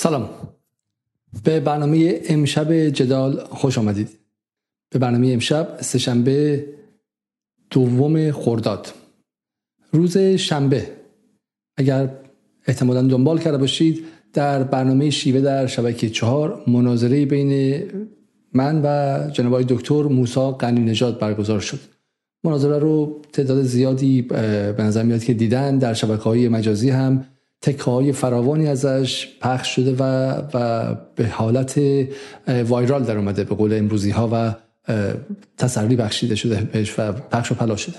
سلام. به برنامه امشب جدال خوش آمدید. به برنامه امشب سهشنبه دوم خرداد. روز شنبه. اگر احتمالا دنبال کرده باشید در برنامه شیوه در شبکه چهار مناظره بین من و جناب دکتر موسا قنی نژاد برگزار شد. مناظره رو تعداد زیادی به نظر میاد که دیدن در شبکه های مجازی هم تکه های فراوانی ازش پخش شده و, و به حالت وایرال در اومده به قول امروزی ها و تسری بخشیده شده بهش و پخش و پلا شده.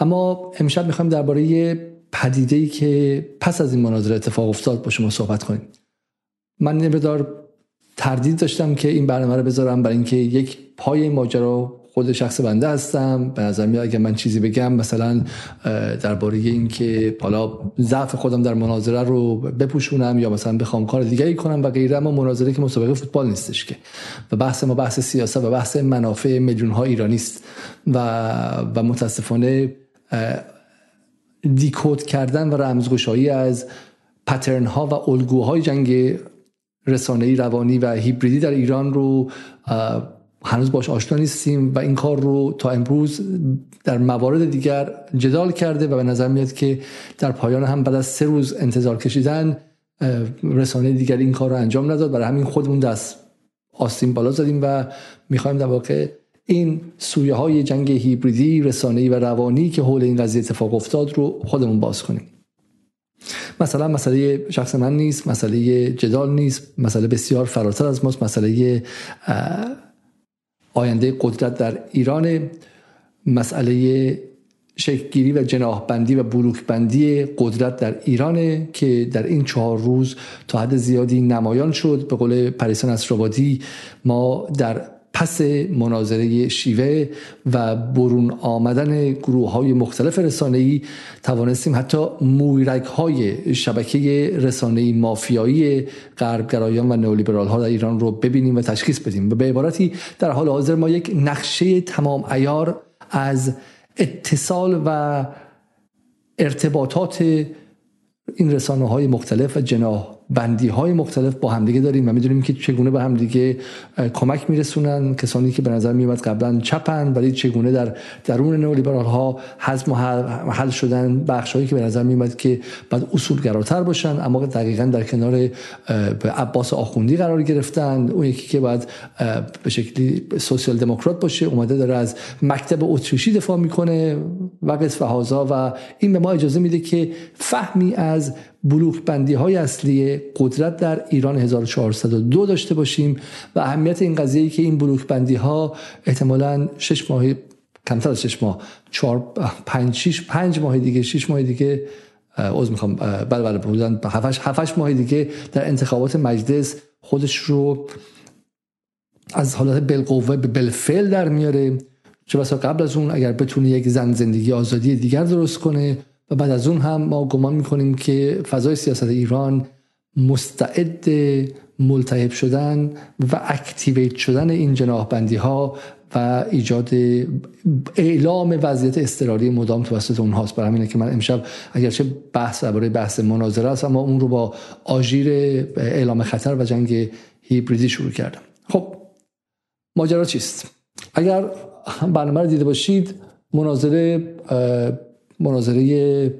اما امشب می‌خوایم درباره پدیده ای که پس از این مناظره اتفاق افتاد با شما صحبت کنیم. من نمیدار تردید داشتم که این برنامه رو بذارم برای اینکه یک پای ماجرا خود شخص بنده هستم. به نظر میاد اگر من چیزی بگم مثلا درباره اینکه حالا ضعف خودم در مناظره رو بپوشونم یا مثلا بخوام کار دیگری کنم و غیره اما مناظره که مسابقه فوتبال نیستش که. و بحث ما بحث سیاست و بحث منافع میلیون ها ایرانی است. و و متاسفانه دیکود کردن و رمزگشایی از پترن ها و الگوهای جنگ رسانه‌ای روانی و هیبریدی در ایران رو هنوز باش آشنا نیستیم و این کار رو تا امروز در موارد دیگر جدال کرده و به نظر میاد که در پایان هم بعد از سه روز انتظار کشیدن رسانه دیگر این کار رو انجام نداد. برای همین خودمون دست آستین بالا زدیم و می‌خوایم در واقع این سویه های جنگ هیبریدی رسانه‌ای و روانی که حول این قضیه اتفاق افتاد رو خودمون باز کنیم. مثلا مسئله شخص من نیست مسئله جدال نیست مسئله بسیار فراتر از ماست مسئله آینده قدرت در ایران مسئله شکلگیری و جناحبندی و بندی قدرت در ایرانه که در این چهار روز تا حد زیادی نمایان شد. به قول پریسان اسرابادی ما در پس مناظره شیوه و برون آمدن گروه های مختلف رسانه‌ای توانستیم حتی مویرک های شبکه رسانه‌ای مافیایی غربگرایان و نئولیبرال ها در ایران رو ببینیم و تشخیص بدیم و به عبارتی در حال حاضر ما یک نقشه تمام ایار از اتصال و ارتباطات این رسانه های مختلف و جناح بندی های مختلف با همدیگه داریم و می‌دونیم که چگونه به همدیگه کمک میرسونن. کسانی که به نظر میومد قبلا چپن ولی چگونه در درون نئولیبرال ها حزم و حل شدن بخش هایی که به نظر میومد که بعد اصولگراتر باشن اما دقیقا در کنار عباس آخوندی قرار گرفتن. اون یکی که باید به شکلی سوسیال دموکرات باشه اومده داره از مکتب اتریشی دفاع می‌کنه. و قصف و این به ما اجازه میده که فهمی از بلوک بندی های اصلی قدرت در ایران 1402 داشته باشیم و اهمیت این قضیه که این بلوک بندی ها احتمالا شش ماه کمتر از شش ماه چهار پنج شش پنج ماه دیگه شش ماه دیگه عذر می‌خوام بله بله بودن هفتش هفتش ماه دیگه در انتخابات مجلس خودش رو از حالت بالقوه به بالفعل در میاره. چه بسا قبل از اون اگر بتونه یک زن زندگی آزادی دیگر درست کنه و بعد از اون هم ما گمان می‌کنیم که فضای سیاست ایران مستعد ملتهب شدن و اکتیویت شدن این جناح بندی ها و ایجاد اعلام وضعیت استراری مدام توسط اونهاست برای همینه که من امشب اگرچه بحث برای بحث مناظره است اما اون رو با آژیر اعلام خطر و جنگ هیبریدی شروع کردم. خب ماجرا چیست؟ اگر برنامه رو دیده باشید مناظره مناظره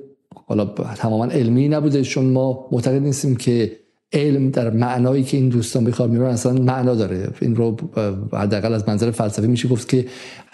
حالا تماما علمی نبوده چون ما معتقد نیستیم که علم در معنایی که این دوستان می‌برن اصلا معنا داره. این رو حداقل از منظر فلسفی میشه گفت که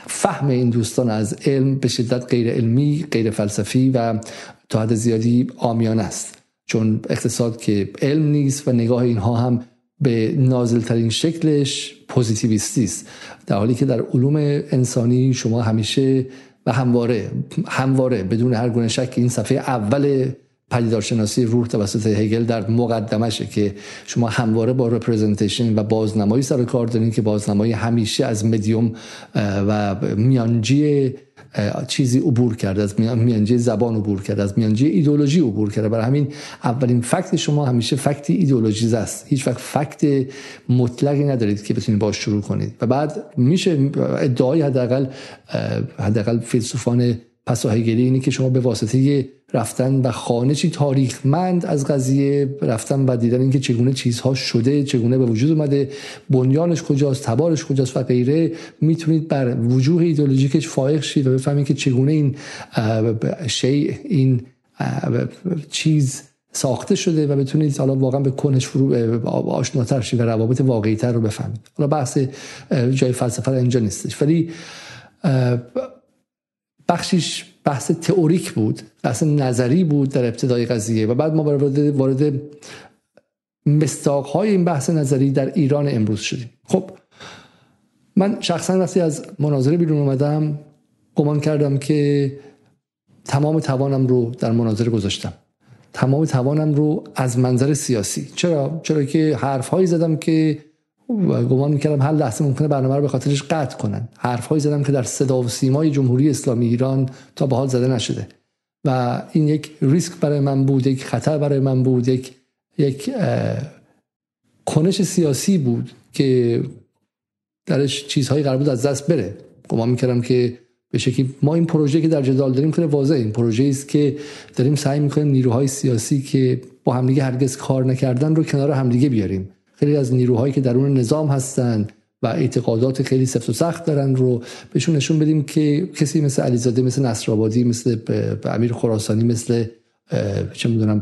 فهم این دوستان از علم به شدت غیر علمی غیر فلسفی و تا حد زیادی آمیان است. چون اقتصاد که علم نیست و نگاه اینها هم به نازلترین شکلش پوزیتیویستی است. در حالی که در علوم انسانی شما همیشه و همواره همواره بدون هر گونه شک این صفحه اول پدیدارشناسی روح توسط هگل در مقدمشه که شما همواره با رپرزنتیشن و بازنمایی سر کار دارین که بازنمایی همیشه از مدیوم و میانجی چیزی عبور کرده از میانجی زبان عبور کرده از میانجی ایدولوژی عبور کرده برای همین اولین فکت شما همیشه فکت ایدولوژی است. هیچ وقت فکت مطلقی ندارید که بتونید باش شروع کنید. و بعد میشه ادعای حداقل حداقل فیلسوفان پساهگری اینه که شما به واسطه رفتن و خانه چی تاریخمند از قضیه رفتن و دیدن اینکه چگونه چیزها شده چگونه به وجود اومده بنیانش کجاست تبارش کجاست و غیره می‌تونید بر وجوه ایدولوژیکش فائق شید و بفهمید که چگونه این شی این چیز ساخته شده و بتونید حالا واقعا به کنش فرو آشناتر شید و روابط واقعی تر رو بفهمید. حالا بحث جای فلسفه اینجا نیستش. ولی بخشیش بحث تئوریک بود بحث نظری بود در ابتدای قضیه و بعد ما وارد وارد مستاق های این بحث نظری در ایران امروز شدیم. خب من شخصا وقتی از مناظره بیرون اومدم گمان کردم که تمام توانم رو در مناظره گذاشتم. تمام توانم رو از منظر سیاسی. چرا؟ چرا که حرف زدم که گمان می‌کردم هر لحظه ممکنه برنامه رو به خاطرش قطع کنن. حرفهایی زدم که در صدا و سیمای جمهوری اسلامی ایران تا به حال زده نشده. و این یک ریسک برای من بود یک خطر برای من بود یک یک کنش سیاسی بود که درش چیزهایی قرار بود از دست بره. گمان می‌کردم که به شکلی ما این پروژه که در جدال داریم خیلی واضحه. این پروژه است که داریم سعی می‌کنیم نیروهای سیاسی که با همدیگه هرگز کار نکردن رو کنار همدیگه بیاریم. خیلی از نیروهایی که درون نظام هستند و اعتقادات خیلی سفت و سخت دارن رو بهشون نشون بدیم که کسی مثل علیزاده مثل نصرآبادی مثل امیر خراسانی مثل چه می‌دونم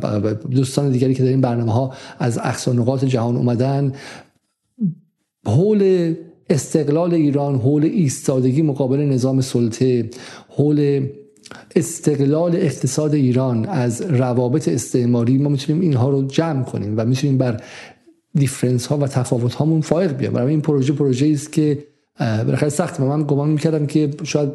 دوستان دیگری که در این برنامه ها از اقصا جهان اومدن حول استقلال ایران حول ایستادگی مقابل نظام سلطه حول استقلال اقتصاد ایران از روابط استعماری ما می‌تونیم اینها رو جمع کنیم و می‌تونیم بر دیفرنس ها و تفاوت هامون فائق بیام برای این پروژه پروژه است که بالاخره سخت من گمان می‌کردم که شاید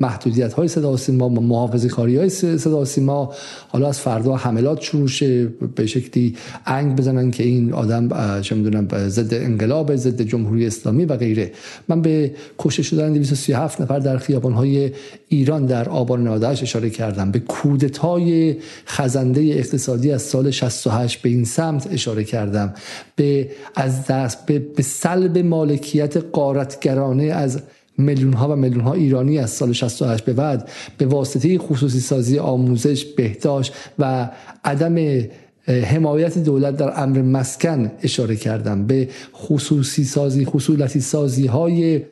محدودیت های صدا سیما با محافظه کاری های صدا سیما. حالا از فردا حملات شروع شه به شکلی انگ بزنن که این آدم چه می‌دونم ضد انقلاب ضد جمهوری اسلامی و غیره. من به کشته شدن 237 نفر در خیابان های ایران در آبان 98 اشاره کردم. به کودتای خزنده اقتصادی از سال 68 به این سمت اشاره کردم. به از دست به, به سلب مالکیت قارتگرانه از میلیون ها و میلیون ها ایرانی از سال 68 به بعد به واسطه خصوصی سازی آموزش بهداشت و عدم حمایت دولت در امر مسکن اشاره کردم. به خصوصی سازی خصولتی سازی های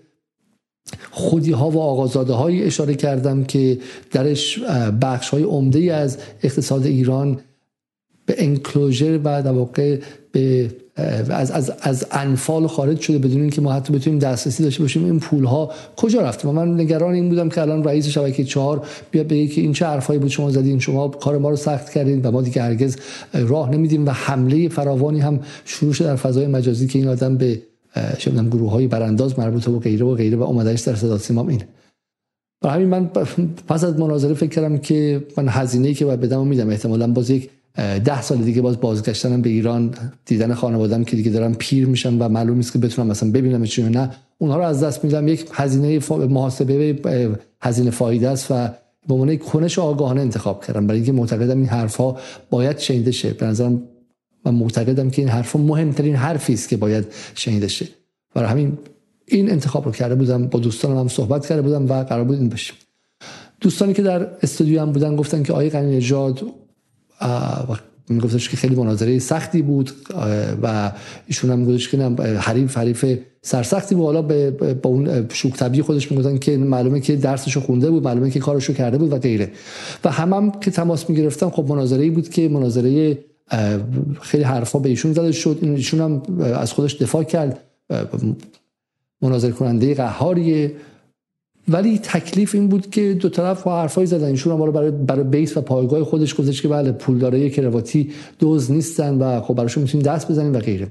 خودی ها و آقازاده های اشاره کردم که درش بخش های عمده از اقتصاد ایران به انکلوژر و در واقع به از از از انفال خارج شده بدون اینکه ما حتی بتونیم دسترسی داشته باشیم این پول ها کجا رفته؟ و من نگران این بودم که الان رئیس شبکه چهار بیا بگه که این چه حرفایی بود شما زدین شما کار ما رو سخت کردین و ما دیگه هرگز راه نمیدیم و حمله فراوانی هم شروع شده در فضای مجازی که این آدم به چه گروه های برانداز مربوط و غیره و غیره و اومدنش در صدا سیمام اینه برای همین من پس از مناظره فکر کردم که من هزینه‌ای که باید بدم میدم. احتمالاً باز یک ده سال دیگه باز بازگشتنم به ایران دیدن خانوادم که دیگه دارم پیر میشن و معلوم نیست که بتونم مثلا ببینم چی نه اونها رو از دست میدم. یک هزینه محاسبه هزینه فایده است و به عنوان کنش آگاهانه انتخاب کردم. برای اینکه معتقدم این حرفها باید شنیده شه. به نظرم من معتقدم که این حرفها مهمترین حرفی است که باید شنیده شه. برای همین این انتخاب رو کرده بودم با دوستانم هم صحبت کرده بودم و قرار بود این بشیم. دوستانی که در استودیو هم بودن گفتن که آقای غنی نژاد میگفتش که خیلی مناظره سختی بود و ایشون هم میگفتش که حریف حریف سرسختی بود. حالا با اون شوک طبیعی خودش می‌گفتن که معلومه که درسشو خونده بود معلومه که کارشو کرده بود و غیره. و هم, هم که تماس می‌گرفتم خب مناظره بود که مناظره خیلی حرفا به ایشون زده شد. ایشون هم از خودش دفاع کرد. مناظره کننده قهاریه. ولی تکلیف این بود که دو طرف با حرفای زدن. ایشون هم برای برای بیس و پایگاه خودش گذاشت که بله پولدارای کرواتی دوز نیستن و خب براشون می‌تونیم دست بزنیم و غیره.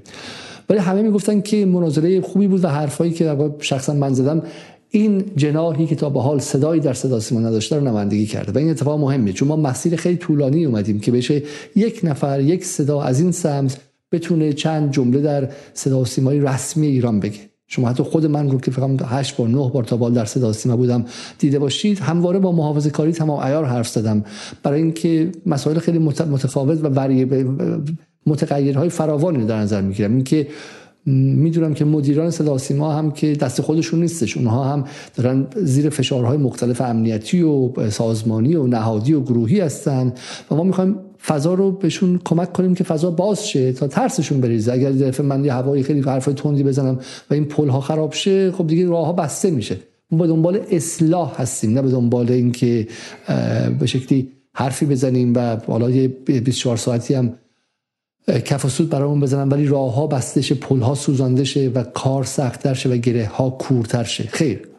ولی همه می‌گفتن که مناظره خوبی بود و حرفایی که شخصا من زدم این جناحی که تا به حال صدایی در صدا سیما نداشته رو نمایندگی کرده و این اتفاق مهمه چون ما مسیر خیلی طولانی اومدیم که بشه یک نفر یک صدا از این سمت بتونه چند جمله در صدا سیمای رسمی ایران بگه. شما حتی خود من رو که فقط 8 بار 9 بار تا بال در صدا سیما بودم. دیده باشید. همواره با محافظه کاری تمام عیار حرف زدم. برای اینکه مسائل خیلی متفاوت و متغیرهای فراوانی در نظر می‌گیرم. اینکه می‌دونم که مدیران صدا سیما هم که دست خودشون نیستش. اونها هم دارن زیر فشارهای مختلف امنیتی و سازمانی و نهادی و گروهی هستن و ما می‌خوایم فضا رو بهشون کمک کنیم که فضا باز شه تا ترسشون بریزه. اگر دفعه من یه هوایی خیلی حرف تندی بزنم و این پل ها خراب شه خب دیگه راه ها بسته میشه. ما به دنبال اصلاح هستیم نه به دنبال اینکه به شکلی حرفی بزنیم و حالا یه 24 ساعتی هم کف و سود برامون بزنن ولی راه ها بسته پل ها سوزانده شه و کار سختتر شه و گره ها کورتر شه. خیر.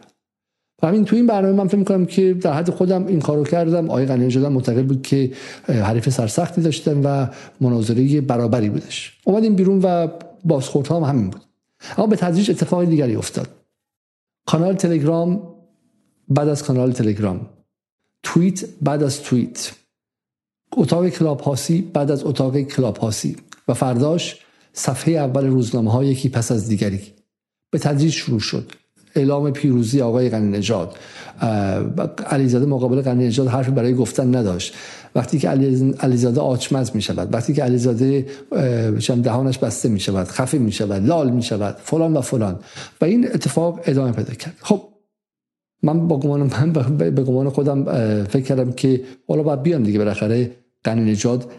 همین تو این برنامه من فکر می‌کنم که در حد خودم این کارو کردم. آقای غنی نژاد معتقد بود که حریف سرسختی داشتن و مناظره برابری بودش. اومدیم بیرون و بازخورد هم همین بود. اما به تدریج اتفاق دیگری افتاد. کانال تلگرام بعد از کانال تلگرام. توییت بعد از توییت. اتاق کلاب هاسی بعد از اتاق کلاب هاسی و فرداش صفحه اول روزنامه ها یکی پس از دیگری. به تدریج شروع شد. اعلام پیروزی آقای غنی نژاد. علیزاده مقابل غنی نژاد حرفی برای گفتن نداشت. وقتی که علیزاده آچمز می شود وقتی که علیزاده دهانش بسته می شود خفه می شود لال می شود فلان و فلان. و این اتفاق ادامه پیدا کرد. خب من با گمان من به گمان خودم فکر کردم که حالا باید بیان دیگه. بالاخره غنی نژاد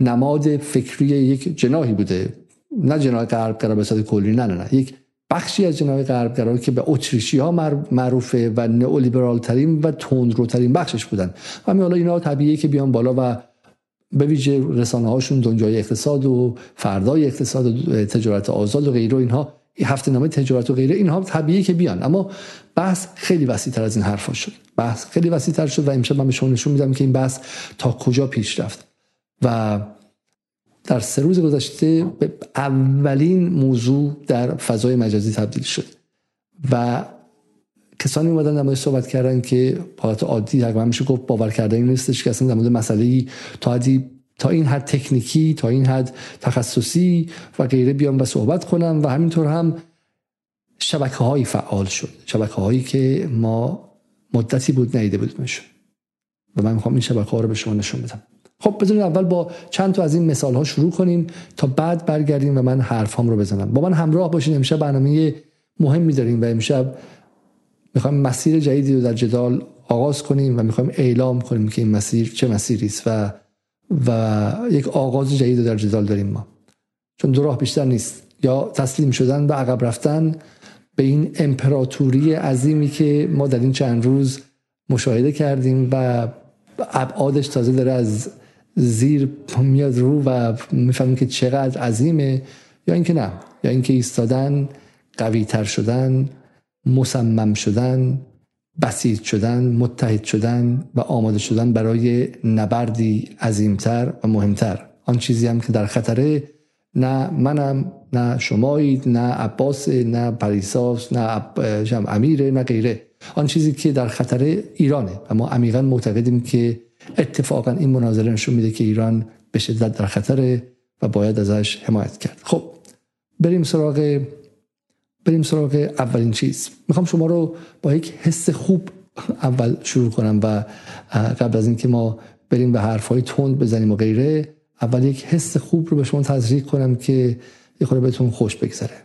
نماد فکری یک جناحی بوده. نه جناح غرب به کلی نه نه نه. یک بخشی از جناح غربگرا که به اتریشی ها معروفه و نئولیبرال ترین و تندروترین بخشش بودن. و حالا اینا طبیعیه که بیان بالا و به ویژه رسانه هاشون دنیای اقتصاد و فردای اقتصاد و تجارت آزاد و غیره اینها هفته نامه تجارت و غیره اینها طبیعیه که بیان. اما بحث خیلی وسیع تر از این حرفا شد. بحث خیلی وسیع تر شد و امشب من به شما نشون میدم که این بحث تا کجا پیش رفت. و در سه روز گذشته به اولین موضوع در فضای مجازی تبدیل شد و کسانی اومدن در صحبت کردن که حالت عادی تقریبا میشه گفت باور کردنی نیستش که اصلا در مورد مسئله تا حدی تا این حد تکنیکی تا این حد تخصصی و غیره بیان و صحبت کنم و همینطور هم شبکه هایی فعال شد. شبکه هایی که ما مدتی بود نیده بودیمشون و من می‌خوام این شبکه ها رو به شما نشون بدم. خب بذارید اول با چند تا از این مثال ها شروع کنیم تا بعد برگردیم و من حرف هم رو بزنم. با من همراه باشین امشب برنامه مهمی داریم و امشب می‌خوایم مسیر جدیدی رو در جدال آغاز کنیم و می‌خوایم اعلام کنیم که این مسیر چه مسیری است و و یک آغاز جدید رو در جدال داریم ما. چون دو راه بیشتر نیست. یا تسلیم شدن و عقب رفتن به این امپراتوری عظیمی که ما در این چند روز مشاهده کردیم و ابعادش تازه داره از زیر میاد رو و می‌فهمیم که چقدر عظیمه یا اینکه نه یا اینکه ایستادن قوی تر شدن مصمم شدن بسیط شدن متحد شدن و آماده شدن برای نبردی عظیمتر و مهمتر. آن چیزی هم که در خطره نه منم نه شمایید نه عباس نه پریساس نه امیره نه غیره. آن چیزی که در خطر ایرانه و ما عمیقا معتقدیم که اتفاقا این مناظره نشون میده که ایران به شدت در خطره و باید ازش حمایت کرد. خب بریم سراغ بریم سراغ اولین چیز. می‌خوام شما رو با یک حس خوب اول شروع کنم و قبل از اینکه ما بریم به حرفهای تند بزنیم و غیره اول یک حس خوب رو به شما تزریق کنم که یه خورده بهتون خوش بگذره.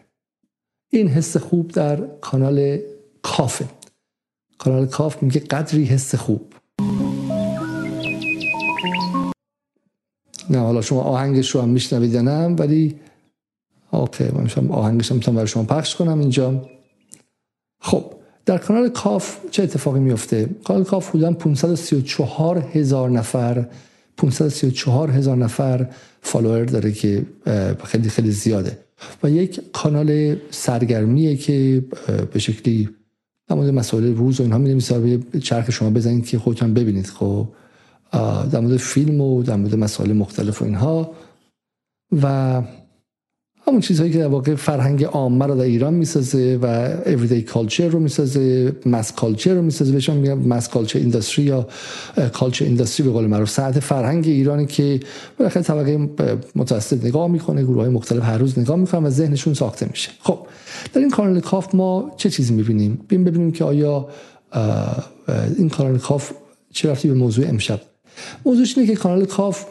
این حس خوب در کانال کافه. کانال کاف میگه قدری حس خوب. نه حالا شما آهنگش رو هم میشنوید نه ولی اوکی من شما آهنگش هم برای شما پخش کنم اینجا. خب در کانال کاف چه اتفاقی میفته کانال کاف حدودا 534 هزار نفر 534 هزار نفر follower داره که خیلی خیلی زیاده. و یک کانال سرگرمیه که به شکلی در مورد مسائل روز و اینها می روی چرخ شما بزنید که خودتون ببینید خب؟ در مورد فیلم و در مورد مسائل مختلف و اینها. و همون چیزهایی که در واقع فرهنگ عامه رو در ایران می‌سازه و everyday culture رو می‌سازه mass culture رو می‌سازه. بهشون میگم mass culture industry یا کالچر اینداستری به قول معروف. ساعت فرهنگ ایرانی که بالاخره طبقه متوسط نگاه می‌کنه گروه های مختلف هر روز نگاه می‌کنن و ذهنشون ساخته میشه. خب در این کانال کاف ما چه چیزی می‌بینیم؟ بیم ببینیم که آیا این کانال کاف چه رفتی به موضوع امشب؟ موضوعش اینه که کانال کاف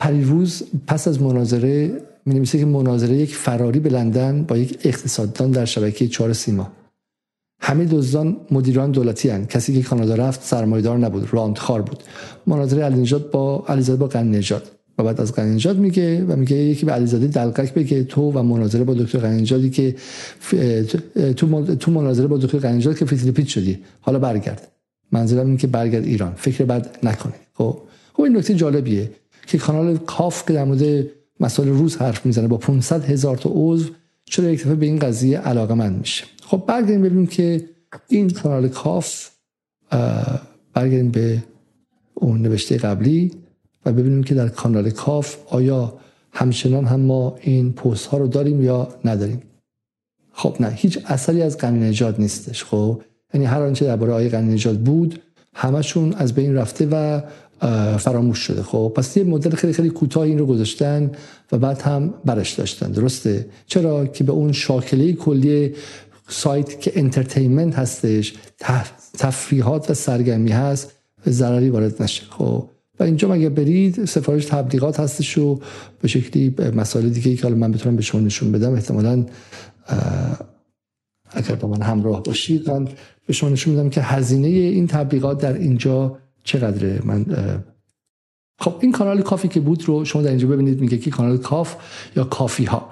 پریروز پس از مناظره می که مناظره یک فراری به لندن با یک اقتصاددان در شبکه چهار سیما. همه دزدان مدیران دولتی هن. کسی که کانادا رفت سرمایدار نبود راندخار بود. مناظره علی نجات با علیزاده با غنی و بعد از غنی میگه و میگه یکی به علیزاده دلقک بگه تو و مناظره با دکتر غنی که تو تو مناظره با دکتر غنی که فیلیپین شدی. حالا برگرد. منظورم اینه که برگرد ایران. فکر بد نکنه خب خب این نکته جالبیه که کانال کاف که در مورد مسائل روز حرف می‌زنه با 500 هزار تا عضو چرا یک به این قضیه علاقه من میشه؟ خب برگردیم ببینیم که این کانال کاف برگردیم به اون نوشته قبلی و ببینیم که در کانال کاف آیا همچنان هم ما این پست ها رو داریم یا نداریم. خب نه هیچ اثری از غنی نجات نیستش خب. یعنی هر آنچه درباره آقای غنی نجات بود همشون از بین رفته و فراموش شده. خب پس یه مدل خیلی خیلی کوتاه این رو گذاشتن و بعد هم برش داشتن. درسته؟ چرا که به اون شاکله کلی سایت که انترتینمنت هستش تفریحات و سرگرمی هست ضرری وارد نشه. خب و اینجا مگه برید سفارش تبلیغات هستش و به شکلی مسائل دیگه که حالا من بتونم به شما نشون بدم احتمالا اگر با من همراه باشید من به شما نشون میدم که هزینه این تبلیغات در اینجا چقدره من خب این کانال کافی که بود رو شما در اینجا ببینید میگه که کانال کاف یا کافی ها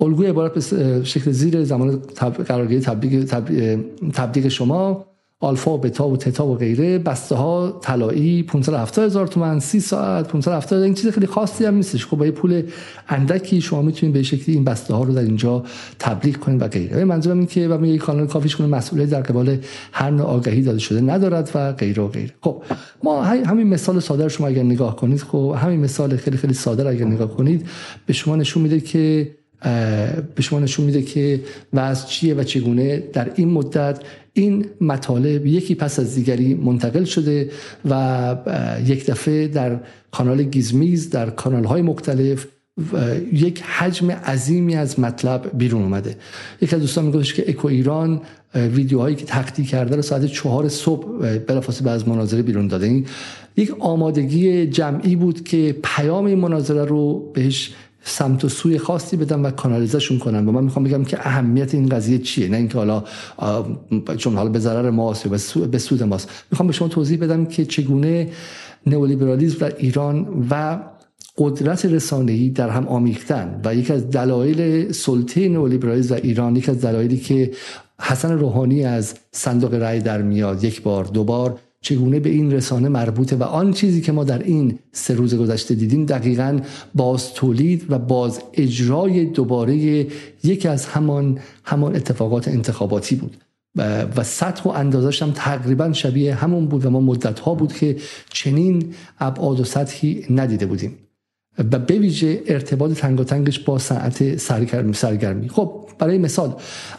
الگوی عبارت به شکل زیر زمان قرارگیری تبلیغ, تبلیغ شما آلفا و بتا و تتا و غیره بسته ها طلایی 570 هزار تومن 30 ساعت 570 این چیز خیلی خاصی هم نیستش. خب با یه پول اندکی شما می‌تونید به شکلی این بسته ها رو در اینجا تبلیغ کنید و غیره. منظورم این که و میگه کانال کافیش کنه مسئولیت در قبال هر نوع آگهی داده شده ندارد و غیره و غیره. خب ما همین مثال ساده شما اگر نگاه کنید خب همین مثال خیلی خیلی ساده اگر نگاه کنید به شما نشون میده که به شما نشون میده که وضع چیه و چگونه در این مدت این مطالب یکی پس از دیگری منتقل شده و یک دفعه در کانال گیزمیز در کانال های مختلف یک حجم عظیمی از مطلب بیرون اومده. یک از دوستان میگوش که اکو ایران ویدیوهایی که تقدی کرده رو ساعت چهار صبح بلافاصله از مناظره بیرون داده این یک آمادگی جمعی بود که پیام این مناظره رو بهش سمت و سوی خاصی بدن و کانالیزشون کنن و من می‌خوام بگم که اهمیت این قضیه چیه؟ نه اینکه حالا چون حالا به ضرر ماست یا به سود ماست. می‌خوام به شما توضیح بدم که چگونه نئولیبرالیسم در ایران و قدرت رسانه‌ای در هم آمیختن. و یکی از دلایل سلطه نئولیبرالیسم در ایران یکی از دلایلی که حسن روحانی از صندوق رأی در میاد یک بار دو بار چگونه به این رسانه مربوطه و آن چیزی که ما در این سه روز گذشته دیدیم دقیقا باز تولید و باز اجرای دوباره یکی از همان همان اتفاقات انتخاباتی بود. و سطح و اندازش هم تقریبا شبیه همون بود و ما مدت ها بود که چنین ابعاد و سطحی ندیده بودیم. و به ویژه ارتباط تنگاتنگش با ساعت سرگرمی سرگرمی. خب برای مثال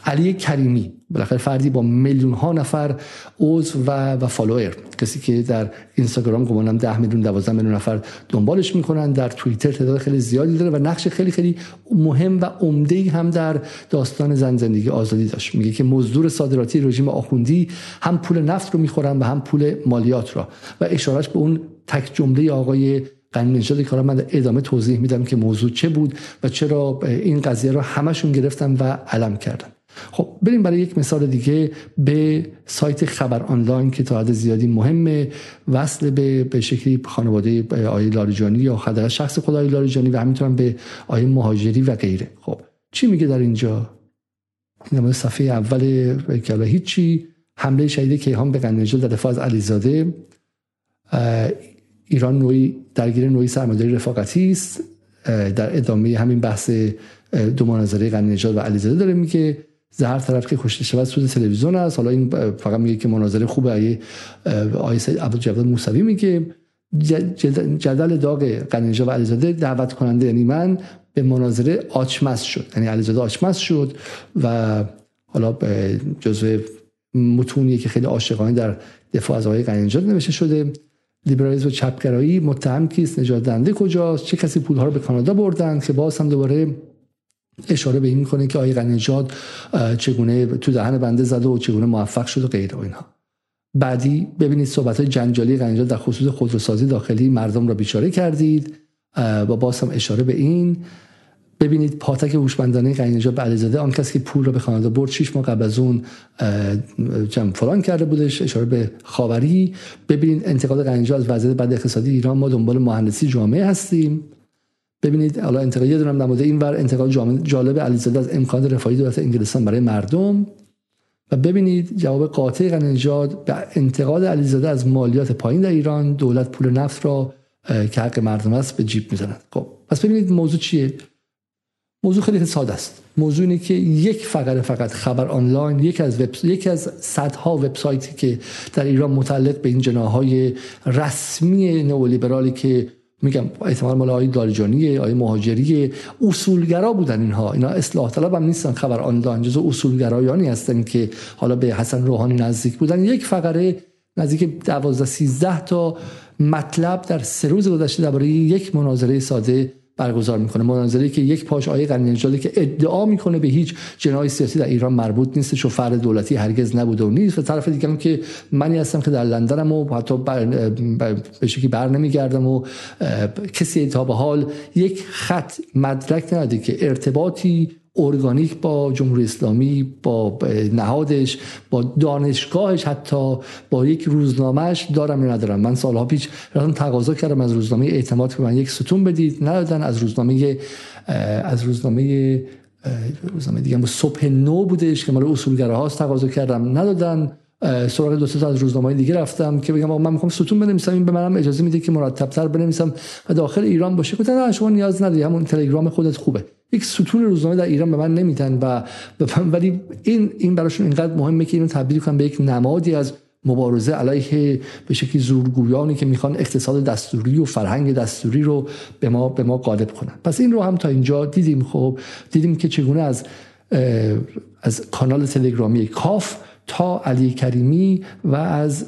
علی کریمی بالاخره فردی با میلیون ها نفر عضو و و فالوور. کسی که در اینستاگرام گمانم 10 میلیون 12 میلیون نفر دنبالش می‌کنن. در توییتر تعداد خیلی زیادی داره و نقش خیلی خیلی مهم و عمده هم در داستان زن زندگی آزادی داشت. میگه که مزدور صادراتی رژیم آخوندی هم پول نفت رو می‌خورن و هم پول مالیات را. و اشارش به اون تک جمله آقای قنی نژاد که من ادامه توضیح میدم که موضوع چه بود و چرا این قضیه رو همشون گرفتن و علم کردن. خب بریم برای یک مثال دیگه به سایت خبر آنلاین که تا حد زیادی مهمه. وصل به به شکلی خانواده آیه لاریجانی یا خدای شخص خدای لاریجانی و همینطور به آیه مهاجری و غیره. خب چی میگه در اینجا؟ این صفحه اول که هیچی حمله شهید کیهان به قنیجل در دفاع از علیزاده. ایران نوعی درگیر نوعی سرمایه‌داری رفاقتی است. در ادامه همین بحث دو مناظره غنی و علیزاده داره میگه. زهر طرف که کشته شود سود تلویزیون است. حالا این فقط میگه که مناظره خوبه. آیه سید عبدالجواد موسوی میگه. جدل داغ غنی و علیزاده دعوت کننده یعنی من به مناظره آچمس شد. یعنی علیزاده آچمس شد و حالا جزء متونیه که خیلی عاشقانه در دفاع از آقای غنی نوشته شده. لیبرالیسم و چپگرایی متهم کیست؟ نجات دهنده کجاست؟ چه کسی پولها رو به کانادا بردن که باز هم دوباره اشاره به این می‌کنه که آقای غنیجاد چگونه تو دهن بنده زده و چگونه موفق شد و غیره و اینها. بعدی ببینید صحبت های جنجالی غنیجاد در خصوص خودروسازی داخلی مردم را بیچاره کردید. و باز هم اشاره به این. ببینید پاتک هوشمندانه قنیجاد به علیزاده آن کسی که پول را به کانادا برد شش ماه قبل از اون جمع فلان کرده بودش اشاره به خاوری. ببینید انتقاد قنیجاد از وضعیت بد اقتصادی ایران ما دنبال مهندسی جامعه هستیم. ببینید حالا انتقاد یه دونم نموده این ور انتقاد جالب علیزاده از امکان رفاهی دولت انگلستان برای مردم. و ببینید جواب قاطع قنیجاد به انتقاد علیزاده از مالیات پایین در ایران دولت پول نفت را که حق مردم است به جیب می‌زند. خب پس ببینید موضوع چیه؟ موضوع خیلی ساده است. موضوع اینه که یک فقره فقط خبر آنلاین یک از وب یک از صدها وبسایتی که در ایران متعلق به این جناهای رسمی نئولیبرالی که میگم احتمال مال آقای دارجانی آقای مهاجری اصولگرا بودن اینها. اینا اصلاح طلب هم نیستن. خبر آنلاین جزو اصولگرایانی هستن که حالا به حسن روحانی نزدیک بودن. یک فقره نزدیک 12 13 تا مطلب در سه روز گذشته درباره یک مناظره ساده برگزار می‌کنه. مناظری که یک پاش آیه قنی که ادعا می‌کنه به هیچ جنای سیاسی در ایران مربوط نیست و فرد دولتی هرگز نبوده و نیست. و طرف دیگه هم که منی هستم که در لندنم و حتی بر, به شکلی بر نمیگردم و کسی تا به حال یک خط مدرک نداده که ارتباطی ارگانیک با جمهوری اسلامی با نهادش با دانشگاهش حتی با یک روزنامهش دارم یا ندارم. من سالها پیش رفتم تقاضا کردم از روزنامه اعتماد که من یک ستون بدید. ندادن از روزنامه از روزنامه روزنامه دیگه صبح نو بودش که مال اصولگره هاست تقاضا کردم. ندادن. سراغ دو تا از روزنامه دیگه رفتم که بگم من می‌خوام ستون بنویسم این به منم اجازه میده که مرتبتر بنویسم و داخل ایران باشه. گفتن شما نیاز نداری همون تلگرام خودت خوبه. یک ستون روزنامه در ایران به من نمیدن و ولی این این براشون اینقدر مهمه که اینو تبدیل کنم به یک نمادی از مبارزه علیه به شکلی زورگویانی که می‌خوان اقتصاد دستوری و فرهنگ دستوری رو به ما به ما غالب کنن. پس این رو هم تا اینجا دیدیم. خب دیدیم که چگونه از از کانال تلگرامی کاف تا علی کریمی و از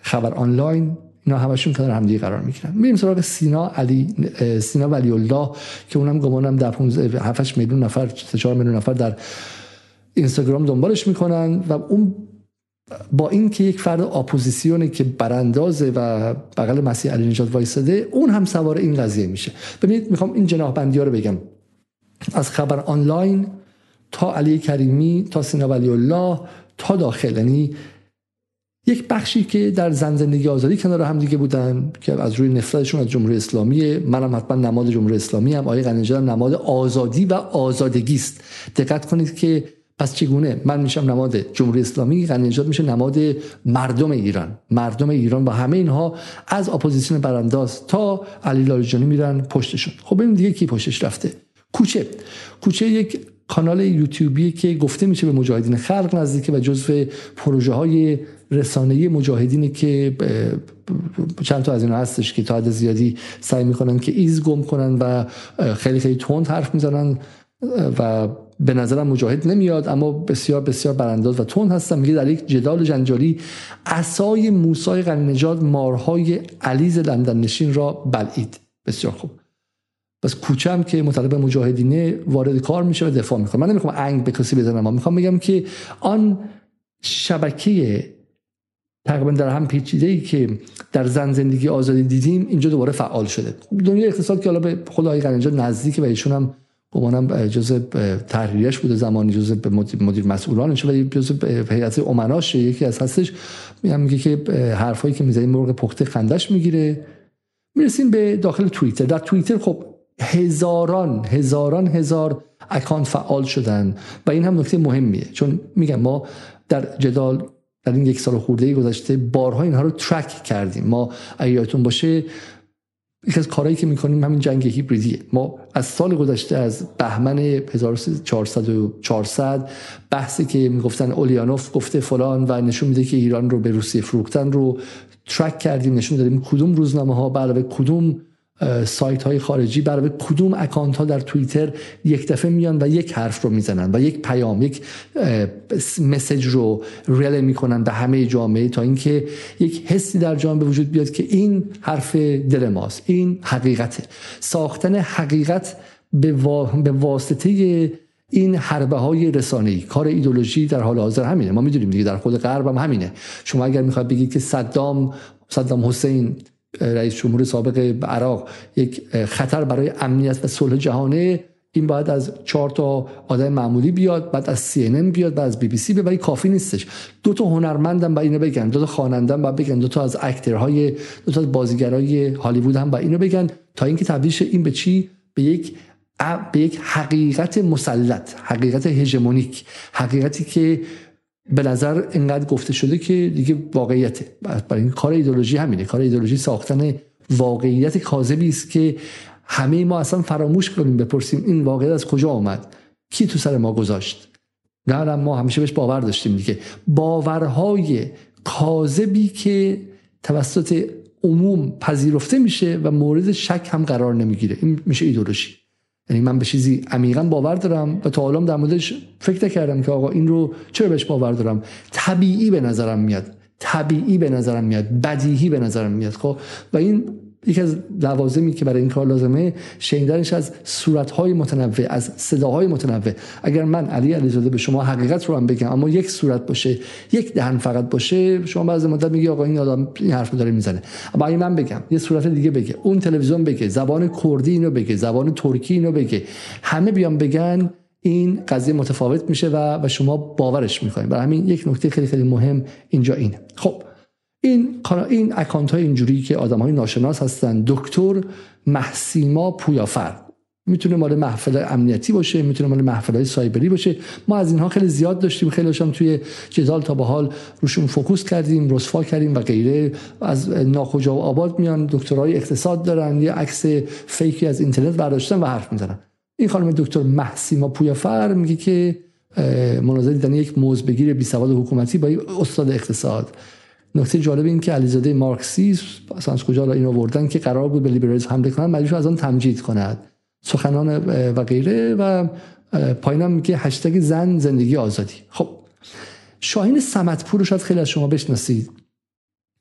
خبر آنلاین اینا همشون کنار همدیگه قرار می‌گیرن. میریم سراغ سینا علی سینا ولی الله که اونم گمانم در 15 7 میلیون نفر 4 میلیون نفر در اینستاگرام دنبالش می‌کنن و اون با اینکه یک فرد اپوزیسیونه که براندازه و بغل مسیح علی نژاد وایساده اون هم سوار این قضیه میشه. ببینید می‌خوام این جناح بندی ها رو بگم. از خبر آنلاین تا علی کریمی تا سینا ولی الله تا داخل یعنی یک بخشی که در زن زندگی آزادی کنار هم دیگه بودن که از روی نفرتشون از جمهوری اسلامی منم حتما نماد جمهوری اسلامی هم آقای قنیجر نماد آزادی و آزادگی است. دقت کنید که پس چگونه من میشم نماد جمهوری اسلامی قنیجات میشه نماد مردم ایران. مردم ایران با همه اینها از اپوزیسیون برانداز تا علی لاریجانی میرن پشتشون. خب این دیگه کی پشتش رفته؟ کوچه. کوچه یک کانال یوتیوبی که گفته میشه به مجاهدین خلق نزدیکه و جزو پروژه های رسانه‌ای مجاهدینی که چند تا از اینا هستش که تا حد زیادی سعی می‌کنن که ایز گم کنن و خیلی خیلی تند حرف می‌زنن و به نظرم مجاهد نمیاد اما بسیار بسیار برانداز و تند هستن. میگه در یک جدال جنجالی عصای موسی قنی‌نژاد مارهای علیز لندن نشین را بلعید. بسیار خوب. بس کوچم که مطالب مجاهدینه وارد کار میشه و دفاع می‌کنه. من نمی‌خوام انگ به کسی بزنم اما می‌خوام بگم که آن شبکه تقریبا در هم پیچیده ای که در زن زندگی آزادی دیدیم اینجا دوباره فعال شده. دنیا اقتصاد که حالا به خدای قرنجا نزدیک و ایشون هم گمانم جزء تحریریش بوده زمانی جزء مدیر مسئولانش و جزء هیئت امناش یکی از هستش. میگه که حرفایی که می‌زنی مرغ پخته خندش می‌گیره. می‌رسیم به داخل توییتر. در توییتر خب هزاران هزاران هزار اکانت فعال شدن و این هم نکته مهمیه. چون میگم ما در جدال در این یک سال خورده گذشته بارها اینها رو ترک کردیم. ما اگه باشه یکی از کارهایی که می‌کنیم همین جنگ هیبریدیه. ما از سال گذشته از بهمن 1400 بحثی که می‌گفتن اولیانوف گفته فلان و نشون میده که ایران رو به روسیه فروختن رو ترک کردیم نشون دادیم کدوم روزنامه ها علاوه کدوم سایت های خارجی برای کدوم اکانت ها در توییتر یک دفعه میان و یک حرف رو می‌زنن و یک پیام یک مسج رو ریل می‌کنن به همه جامعه تا اینکه یک حسی در جامعه وجود بیاد که این حرف دل ماست این حقیقته. ساختن حقیقت به, به واسطه این حربه های رسانه‌ای. کار ایدولوژی در حال حاضر همینه. ما می‌دونیم دیگه در خود غرب هم همینه. شما اگر می‌خواید بگید که صدام صدام حسین رئیس جمهور سابق عراق یک خطر برای امنیت و صلح جهانه. این باید از چهار تا آدم معمولی بیاد بعد از سی بیاد بعد از بی بی سی بیاد کافی نیستش. دو تا هنرمندم با اینو بگن دو تا خوانندم با بگن دو تا از اکترهای دو تا از بازیگرای هالیوود هم با اینو بگن تا اینکه تبدیل این به چی؟ به یک به یک حقیقت مسلط حقیقت هژمونیک حقیقتی که به نظر انقدر گفته شده که دیگه واقعیته. برای این کار ایدولوژی همینه. کار ایدولوژی ساختن واقعیت کاذبی است که همه ما اصلا فراموش کنیم بپرسیم این واقعیت از کجا آمد؟ کی تو سر ما گذاشت؟ نه ما همیشه بهش باور داشتیم دیگه. باورهای کاذبی که توسط عموم پذیرفته میشه و مورد شک هم قرار نمی‌گیره. این میشه ایدولوژی یعنی من به چیزی عمیقا باور دارم و تا حالا در موردش فکر نکردم که آقا این رو چرا بهش باور دارم. طبیعی به نظرم میاد. طبیعی به نظرم میاد. بدیهی به نظرم میاد. خب؟ و این یکی از لوازمی که برای این کار لازمه شنیدنش از صورتهای متنوع از صداهای متنوع. اگر من علی علیزاده به شما حقیقت رو هم بگم اما یک صورت باشه یک دهن فقط باشه شما بعضی مدت میگی آقا این آدم این حرف داره می‌زنه. اما اگه من بگم یه صورت دیگه بگه اون تلویزیون بگه زبان کردی اینو بگه زبان ترکی اینو بگه همه بیان بگن این قضیه متفاوت میشه و و شما باورش می‌کنید. برای همین یک نکته خیلی خیلی مهم اینجا اینه. خب این این اکانت های اینجوری که آدم های ناشناس هستن دکتر محسیما پویافر. می‌تونه مال محفل امنیتی باشه می‌تونه مال محفل های سایبری باشه. ما از اینها خیلی زیاد داشتیم خیلی هم توی جدال تا به حال روشون focus کردیم رسوا کردیم و غیره. از ناکجاآباد میان دکترای اقتصاد دارن یه عکس fake ی از اینترنت برداشتن و حرف می‌زنن. این خانم دکتر محسیما پویافر میگه که مناظره دیدن یک مزدبگیر بی سواد حکومتی با استاد اقتصاد. نکته جالب این که علیزاده مارکسیسم اصلا از کجا این آوردن که قرار بود به لیبرالیسم حمله کنن مجبور از آن تمجید کند. سخنان و غیره و پایینم میگه هشتگ زن زندگی آزادی. خب شاهین سمتپور رو شاید خیلی از شما بشناسید.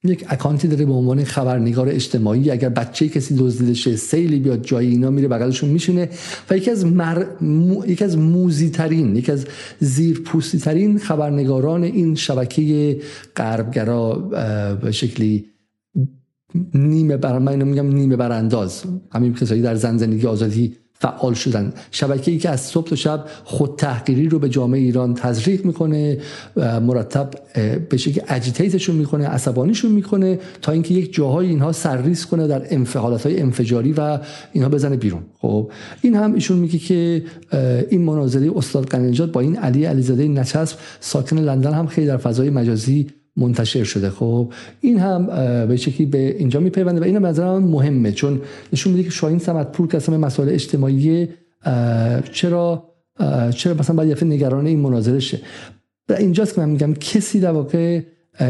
یک اکانتی داره به عنوان خبرنگار اجتماعی. اگر بچه کسی دزدیده شه سیلی بیاد جای اینا میره بغلشون میشینه و یکی از مر... یکی از موزی ترین یکی از زیرپوستی ترین خبرنگاران این شبکه غربگرا به شکلی نیمه بر من میگم نیمه برانداز. همین کسایی در زن زندگی آزادی فعال شدن. شبکه ای که از صبح تا شب خود تحقیری رو به جامعه ایران تزریق می‌کنه مرتب به شکل اجیتیتشون می‌کنه عصبانیشون می‌کنه تا اینکه یک جاهای اینها سرریز کنه در انفعالات های انفجاری و اینها بزنه بیرون. خب این هم ایشون میگه که این مناظره استاد قنیجات با این علی علیزاده نچسب ساکن لندن هم خیلی در فضای مجازی منتشر شده. خب این هم به شکلی به اینجا میپیونده و این هم مهمه چون نشون میده که شاهین پور که اصلا مسائل اجتماعی چرا چرا مثلا باید یه نگران این مناظره شه و اینجاست که من میگم کسی در واقع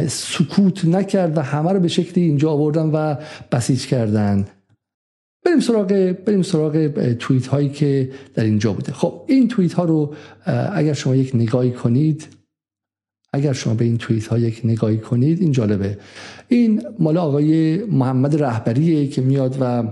سکوت نکرد و همه رو به شکلی اینجا آوردن و بسیج کردن. بریم سراغ بریم سراغ توییت هایی که در اینجا بوده. خب این توییت ها رو اگر شما یک نگاهی کنید اگر شما به این توییت ها یک نگاهی کنید این جالبه. این مال آقای محمد رهبریه که میاد و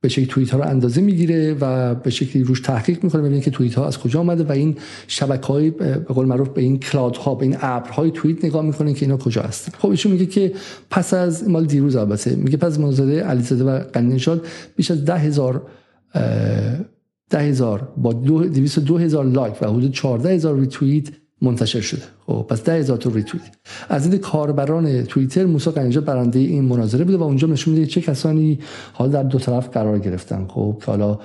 به شکلی توییت ها رو اندازه می‌گیره و به شکلی روش تحقیق می‌کنه ببینید که توییت ها از کجا آمده و این شبکه های به قول معروف به این کلاد ها به این ابرهای توییت نگاه می‌کنه که اینا کجا هستن. خب ایشون میگه که پس از مال دیروز البته میگه پس مناظره علیزاده و غنی‌نژاد بیش از ده هزار ده هزار با دو, دو هزار like و حدود 14 هزار ریتوییت منتشر شده. خب پس ده هزار تا ریتوییت از دید کاربران توییتر موسی غنی‌نژاد برنده این مناظره بوده و اونجا نشون میده چه کسانی حال در دو طرف قرار گرفتن. خب حالا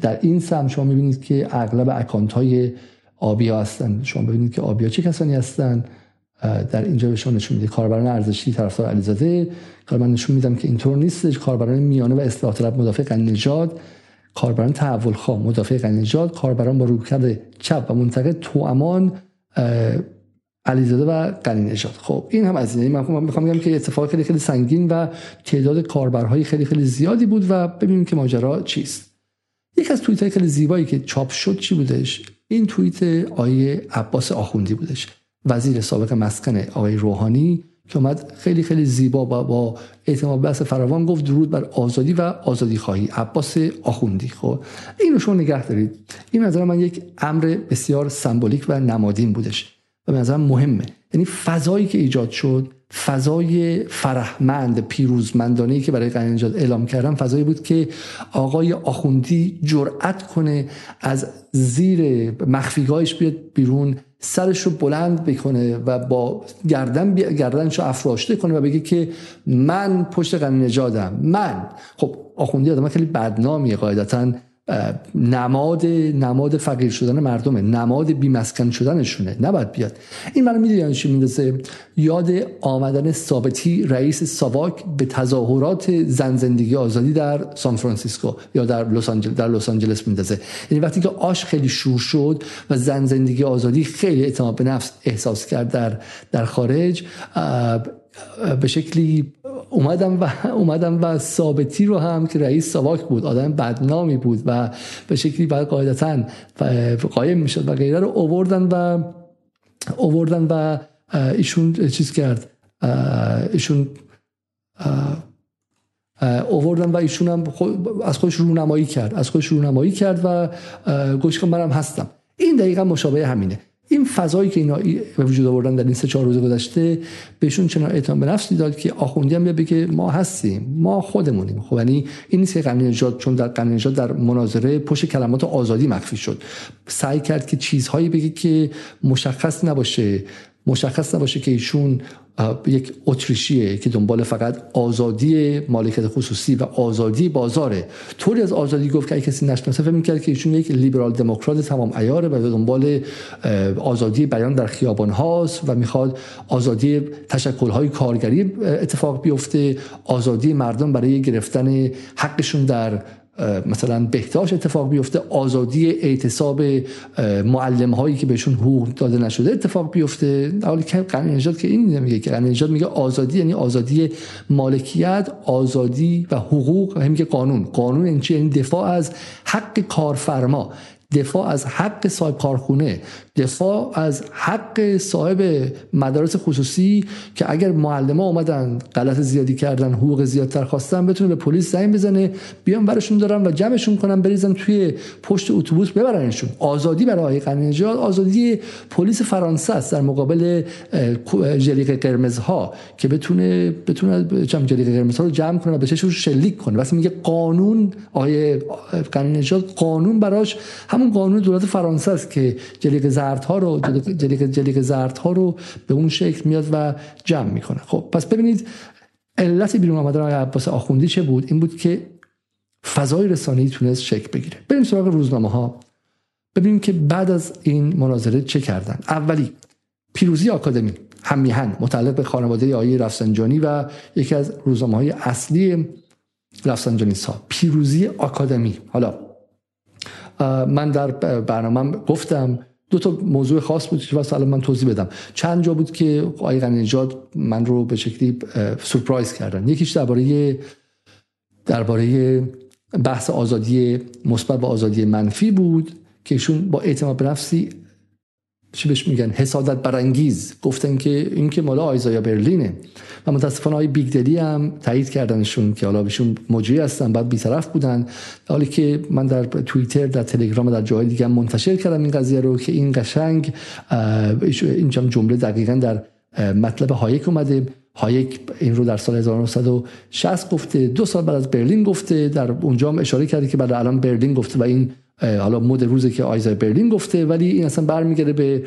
در این سمت شما می‌بینید که اغلب account های آبیا هستن. شما ببینید که آبیا چه کسانی هستن. در اینجا به شما نشون میده. کاربران ارزشی طرفدار علیزاده. کاربران نشون میدم که اینطور نیستش. کاربران میانه و اصلاح طلب مدافع نژاد کاربران تحول خواه مدافع قنیجات کاربران با رویکرد چپ و منتقد تو امان علیزاده و قلی نجات خب این هم از این. من می‌خوام بگم که اتفاق خیلی خیلی سنگین و تعداد کاربرهای خیلی خیلی زیادی بود و ببینیم که ماجرا چیست. یک از توییت های خیلی زیبایی که چاپ شد چی بودش؟ این توییت آیه عباس آخوندی بودش. وزیر سابق مسکن آقای روحانی که اومد خیلی خیلی زیبا با, با اعتماد بحث فراوان گفت درود بر آزادی و آزادی خواهی. عباس آخوندی. خب اینو شما نگه دارید. این نظر من یک امر بسیار سمبولیک و نمادین بودش و به نظرم مهمه. یعنی فضایی که ایجاد شد فضای فرهمند پیروزمندانه که برای قنینجاد اعلام کردم فضایی بود که آقای آخوندی جرأت کنه از زیر مخفیگاهش بیاد بیرون سرش رو بلند بکنه و با گردن گردنش رو افراشته کنه و بگه که من پشت قنی نجادم. من. خب آخوندی آدم خیلی بدنامیه قاعدتا. نماد نماد فقیر شدن مردمه. نماد بیمسکن شدنشونه. نباید بیاد. این من می‌دونی یعنی چی میندازه؟ یاد آمدن ثابتی رئیس ساواک به تظاهرات زن زندگی آزادی در سان فرانسیسکو یا در لس آنجلس در لس آنجلس میندازه. یعنی وقتی که آش خیلی شور شد و زن زندگی آزادی خیلی اعتماد به نفس احساس کرد در در خارج به شکلی اومدم و اومدم و ثابتی رو هم که رئیس ساواک بود آدم بدنامی بود و به شکلی بعد قاعدتا قایم می‌شد و غیره رو اووردن و اووردن و ایشون چیز کرد ایشون اووردن و ایشون هم از خودش رونمایی کرد از خودش رونمایی کرد و گوش که منم هستم. این دقیقا مشابه همینه. این فضایی که اینا به وجود آوردن در این سه چهار روز گذشته بهشون چنان اعتماد به نفسی داد که آخوندی هم بگه ما هستیم ما خودمونیم. خب یعنی این نیست که نجات چون در قنی نجات در مناظره پشت کلمات آزادی مخفی شد. سعی کرد که چیزهایی بگه که مشخص نباشه مشخص نباشه که ایشون یک اتریشیه که دنبال فقط آزادی مالکیت خصوصی و آزادی بازاره. طوری از آزادی گفت که کسی نشناسه فکر می‌کرد که ایشون یک لیبرال دموکرات تمام عیاره و دنبال آزادی بیان در خیابان هاست و می‌خواد آزادی تشکل های کارگری اتفاق بیفته آزادی مردم برای گرفتن حقشون در مثلا بهداشت اتفاق بیفته آزادی اعتصاب معلم هایی که بهشون حقوق داده نشده اتفاق بیفته. حالی که نجات که این میگه که نجات میگه آزادی یعنی آزادی مالکیت آزادی و حقوق همین که قانون. قانون این یعنی دفاع از حق کارفرما دفاع از حق صاحب کارخونه. دفاع از حق صاحب مدارس خصوصی که اگر معلم ها اومدن غلط زیادی کردن حقوق زیادتر خواستن بتونه به پلیس زنگ بزنه بیان برشون دارن و جمعشون کنن بریزن توی پشت اتوبوس ببرنشون. آزادی برای قانون نژاد آزادی پلیس فرانسه است در مقابل جلیق قرمزها که بتونه بتونه جمع جلیق قرمزها رو جمع کنه و به چشمش شلیک کنه. واسه میگه قانون آیه قانون نژاد قانون براش همون قانون دولت فرانسه است که جلیق زردها رو جلیق, جلیق زردها رو به اون شکل میاد و جمع می‌کنه. خب پس ببینید علت بیرون آمدن آقای عباس آخوندی چه بود؟ این بود که فضای رسانه‌ای تونست شکل بگیره. بریم سراغ روزنامه ها ببینیم که بعد از این مناظره چه کردن. اولی پیروزی آکادمی هم میهن متعلق به خانواده آقای رفسنجانی و یکی از روزنامه های اصلی رفسنجانی ها پیروزی آکادمی. حالا من در برنامه گفتم دو تا موضوع خاص بود که واسه من توضیح بدم. چند جا بود که آقای غنی من رو به شکلی سورپرایز کردن. یکیش درباره درباره بحث آزادی مثبت و آزادی منفی بود که ایشون با اعتماد به نفسی چی بهش میگن؟ حسادت برانگیز. گفتن که این که مال آیزایا برلینه. و متاسفانه آقای بیگدلی هم تایید کردنشون که حالا بهشون مجری هستن بعد بیطرف بودن. حالی که من در توییتر در تلگرام و در جاهای دیگه منتشر کردم این قضیه رو که این قشنگ این جمله دقیقا در مطلب هایک اومده. هایک این رو در سال 1960 گفته. دو سال بعد از برلین گفته. در اونجا هم اشاره کرده که بعد آیزایا برلین گفته و این حالا مد روزی که آیزایا برلین گفته ولی این اصلا برمیگرده به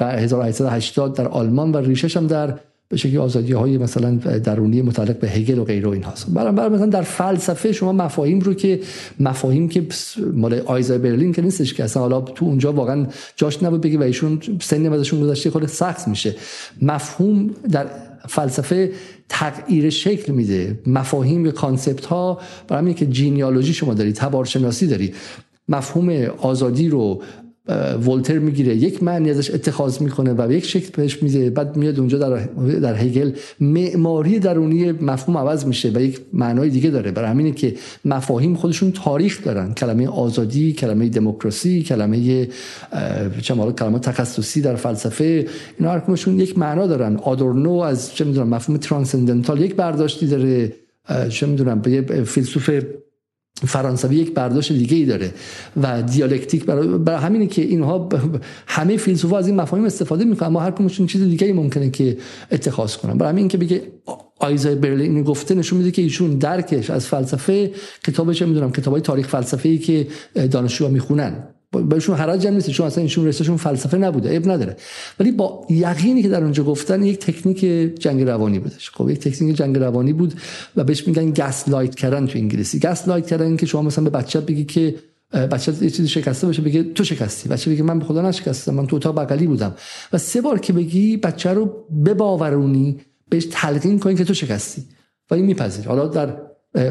1880 در آلمان و ریشش هم در به شکلی آزادی های مثلا درونی متعلق به هگل و غیره این هاست برای برای مثلا در فلسفه شما مفاهیم رو که مفاهیم که مال آیزایا برلین که نیستش که اصلا حالا تو اونجا واقعا جاش نبود بگی و ایشون سنی ازشون گذشته خود سخت میشه. مفهوم در فلسفه تغییر شکل میده. مفاهیم یا concept ها برای که جینیالوژی شما داری تبارشناسی داری مفهوم آزادی رو ولتر می‌گیره. یک معنی ازش اتخاذ می‌کنه و یک شکل بهش میده. بعد میاد اونجا در در هگل معماری درونی مفهوم عوض میشه و یک معنای دیگه داره. برای همینه که مفاهیم خودشون تاریخ دارن. کلمه آزادی کلمه دموکراسی کلمه چه کلمه تخصصی در فلسفه اینا هر یک معنا دارن. آدورنو از چه می‌دونم مفهوم ترانسندنتال یک برداشتی داره. چه می‌دونم به فیلسوف فرانسوی یک برداشت دیگه ای داره و دیالکتیک برای, برای همینه که اینها همه فیلسوفا از این مفاهیم استفاده می‌کنن. اما هر کدومشون چیز دیگه ای ممکنه که اتخاذ کنن. برای همین که بگه آیزای برلین گفته نشون میده که ایشون درکش از فلسفه کتابش می‌دونم کتابای تاریخ فلسفه ای که دانشجوها می‌خونن. بهشون حراج هم نیست چون اصلا ایشون رشتهشون فلسفه نبوده عیب نداره. ولی با یقینی که در اونجا گفتن یک تکنیک جنگ روانی بودش. خب یک تکنیک جنگ روانی بود و بهش میگن gaslight کردن تو انگلیسی. gaslight کردن که شما مثلا به بچه بگی که بچه یه چیزی شکسته باشه بگه تو شکستی. بچه بگه من به خدا نشکستم من تو اتاق بغلی بودم. و سه بار که بگی بچه رو بباورونی بهش تلقین کنی که تو شکستی. و این میپذیره حالا در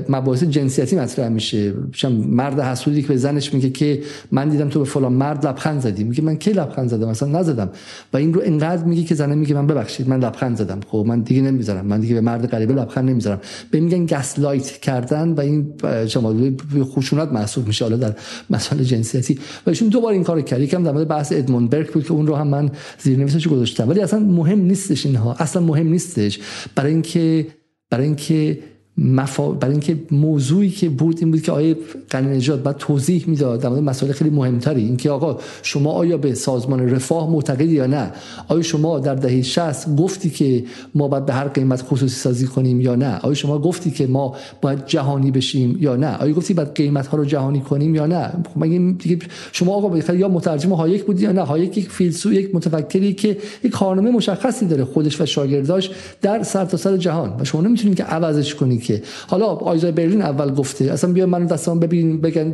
مباحث جنسیتی مطرح میشه. مرد حسودی که به زنش میگه که من دیدم تو به فلان مرد لبخند زدی. میگه من کی لبخند زدم؟ مثلا نزدم. و این رو انقدر میگه که زنه میگه من ببخشید من لبخند زدم. خب من دیگه نمی‌ذارم. من دیگه به مرد غریبه لبخند نمی‌ذارم. به میگن گس لایت کردن و این شما خشونت محسوب میشه حالا در مسائل جنسیتی. و ایشون دوبار این کارو کرد. یکم در مورد بحث ادموند برک بود که اون رو هم من زیرنویسش گذاشتم. ولی اصلا مهم نیستش اینها. اصلا مهم نیستش. برای اینکه برای اینکه مفا... برای اینکه موضوعی که بود این بود که آیه قنی نجات بعد توضیح می‌داد در مورد مسائل خیلی مهمتری اینکه آقا شما آیا به سازمان رفاه معتقدی یا نه؟ آیا شما در دهه 60 گفتی که ما باید به هر قیمت خصوصی سازی کنیم یا نه؟ آیا شما گفتی که ما باید جهانی بشیم یا نه؟ آیا گفتی باید قیمت ها رو جهانی کنیم یا نه؟ خب مگه شما آقا یا مترجم هایک بودی یا نه؟ هایک یک فیلسوف یک متفکری که یک کارنامه مشخصی داره خودش و شاگرداش در سرتاسر سر جهان و شما نمی‌تونید که عوضش کنید که حالا آیزایا برلین اول گفته اصلا بیا منو دستان ببین بگن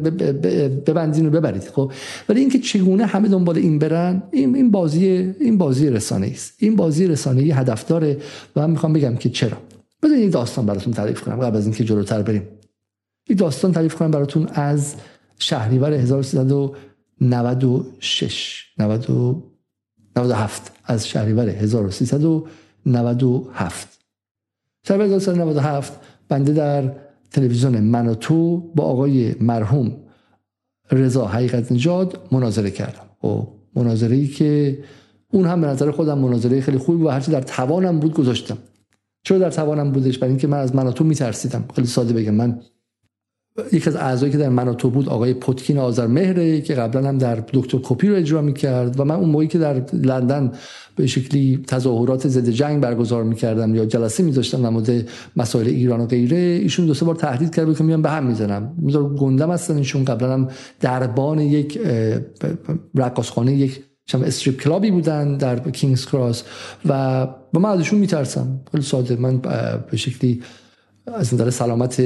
ببندین و ببرید خب؟ ولی اینکه چگونه همه دنبال این برن این این بازی این بازی رسانه است این بازی رسانه ای هدف داره و من می‌خوام بگم که چرا. بذارید این داستان براتون تعریف کنم قبل از اینکه جلوتر بریم. این داستان تعریف کنم براتون از شهریور 1396 97 از شهریور 1397 شهریور 1397 بنده در تلویزیون من و تو با آقای مرحوم رضا حقیقت نجاد مناظره کردم. و خب، مناظره ای که اون هم به نظر خودم مناظره خیلی خوبی و هرچی در توانم بود گذاشتم. چرا در توانم بودش؟ برای اینکه من از من و تو میترسیدم. خیلی ساده بگم. من یکی از اعضایی که در من تو بود آقای پتکین آذر مهره که قبلا هم در دکتر کپی رو اجرا می‌کرد و من اون موقعی که در لندن به شکلی تظاهرات ضد جنگ برگزار می‌کردم یا جلسه میذاشتم در مورد مسائل ایران و غیره ایشون دو سه بار تهدید کرد که میان به هم می‌زنم. میذار گندم هستن ایشون. قبلا هم دربان یک رقاصخانه یک strip club ی بودن در کینگز کراس و با من ازشون میترسم. خیلی ساده. من به شکلی از نظر سلامت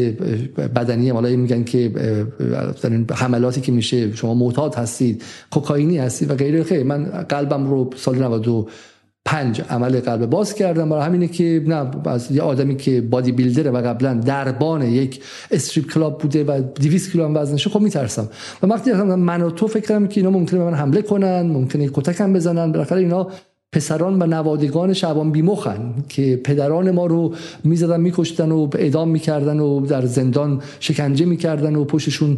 بدنی حالا میگن که این حملاتی که میشه شما معتاد هستید کوکائینی هستید و غیره. خیلی من قلبم رو سال 95 عمل قلب باز کردم. برای همینه که نه از یه آدمی که bodybuilder ه و قبلا دربان یک استریپ کلاب بوده و 200 کیلو هم وزنشه خب میترسم. و وقتی من و تو فکر کردم که اینا ممکنه به من حمله کنن ممکنه کتک هم بزنن بالاخره اینا پسران و نوادگان شعبان بیمخن که پدران ما رو می‌زدن میکشتن و اعدام می‌کردن و در زندان شکنجه می‌کردن و پشتشون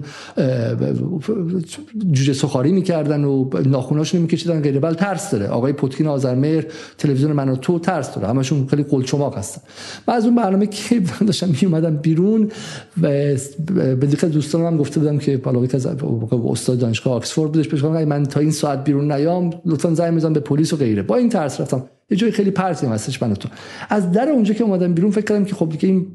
جوجه سخاری می‌کردن و ناخوناشون میکشیدن غیره بل ترس داره. آقای پتکین آذرمهر تلویزیون منو تو ترس داره. همشون خیلی قلچماق هستن. و از اون برنامه که داشتم میومدم بیرون و به دیگه دوستانم هم گفته بودم که حالا از استاد دانشگاه آکسفورد بودش من تا این ساعت بیرون نیام لطفا زنگ بزن به پلیس و غیره. با این ترس رفتم. یه جای خیلی پرتی هستش من تو. از در اونجا که اومدم بیرون فکر کردم که خب دیگه این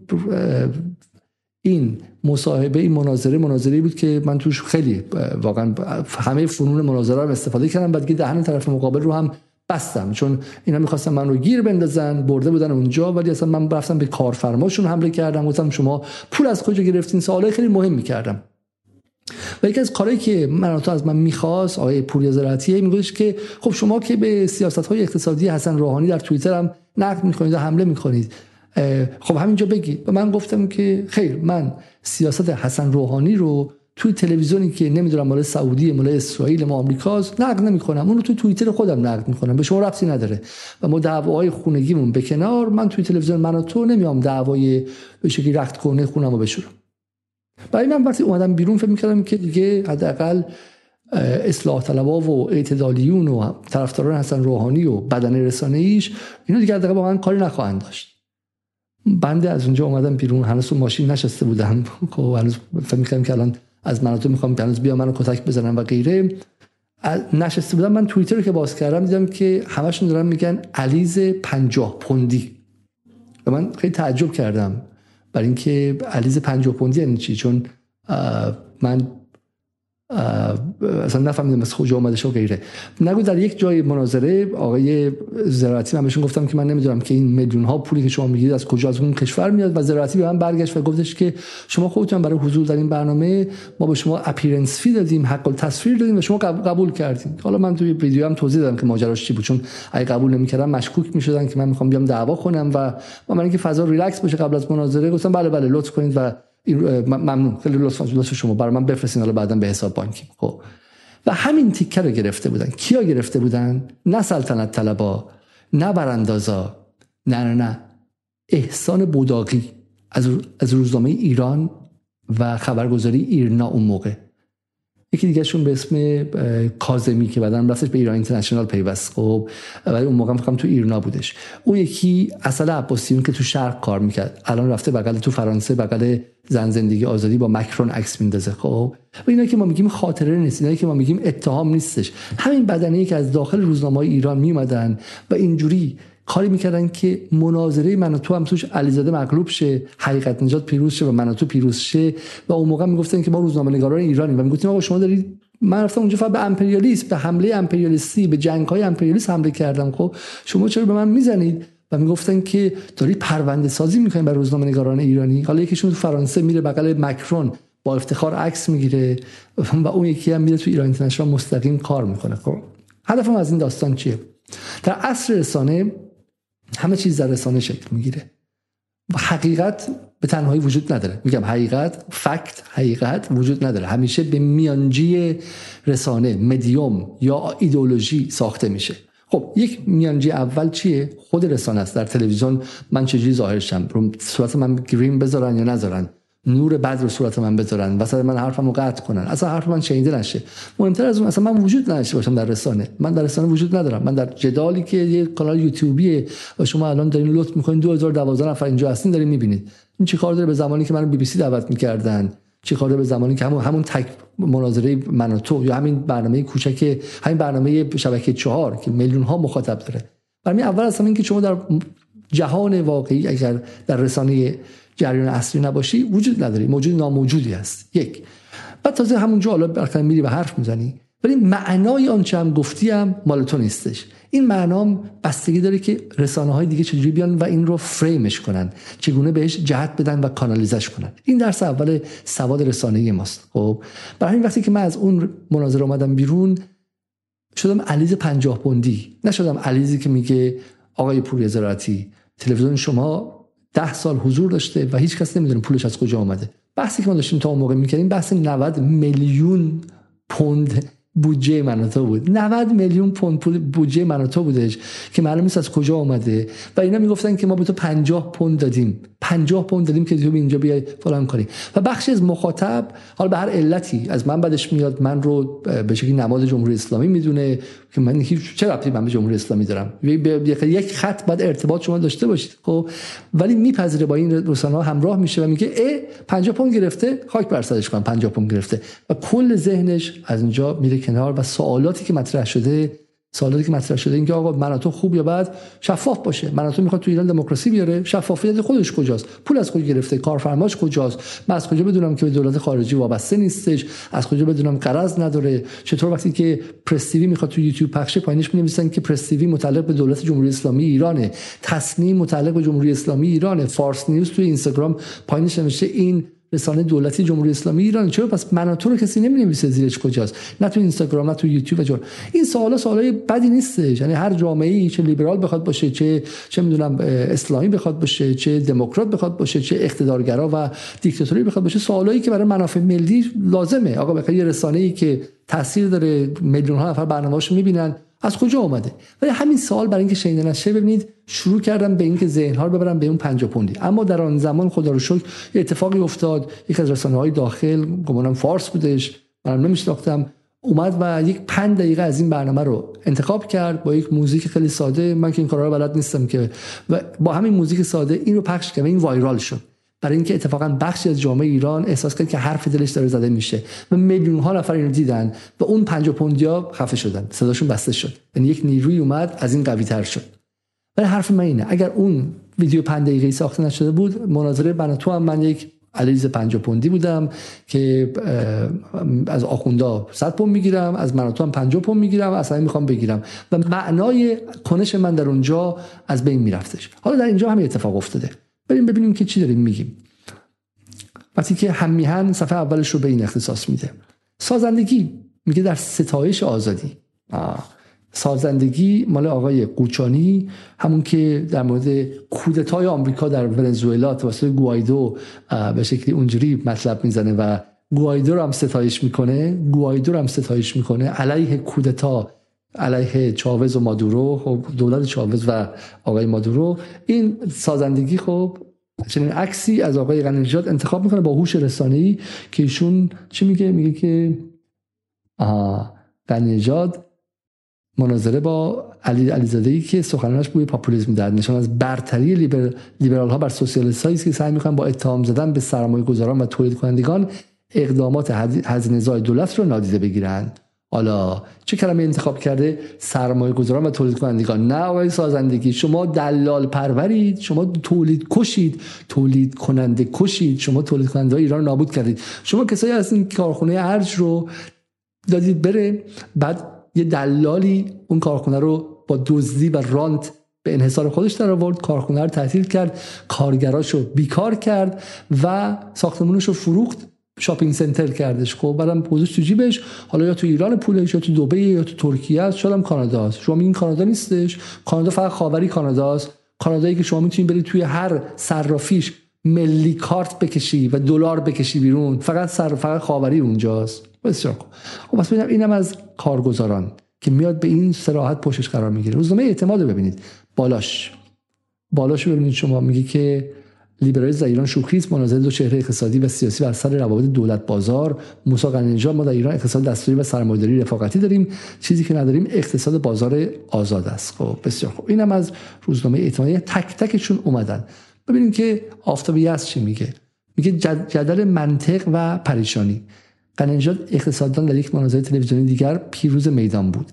این مصاحبه این مناظره مناظره بود که من توش خیلی واقعا همه فنون مناظره رو استفاده کردم. بعد که دهن طرف مقابل رو هم بستم. چون اینا می‌خواستن من رو گیر بندازن برده بودن اونجا. ولی اصلا من رفتم به کارفرماشون حمله کردم. گفتم شما پول از کجا گرفتین؟ سوالای خیلی مهم می‌کردم. و یکی از کارهایی که من تو از من می‌خواست آقای پوری زراعتی میگوش که خب شما که به سیاست های اقتصادی حسن روحانی در توییتر هم نقد می‌کنید و حمله می‌کنید خب همینجا بگید. و من گفتم که خیر من سیاست حسن روحانی رو توی تلویزیونی که نمی‌دونم مال سعودی مال اسرائیل ما آمریکاست نقد نمی‌کنم. اون رو توی توییتر خودم نقد می‌کنم. به شما ربطی نداره. و ما دعوای خونگیمون به کنار. من توی تلویزیون من و نمیام دعوای به شکلی رخت کنه بشورم. برای من وقتی اومدم بیرون فکر می‌کردم که دیگه حداقل اصلاح طلبا و اعتدالیون و طرفداران حسن روحانی و بدن رسانه ایش اینا دیگه حداقل با من کاری نخواهند داشت. بنده از اونجا اومدم بیرون هنوز اون ماشین نشسته بودم. خب هنوز فکر می‌کردم که الان از مناطق می‌خوام هنوز بیا منو کتک بزنم و غیره. نشسته بودم من توییتر رو که باز کردم دیدم که همشون دارن میگن علیز پنجاه پوندی. و من خیلی تعجب کردم. برای اینکه علیز پنجاه پوندی یعنی چی؟ چون من اصلا نفهمیدم از کجا اومده و غیره. نگو در یک جای مناظره آقای زراعتی من بهشون گفتم که من نمی‌دونم که این میلیون ها پولی که شما میگید از کجا از اون کشور میاد و زراعتی به من برگشت و گفتش که شما خودتون برای حضور در این برنامه ما به شما appearance fee دادیم حق التصویر دادیم و شما قبول کردیم حالا من توی ویدیو هم توضیح دادم که ماجراش چی بود چون اگه قبول نمی‌کردم مشکوک می‌شدن که من می‌خوام بیام دعوا کنم و من اینکه فضا ریلکس باشه قبل از مناظره گفتم بله بله لطف کنید و ممنون خیلی لطف شما. برای من بفرستین حالا بعدا به حساب بانکی. خب. و همین تیکه رو گرفته بودن. کیا گرفته بودن؟ نه سلطنت طلبا نه براندازا. نه نه نه. احسان بوداقی از روزنامه ایران و خبرگزاری ایرنا اون موقع. یکی دیگه شون به اسم کازمی که بعدا رفتش به ایران اینترنشنال پیوست. خب ولی اون موقع فکرم تو ایرنا بودش. اون یکی اصل عباسیون که تو شرق کار می‌کرد. الان رفته بغل تو فرانسه بغل زن زندگی آزادی با مکرون عکس میندازه. خب و اینا که ما میگیم خاطره نیست. اینا که ما میگیم اتهام نیستش. همین بدنه که از داخل روزنامه ایران میومدن و اینجوری کاری می‌کردن که مناظره من و تو هم توش علیزاده مغلوب شه حقیقت نجات پیروز شه و من و تو پیروز شه. و اون موقع می‌گفتن که ما روزنامه نگاران ایرانی و می‌گفتیم آقا شما دارید من رفتم اونجا فقط به امپریالیسم به حمله امپریالیستی به جنگ های امپریالیست حمله کردم. خب شما چرا به من می‌زنید؟ و می‌گفتن که دارید پرونده سازی می‌کنید برای روزنامه نگاران ایرانی. حالا یکیشون تو فرانسه میره بغل مکرون با افتخار عکس می‌گیره و اون یکی هم میره تو ایران اینترنشنال مستقیم کار می‌کنه. خب هدفم از این داستان چیه؟ در عصر رسانه همه چیز در رسانه شکل می‌گیره. حقیقت به تنهایی وجود نداره. میگم حقیقت فکت حقیقت وجود نداره. همیشه به میانجی رسانه مدیوم یا ایدولوژی ساخته میشه. خب یک میانجی اول چیه؟ خود رسانه است. در تلویزیون من چجوری ظاهر شم صورت من گرین بذارن یا نذارن؟ نور بد رو صورت من بذارن. وسط من حرفمو قطع کنن. اصلا حرف من شنیده نشه. مهمتر از اون اصلا من وجود نداشته باشم در رسانه. من در رسانه وجود ندارم. من در جدالی که یه کانال یوتیوبیه و شما الان دارین لطف می‌کنین 2012 نفر اینجا هستین دارین می‌بینید. این چی کار داره به زمانی که منو بی بی سی دعوت می‌کردن؟ چی کار داره به زمانی که همون همون تک مناظره من و تو یا همین برنامه کوچک همین برنامه شبکه چهار که میلیون ها مخاطب داره. برای اول اصلا اینکه شما در جهان واقعی اگر در رسانه جریان اصلی نباشی وجود نداری. موجود ناموجودی هست. یک. بعد تازه همونجا حالا برخلاف میری و حرف می‌زنی. ولی معنای آنچه هم گفتی هم مال تو نیستش. این معنام بستگی داره که رسانه های دیگه چجوری بیان و این رو فریمش کنن. چگونه بهش جهت بدن و کانالیزش کنن. این درس اول سواد رسانه ماست. خب. برای این وقتی که من از اون مناظره اومدم بیرون شدم علیز پنجاه پوندی نشدم علیزی که میگه آقای پوری زراعتی تلویزیون شما ده سال حضور داشته و هیچ کس نمی‌دونه پولش از کجا آمده بحثی که ما داشتیم تا اون موقع می‌کردیم بحث 90 میلیون پوند بودجه من تو بود. 90 میلیون پوند پول بودجه من تو بودش که معلوم نیست از کجا آمده و اینا می‌گفتن که ما به تو 50 پوند دادیم. 50 پوند دادیم که تو اینجا بیای فلان کنی و بخشی از مخاطب حالا به هر علتی از من بعدش میاد من رو به شکلی نماد جمهوری اسلامی می‌دونه که من هیچ چه ربطی من به جمهوری اسلامی دارم؟ یک خط بعد ارتباط شما داشته باشید خب؟ ولی میپذیره با این رسانه همراه میشه و میگه ا 50 پوند گرفته خاک بر سرش کنم 50 پوند گرفته. و کل ذهنش از اینجا میره کنار و سوالاتی که مطرح شده سوالاتی که مطرح شده اینکه آقا من تو خوب یا بد؟ شفاف باشه. من تو می‌خواد تو ایران دموکراسی بیاره. شفافیت خودش کجاست؟ پول از کجا گرفته؟ کارفرماش کجاست؟ من از کجا بدونم که به دولت خارجی وابسته نیستش؟ از کجا بدونم قرض نداره؟ چطور وقتی که پرس می‌خواد تو یوتیوب پخشه پایینش می‌نویسن که پرس متعلق به دولت جمهوری اسلامی ایرانه. تصنیم متعلق به جمهوری اسلامی ایرانه. فارس نیوز تو اینستاگرام پایینش نوشته این رسانه دولتی جمهوری اسلامی ایران. چرا؟ پس من تو رو کسی نمی‌نویسه زیرش کجاست. نه تو اینستاگرام نه تو یوتیوب جور. این سوالا سوالای بدی نیستش. یعنی هر جامعه چه لیبرال بخواد باشه چه چه می‌دونم اسلامی بخواد باشه چه دموکرات بخواد باشه چه اقتدارگرا و دیکتاتوری بخواد باشه سوالایی که برای منافع ملی لازمه. آقا بخاطر یه رسانه‌ای که تاثیر داره میلیون ها نفر برنامه‌اشو می‌بینن از کجا اومده؟ ولی همین سوال برای اینکه شنیده نشه ببینید شروع کردم به اینکه ذهن ها رو ببرم به اون 50 پوندی. اما در آن زمان خدا رو شکر اتفاقی افتاد. یک از رسانه های داخل گمانم فارس بودش منم نمیشناختم اومد و یک پنج دقیقه از این برنامه رو انتخاب کرد با یک موزیک خیلی ساده. من که این کارا رو بلد نیستم که و با همین موزیک ساده این رو پخش کرد این وایرال شد. برای اینکه اتفاقا بخشی از جامعه ایران احساس کرد که حرف دلش داره زده میشه. و میلیون ها نفر اینو دیدن و اون پنج پوندیا خفه شدن. صداشون بسته شد. یعنی یک نیروی اومد از این قوی تر شد. ولی حرف من اینه اگر اون ویدیو 5 دقیقه‌ای ساخته نشده بود مناظره بنا تو هم من یک علیز پنج پوندی بودم که از آخوندا 100 پوند می‌گیرم از مناتو هم 50 پوند می‌گیرم اصلا می‌خوام بگیرم. و معنای کنش من در اونجا از بین میرفتش. حالا در اینجا همین اتفاق افتاده. بریم ببینیم که چی داریم میگیم. وقتی که هم میهن صفحه اولش رو به این اختصاص میده. سازندگی میگه در ستایش آزادی. آه. سازندگی مال آقای قوچانی همون که در مورد کودتای آمریکا در ونزوئلا توسط گوایدو به شکلی اونجوری مطلب می‌زنه و گوایدو رو هم ستایش می‌کنه. گوایدو رو هم ستایش می‌کنه علیه کودتا علیه چاوز و مادورو خب دولت چاوز و آقای مادورو. این سازندگی خب چنین عکسی از آقای غنیجاد انتخاب می‌کنه با هوش رسانه‌ای که ایشون چی میگه؟ میگه که غنیجاد مناظره با علی علیزاده ای که سخنانش بوی پاپولیسم در نشان از برتری لیبر... لیبرال ها بر سوسیالیست هایی که سعی می‌کنن با اتهام زدن به سرمایه گذاران و تولید کنندگان اقدامات هزینه دولت رو نادیده بگیرند. حالا چه کلمه انتخاب کرده؟ سرمایه گذاران و تولید کنندگان نه آقای سازندگی شما دلال پرورید شما تولید کشید. تولید کننده کشید. شما تولید کننده ایران نابود کردید. شما کسایی هستین کارخونه ارج رو دادید بره بعد یه دلالی اون کارخونه رو با دزدی و رانت به انحصار خودش در آورد کارخونه رو تعطیل کرد کارگراشو بیکار کرد و ساختمونش رو فروخت. شاپینگ سنتر کردش. خب بعدم پوزش تو جیبش. حالا یا تو ایران پولش یا تو دبی یا تو ترکیه است شاید هم کانادا است. شما میگین کانادا نیستش؟ کانادا فقط خاوری کانادا است. کانادایی که شما می‌تونید برید توی هر صرافیش ملی کارت بکشی و دلار بکشی بیرون فقط سر فقط خاوری اونجاست. بسیار خوب. خب پس ببینم اینم از کارگزاران که میاد به این سراحت پشتش قرار می‌گیره. روزنامه اعتماد رو ببینید. بالاش. بالاش ببینید. شما میگه که لیبرالیسم در ایران شوخی است. مناظره دو چهره اقتصادی و سیاسی بر سر روابط دولت بازار. موسی قنیجان ما در ایران اقتصاد دستوری و سرمایه‌داری رفاقتی داریم. چیزی که نداریم اقتصاد بازار آزاد است. خب بسیار خوب. اینم از روزنامه اعتمادی. تک تکشون اومدن. ببینیم که آفتاب یزد چی میگه. میگه جدل منطق و پریشانی. قننجاد اقتصاددان در یک مناظره تلویزیونی دیگر پیروز میدان بود.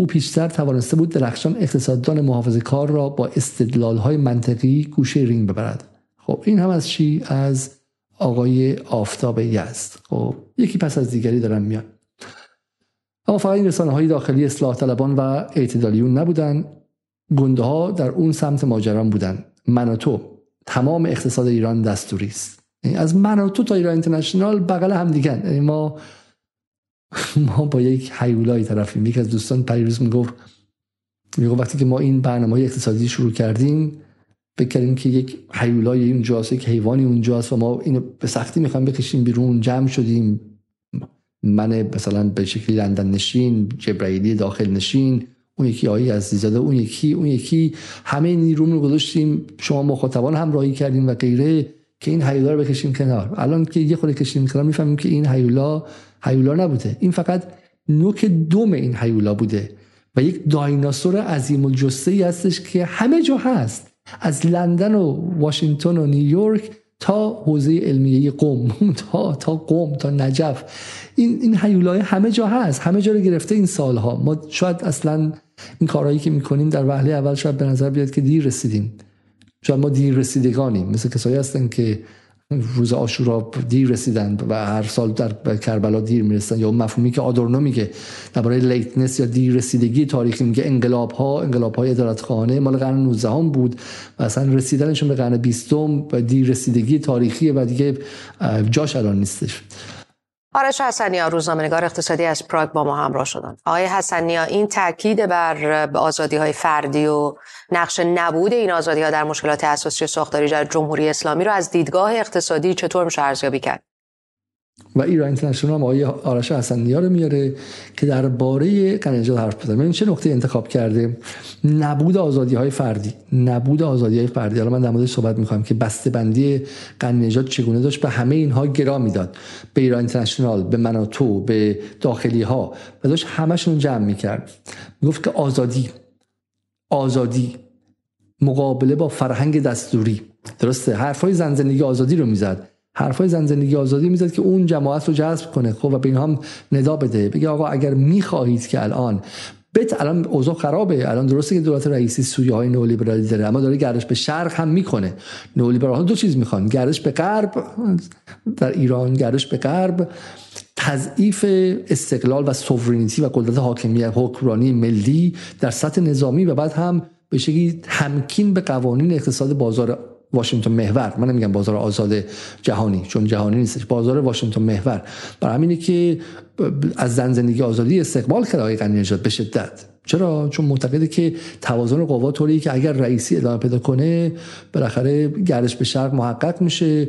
او پیشتر توانسته بود درخشان اقتصاددان محافظ کار را با استدلال های منطقی گوشه رینگ ببرد. خب این هم از چی؟ از آقای آفتاب یزد. خب یکی پس از دیگری دارن میان اما فقط این رسانه های داخلی اصلاح طلبان و اعتدالیون نبودن. گنده ها در اون سمت ماجران بودن. من و تو. تمام اقتصاد ایران دستوری است. یعنی از من و تو تا ایران اینترنشنال بغل هم دیگه یعنی ما ما با یک حیولای طرفیم. یکی از دوستان پریروز می‌گفت می‌گفت وقتی که ما این برنامه های اقتصادی شروع کردیم بکردیم که یک حیولای اونجاست یک حیوانی اونجاست و ما اینو به سختی می‌خوایم بکشیم بیرون جمع شدیم. من مثلا به شکلی لندن نشین جبرائیلی داخل نشین اون یکی آیی از زیزاده اون یکی اون یکی. همه نیروم رو گذاشتیم. شما مخاطبان همراهی کردیم و غیره که این هیولا رو بکشیم کنار. الان که یه خورده کشیم کنار می‌فهمیم که این هیولا هیولا نبوده. این فقط نوک دوم این هیولا بوده و یک دایناسور عظیم الجثه ای هستش که همه جا هست. از لندن و واشنگتن و نیویورک تا حوزه علمیه قم تا تا قم تا نجف. این این هیولای همه جا هست. همه جا رو گرفته این سالها. ما شاید اصلا این کارهایی که می‌کنیم در وهله اول شاید به نظر بیاد که دیر رسیدیم. شاید ما دیر رسیدگانیم. مثل کسایی هستن که روز آشورا دیر رسیدن و هر سال در کربلا دیر می‌رسن. یا مفهومی که آدورنو میگه درباره لیتنس یا دیر رسیدگی تاریخی میگه انقلاب ها انقلاب های ادارت خانه مال قرن 19 هم بود و اصلا رسیدنشون به قرن 20 و دیر رسیدگی تاریخی و دیگه جاش الان نیستش. آرش حسنیا روزنامه‌نگار اقتصادی از پراگ با ما همراه شدن. آقای حسنیا این تاکید بر آزادی های فردی و نقش نبود این آزادی ها در مشکلات اساسی ساختاری جمهوری اسلامی رو از دیدگاه اقتصادی چطور میشه ارزیابی کرد؟ و ایران اینترنشنال هم آقای آرش حسنی رو میاره که درباره قنجال حرف بزنه. ببین چه نقطه انتخاب کرده. نبود آزادی های فردی. نبود آزادی های فردی. حالا من در موردش صحبت می‌کنم که بسته بندی قنجات چگونه داشت. به همه اینها گرا می‌داد به ایران اینترنشنال به من و تو به داخلی ها و داشت همشون جمع می‌کرد. گفت که آزادی آزادی مقابله با فرهنگ دستوری. درسته؟ حرفای زن زندگی آزادی رو می‌زد. حرفای زن زندگی آزادی می‌زد که اون جماعت رو جذب کنه. خب و به اینها هم ندا بده. بگه آقا اگر می‌خواهید که الان بت الان اوضاع خرابه. الان درسته که دولت رئیسی سویه های نولیبرالی داره اما داره گردش به شرق هم می‌کنه. نولیبرال دو چیز می‌خوان. گردش به غرب در ایران گردش به غرب. تضعیف استقلال و سوورینیتی و قدرت حاکمیت حکمرانی ملی در سطح نظامی و بعد هم به شکلی تمکین به قوانین اقتصاد بازار واشنگتن محور. من نمیگم بازار آزاد جهانی چون جهانی نیستش. بازار واشنگتن محور. برای همینه که از زن زندگی آزادی استقبال کرده آقای غنی نژاد به شدت. چرا؟ چون معتقده که توازن قوا طوری که اگر رئیسی ادامه پیدا کنه بالاخره گردش به شرق محقق میشه.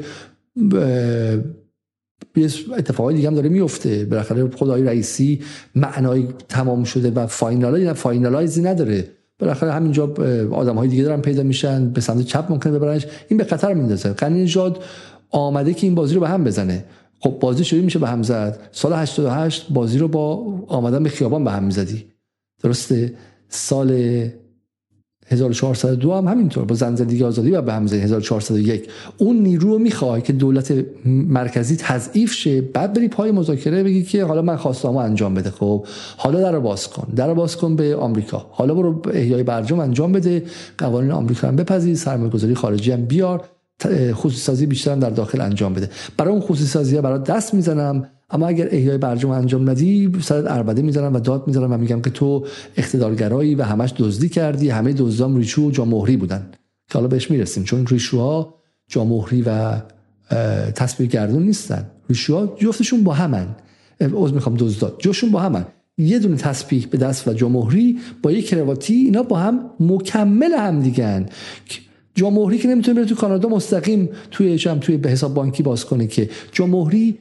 اتفاقای دیگه هم داره میفته. بالاخره آقای رئیسی معنای تمام شده و finali- finalize ی نداره. بالاخره همینجا آدم های دیگه دارن پیدا میشن به سمت چپ ممکنه ببرنش. این به خطر میندازه. غنی نژاد آمده که این بازی رو به هم بزنه. خب بازی شروع میشه به هم زد. سال 88 بازی رو با آمدن به خیابان به هم می‌زدی. درسته؟ سال 1402 هم همینطور با زن زندگی آزادی و به همزه 1401 اون نیرو رو می‌خوای که دولت مرکزی تضعیف شه بعد بری پای مذاکره بگی که حالا من خواستم انجام بده. خب حالا در باز کن. در باز کن به آمریکا. حالا برو احیای برجام انجام بده. قوانین آمریکا هم بپذیر سرمایه‌گذاری خارجی هم بیار. خصوصی سازی بیشتر در داخل انجام بده. برای اون خصوصی سازی برای دست می‌زنم. اما اگر احیای برجام انجام ندی سرت اربده می‌زنم و داد می‌زنم و میگم که تو اقتدارگرایی و همش دزدی کردی همه دزدام ریشو و جامهری بودن. که حالا بهش می‌رسیم چون ریشوها جامهری و تصویر گردون نیستن. ریشوها جفتشون با همن. عذر می‌خوام دزداد. جفتشون با همن. یه دونه تسبیح به دست و جامهری با یک کرواتی اینا با هم مکمل هم دیگن جامهری که نمی‌تونه بره تو کانادا مستقیم توی چم توی به حساب بانکی باز کنه که جامهری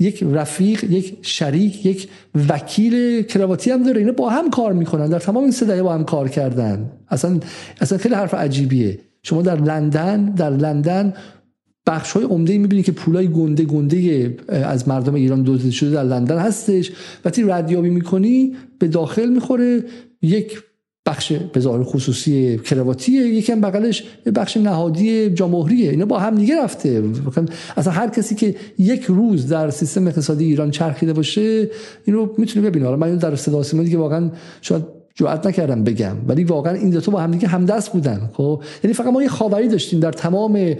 یک رفیق یک شریک یک وکیل کرواتی هم داره. اینا با هم کار می‌کنن. در تمام این سه با هم کار کردن. اصلا اصلا خیلی حرف عجیبیه. شما در لندن در لندن بخش های عمده می‌بینید که پولای گنده گنده از مردم ایران دزدیده شده در لندن هستش. وقتی ردیابی می‌کنی به داخل می‌خوره. یک بخش به خصوصی کرواتیه یکم بغلش بخش نهادی جامهریه اینا با هم دیگه رفته. اصلا هر کسی که یک روز در سیستم اقتصادی ایران چرخیده باشه اینو می‌تونه ببینه حالا من در صدا سیما دیگه واقعا شاید جرئت نکردم بگم. ولی واقعا این دو تا با هم دیگه همدست بودن. خب؟ یعنی فقط ما یه خاوری داشتیم در تمام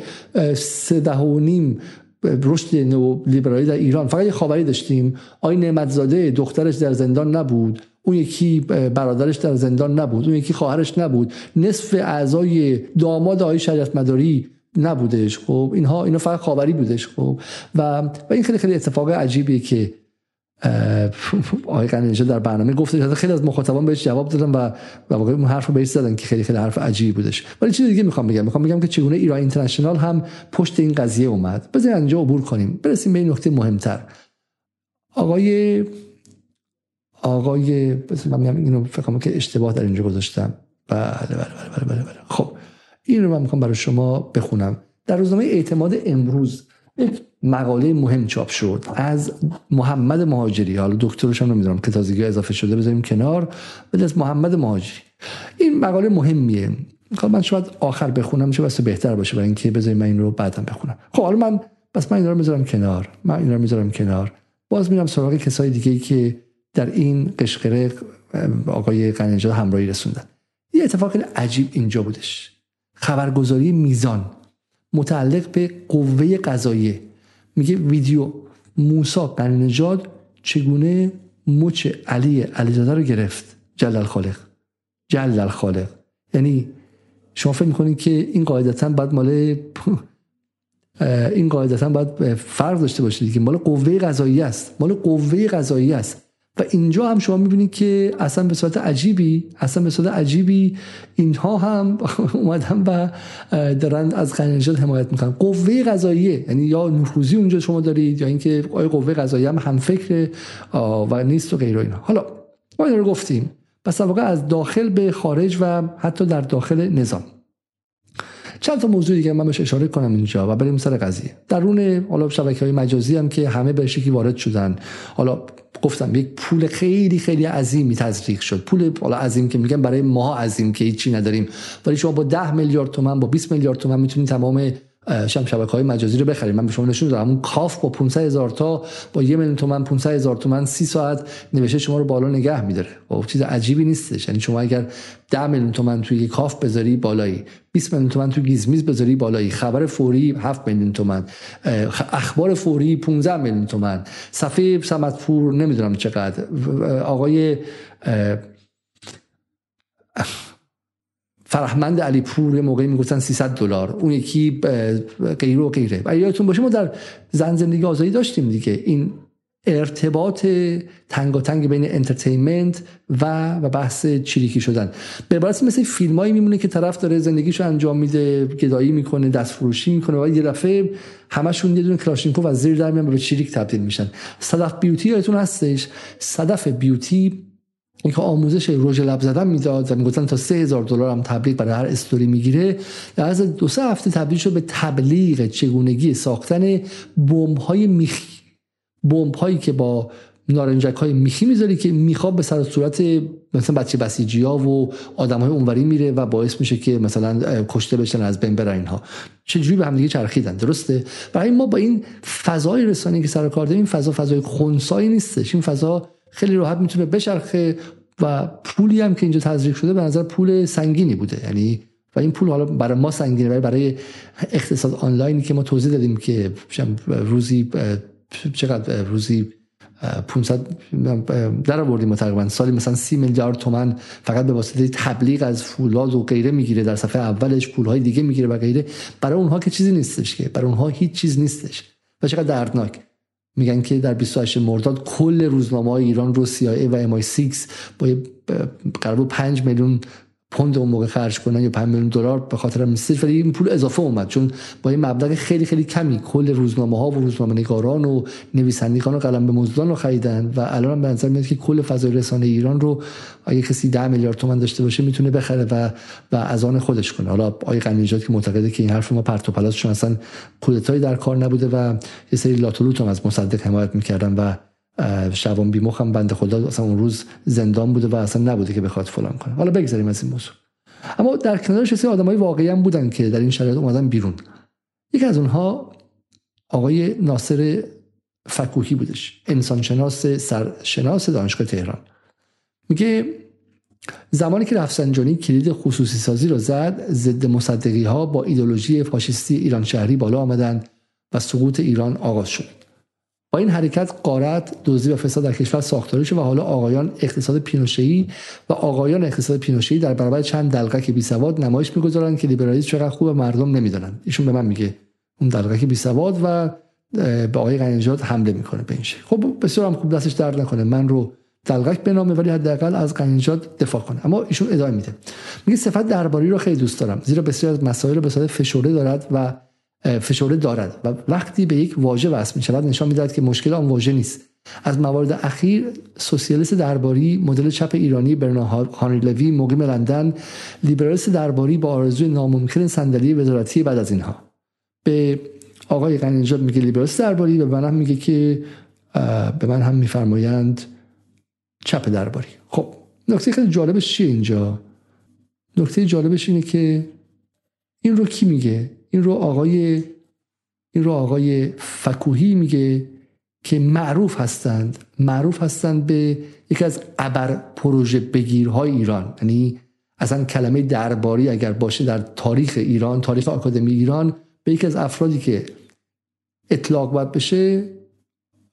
سه ده و نیم رشد نو لیبرالی در ایران. فقط یه خاوری داشتیم. آی نعمتزاده دخترش در زندان نبود. اون یکی برادرش در زندان نبود اون یکی خواهرش نبود. نصف اعضای داماد آقای شریعت مداری نبودش خب؟ اینها اینا فقط خاوری بودش خب؟ و و این خیلی خیلی اتفاق عجیبیه که آقای قنیجه در برنامه گفته خیلی از مخاطبان بهش جواب دادن و و واقعا اون حرف رو بهش زدن که خیلی خیلی حرف عجیبی بودش. ولی چیز دیگه می‌خوام بگم. می‌خوام بگم که چگونه ایران اینترنشنال هم پشت این قضیه اومد. بذارید اینجا عبور کنیم. برسیم به این نکته مهمتر. آقای آقای من اینو فکر که اشتباه در اینجا گذاشتم. بله بله بله بله بله, بله. خب این رو من می‌خوام برای شما بخونم. در روزنامه اعتماد امروز یک مقاله مهم چاپ شد از محمد مهاجری. حالا دکترش هم نمی‌دونم که تازگی اضافه شده بذاریم کنار. ولی از محمد مهاجری. این مقاله مهمیه. خب من شاید آخر بخونم میشه واسه بهتر باشه برای اینکه بذاریم من این رو بعدم بخونم. خب حالا من بس من این رو می‌ذارم کنار. من این رو می‌ذارم کنار. باز میرم سراغ کسای دیگه که در این قشقره آقای قنیجاد همراهی رسوندن. یه اتفاق عجیب اینجا بودش. خبرگزاری میزان متعلق به قوه قضاییه. میگه ویدیو موسا قنیجاد چگونه مچ علی علیزاده رو گرفت؟ جلال خالق. جلال خالق. یعنی شما فکر می‌کنید که این قاعدتا باید مال این قاعدتا باید فرق داشته باشه که مال قوه قضایی است. مال قوه قضایی است. و اینجا هم شما می‌بینید که اصلا به صورت عجیبی اصلا به صورت عجیبی اینها هم اومدن و دارن از قنیجات حمایت می‌کنن. قوه قضاییه یعنی یا نفوذی اونجا شما دارید یا اینکه آیا قوه قضاییه هم هم فکر و نیست و غیر اینا. حالا ما رو گفتیم. پس واقع از داخل به خارج و حتی در داخل نظام. چند تا موضوع دیگه من بهش اشاره کنم اینجا و بریم سر قضیه. درون حالا شبکه های مجازی هم که همه به شکلی وارد شدن. حالا گفتم یک پول خیلی خیلی عظیمی تزریق شد. پول حالا عظیم که میگم برای ما عظیم که هیچی نداریم. ولی شما با 10 میلیارد تومن با 20 میلیارد تومن می‌تونید تمام شم شبکه های مجازی رو بخریم. من به شما نشون دادم اون کاف با 500 هزار تا با یه میلیون تومن 500 هزار تومن 30 ساعت نوشته شما رو بالا نگه میداره. و خب، چیز عجیبی نیستش. یعنی شما اگر 10 میلیون تومن توی کاف بذاری بالایی 20 میلیون تومن توی گیزمیز بذاری بالایی خبر فوری 7 میلیون تومن اخبار فوری 15 میلیون تومن صفحه سمتپور نمی‌دونم چقدر آقای فرهمند علی پور موقعی می‌گفتن 300 دلار. اون یکی غیره و غیره. و یادتون باشه ما در زن زندگی آزادی داشتیم دیگه. این ارتباط تنگ بین entertainment و و بحث چریکی شدن. به عبارت مثل فیلمایی میمونه که طرف داره زندگیشو انجام میده گدایی می‌کنه دست فروشی می‌کنه. و یه دفعه همشون یه دونه کلاشینکوف از زیر در میان به چریک تبدیل میشن. صدف بیوتی یادتون هستش؟ صدف بیوتی که آموزش رژ لب زدن می‌داد و می‌گفتن تا سه هزار دلار هم تبلیغ برای هر استوری می‌گیره. در از دو سه هفته تبدیل شد به تبلیغ چگونگی ساختن بمب های میخی بمب هایی که با نارنجک های میخی می‌ذاری که میخواب به سر صورت مثلا بچه بسیجی ها و آدم های اونوری میره و باعث میشه که مثلا کشته بشن از بین برن اینها. چجوری به هم دیگه چرخیدن؟ درسته؟ برای ما با این فضای رسانی که سر کار داریم فضا فضای خونسایی نیستش. این فضا خیلی راحت می‌تونه بچرخه و پولی هم که اینجا تزریق شده به نظر پول سنگینی بوده. یعنی و این پول حالا برای ما سنگینه ولی برای اقتصاد آنلاینی که ما توضیح دادیم که روزی چقدر روزی 500 در آوردیم تقریبا. سالی مثلا 30 میلیارد تومن فقط به واسطه تبلیغ از فولاد و غیره می‌گیره. در صفحه اولش پولهای دیگه می‌گیره و غیره. برای اونها که چیزی نیستش که برای اونها هیچ چیز نیستش. و چقدر دردناک. میگن که در 28 مرداد کل روزنامه های ایران رو CIA و MI6 با قرار 5 میلیون پوند اون موقع خرج کنن یا 5 میلیون دلار به خاطر مسیج ولی این پول اضافه اومد چون با این مبلغ خیلی خیلی کمی کل روزنامه ها و روزنامه نگاران و نویسندگان و قلم به مزدان رو خریدن و الان به نظر میاد که کل فضای رسانه ایران رو اگه کسی 10 میلیارد تومان داشته باشه می‌تونه بخره و و از آن خودش کنه. حالا آقای قنیجات که معتقده که این حرف ما پرت و پلاس چون اصلا کودتایی در کار نبوده و یه سری لاتولوت هم از مصدق حمایت می‌کردن و شوان بیمخ هم بنده خدا اصلا اون روز زندان بوده و اصلا نبوده که بخواد فلان کنه. حالا بگذاریم از این موضوع. اما در کنارش سری آدمای واقعی هم بودن که در این شرایط اومدن بیرون. یکی از اونها آقای ناصر فکوهی بودش. انسانشناس سرشناس دانشگاه تهران. میگه زمانی که رفسنجانی کلید خصوصی سازی رو زد ضد مصدقی ها با ایدولوژی فاشیستی ایران شهری بالا آمدند و سقوط ایران آغاز شد. با این حرکت قارت دزدی و فساد در کشور ساختاری شد و حالا آقایان اقتصاد پینوشه‌ای و آقایان اقتصاد پینوشه‌ای در برابر چند دلقک بی سواد نمایش می‌گذارند که لیبرالیسم چقدر خوب مردم نمی‌دونن ایشون به من میگه اون دلقک بی سواد و به آقای قنیجات حمله می‌کنه به این شکل. خب بسیار هم خوب دستش درد نکنه. من رو دلقک بنامه ولی حداقل از قنیجات دفاع کنه اما ایشون ادامه میده. میگه صفت درباری رو خیلی دوست دارم. زیرا بسیار از مسائل رو به صورت فشرده دارد و فشرده دارد. و وقتی به یک واژه وصل می شود نشان می‌دهد که مشکل آن واژه نیست. از موارد اخیر سوسیالیست درباری مدل چپ ایرانی برنا هانری لوی مقیم لندن لیبرالیست درباری با آرزوی ناممکن صندلی وزارتی بعد از اینها. به آقای قنیجات میگه لیبرالیست درباری و من هم میگه که به من هم میفرمایند چپ درباری. خب نکته خیلی جالبش چیه اینجا؟ نکته جالبش اینه که این رو کی میگه؟ این رو آقای این رو آقای فکوهی میگه که معروف هستند. معروف هستند به یکی از ابر پروژه بگیرهای ایران. یعنی اصلا کلمه درباری اگر باشه در تاریخ ایران تاریخ آکادمی ایران به یکی از افرادی که اطلاق باید بشه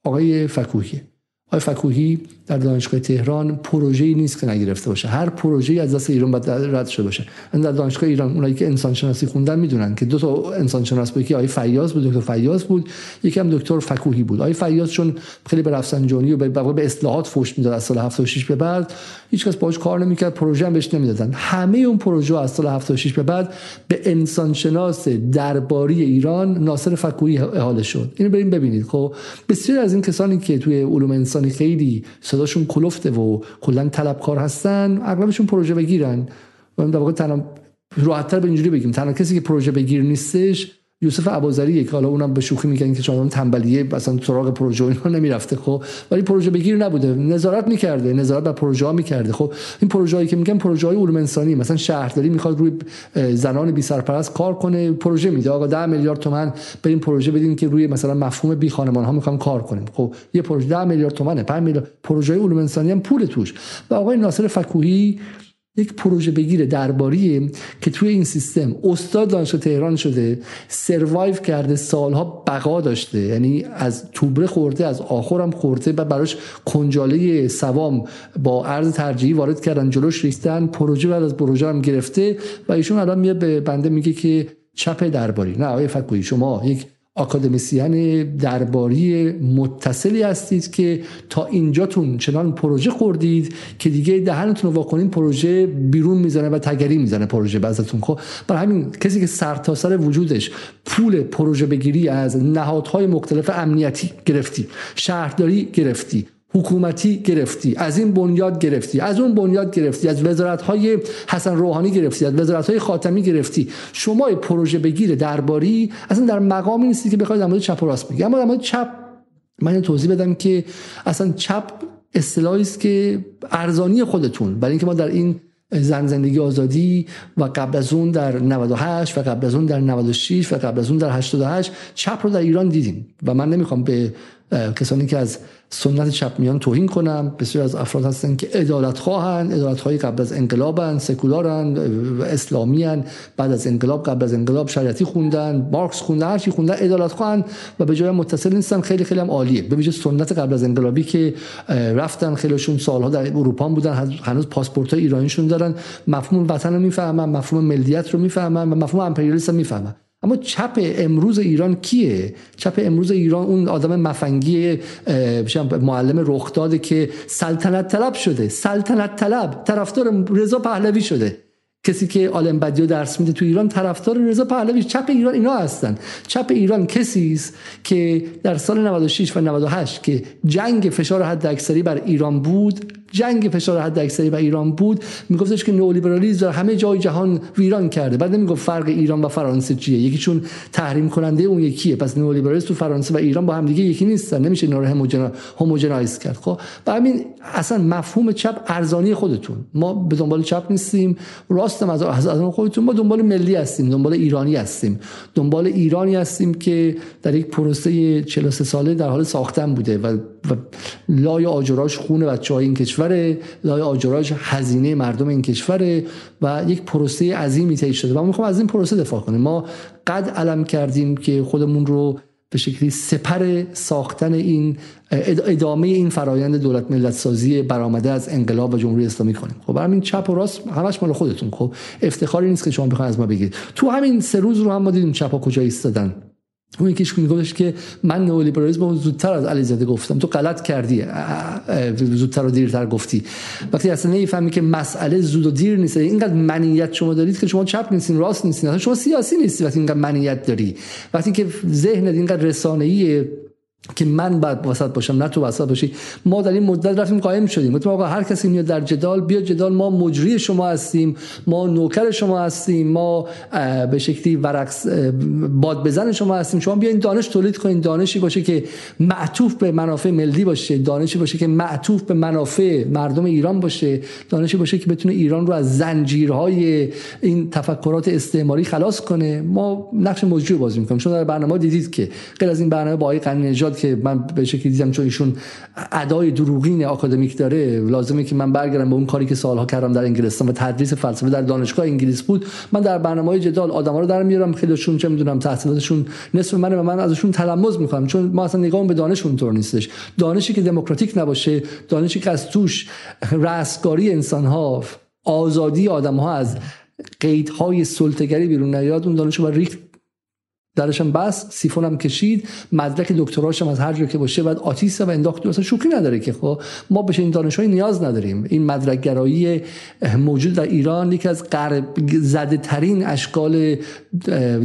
آقای فکوهی. آقای فکوهی در دانشگاه تهران پروژه ای نیست که نگرفته باشه. هر پروژه از دست ایران باید رد شده باشه. در دانشگاه ایران اونایی که انسان شناسی خوندن می‌دونن که دو تا انسان شناس بود که آقای فیاض بود دکتر فیاض بود یکی هم دکتر فکوهی بود. آقای فیاض چون خیلی به رفسنجانی و به, به اصلاحات فوش می‌داد از سال 76 به بعد هیچ کس باهاش کار نمی‌کرد پروژه هم بهش نمی‌دادن. همه اون پروژه از سال 76 به بعد به انسان شناس درباری ایران ناصر فکوهی احاله شد. اینو بریم ببینید. خب بسیار از این کسانی که توی علوم انسانی خیلی صداشون کلفته و کلا طلبکار هستن اغلبشون پروژه بگیرن. و در واقع تنها راحتتر به اینجوری بگیم تنها کسی که پروژه بگیر نیستش یوسف ابوذری که حالا اونم به شوخی میگن که چون تنبلیه مثلا سراغ پروژه اینا نمی‌رفته خب. ولی پروژه بگیر نبوده. نظارت می‌کرده. نظارت بر پروژه ها می‌کرده. خب این پروژه هایی که میگن پروژه های علوم انسانی مثلا شهرداری می‌خواد روی زنان بی سرپرست کار کنه پروژه میده. آقا 10 میلیارد تومان بریم پروژه بدیم که روی مثلا مفهوم بی خانمان ها می‌خوام کار کنیم. خب یه پروژه 10 میلیارد تومانه 5 میلیارد پروژه علوم انسانی هم پول توش. و آقای ناصر فکوهی یک پروژه بگیره درباریه که توی این سیستم استاد دانشگاه تهران شده سروایو کرده سالها بقا داشته. یعنی از توبره خورده از آخرم خورده و براش کنجاله سوام با ارز ترجیحی وارد کردن جلوش ریختن پروژه بعد از پروژه هم گرفته و ایشون الان میاد به بنده میگه که چپ درباری. نه آقای فکویی شما یک آکادمیسیان درباری متصلی هستید که تا اینجاتون چنان پروژه خوردید که دیگه دهنتون رو واکنین پروژه بیرون می‌زنه و تگری می‌زنه پروژه بعضتون خب برای همین کسی که سرتاسر سر وجودش پول پروژه بگیری از نهادهای مختلف امنیتی گرفتی شهرداری گرفتی. حکومتی گرفتی از این بنیاد گرفتی از اون بنیاد گرفتی از وزارت های حسن روحانی گرفتی از وزارت های خاتمی گرفتی. شما پروژه بگیر درباری اصلا در مقامی نیستی که بخواید در مورد چپ و راست بگی. اما در مورد چپ من توضیح بدم که اصلا چپ اصطلاحی است که ارزانی خودتون برای اینکه ما در این زن زندگی آزادی و قبل از اون در 98 و قبل از اون در 96 و قبل از اون در 88 چپ رو در ایران دیدیم. و من نمی‌خوام به کسانی که از سنت چپ میان توهین کنم بسیار از افراد هستن که ادالت خواهن ادالت خواهی قبل از انقلابن سکولارن اسلامیان بعد از انقلاب قبل از انقلاب شریعتی خوندن مارکس خوندن هر چی خوندن ادالت خواهن و به جای متصل نیستن خیلی خیلی هم عالیه. به ویژه سنت قبل از انقلابی که رفتن خیلیشون سالها در اروپا بودن هنوز پاسپورت ایرانیشون دارن. مفهوم وطن رو می‌فهمن مفهوم ملیت رو می‌فهمن و مفهوم امپریالیسم می‌فهمن. اما چپ امروز ایران کیه؟ چپ امروز ایران اون آدم مفنگی معلم رخ داده که سلطنت طلب شده. سلطنت طلب. طرفدار رضا پهلوی شده. کسی که آلم بدیو درس میده تو ایران طرفدار رضا پهلوی. چپ ایران اینا هستن. چپ ایران کسی است که در سال 96 و 98 که جنگ فشار حد اکثری بر ایران بود جنگ فشار حد اکثری بر ایران بود میگفتش که نئولیبرالیسم در همه جای جهان ویران کرده. بعد نمی‌گفت فرق ایران و فرانسه چیه. یکیشون تحریم کننده اون یکیه. پس نئولیبرالیسم تو فرانسه و ایران با هم دیگه یکی نیستن. نمیشه اینا رو هوموجنایز کرد خب؟ و همین اصلا مفهوم چپ ارزانی خودتون. ما به دنبال چپ نیستیم. راستم از از خودتون. ما دنبال ملی هستیم دنبال ایرانی هستیم. دنبال ایرانی هستیم که در یک پروسه 43 ساله در حال ساختن بوده و, و لای آجراش خون بچه‌های این کشور لای آجراش هزینه مردم این کشور و یک پروسه عظیمی طی شده و ما می‌خوام از این پروسه دفاع کنیم. ما قد علم کردیم که خودمون رو به شکلی سپر ساختن این ادامه این فرایند دولت ملت سازی برآمده از انقلاب و جمهوری اسلامی کنیم. خب همین چپ و راست همش مال خودتون. خب افتخاری نیست که شما بخواید از ما بگید تو همین سه روز رو هم ما دیدیم چپا کجا ایستادن. اون یکیش میگفتش که من نئولیبرالیسم زودتر از علیزاده گفتم. تو غلط کردی. زودتر و دیرتر گفتی. وقتی اصلا نمی‌فهمی که مسئله زود و دیر نیست. اینقدر منیت شما دارید که شما چپ نیستین راست نیستین. شما سیاسی نیستی وقتی اینقدر منیت داری. وقتی که ذهنت اینقدر رسانه‌ایه که من بعد وسط باشم نه تو وسط باشی. ما در این مدت رفتیم قائم شدیم. گفتم آقا هر کسی میاد در جدال بیا جدال ما مجری شما هستیم ما نوکر شما هستیم ما به شکلی ورق باد بزن شما هستیم. شما بیاین دانش تولید کنین دانشی باشه که معطوف به منافع ملی باشه. دانشی باشه که معطوف به منافع مردم ایران باشه. دانشی باشه که بتونه ایران رو از زنجیرهای این تفکرات استعماری خلاص کنه. ما نقش مجری بازی می‌کنیم. شما در برنامه دیدید که غیر از این برنامه با آقای نژاد که من به شکلی دیدم چون ایشون ادای دروغین آکادمیک داره لازمه که من برگردم به اون کاری که سالها کردم در انگلستان و تدریس فلسفه در دانشگاه انگلیس بود. من در برنامه جدال آدما رو در میارم خیلیشون چه می‌دونم تحصیلاتشون نصف منه و من ازشون تلمذ می‌کنم چون ما اصلا نگاه به دانش اونطور نیستش. دانشی که دموکراتیک نباشه دانشی که از توش رستگاری انسان ها آزادی آدم ها از قیدهای سلطگری بیرون نیاد اون دانشو با ریخت درشم بس سیفون هم کشید. مدرک دکتراشم از هر جا که باشه بعد آتیست و انداخت. اصلا شوخی نداره که خب. ما به این دانشهای نیاز نداریم. این مدرک گرایی موجود در ایران یکی از غرب زده ترین اشکال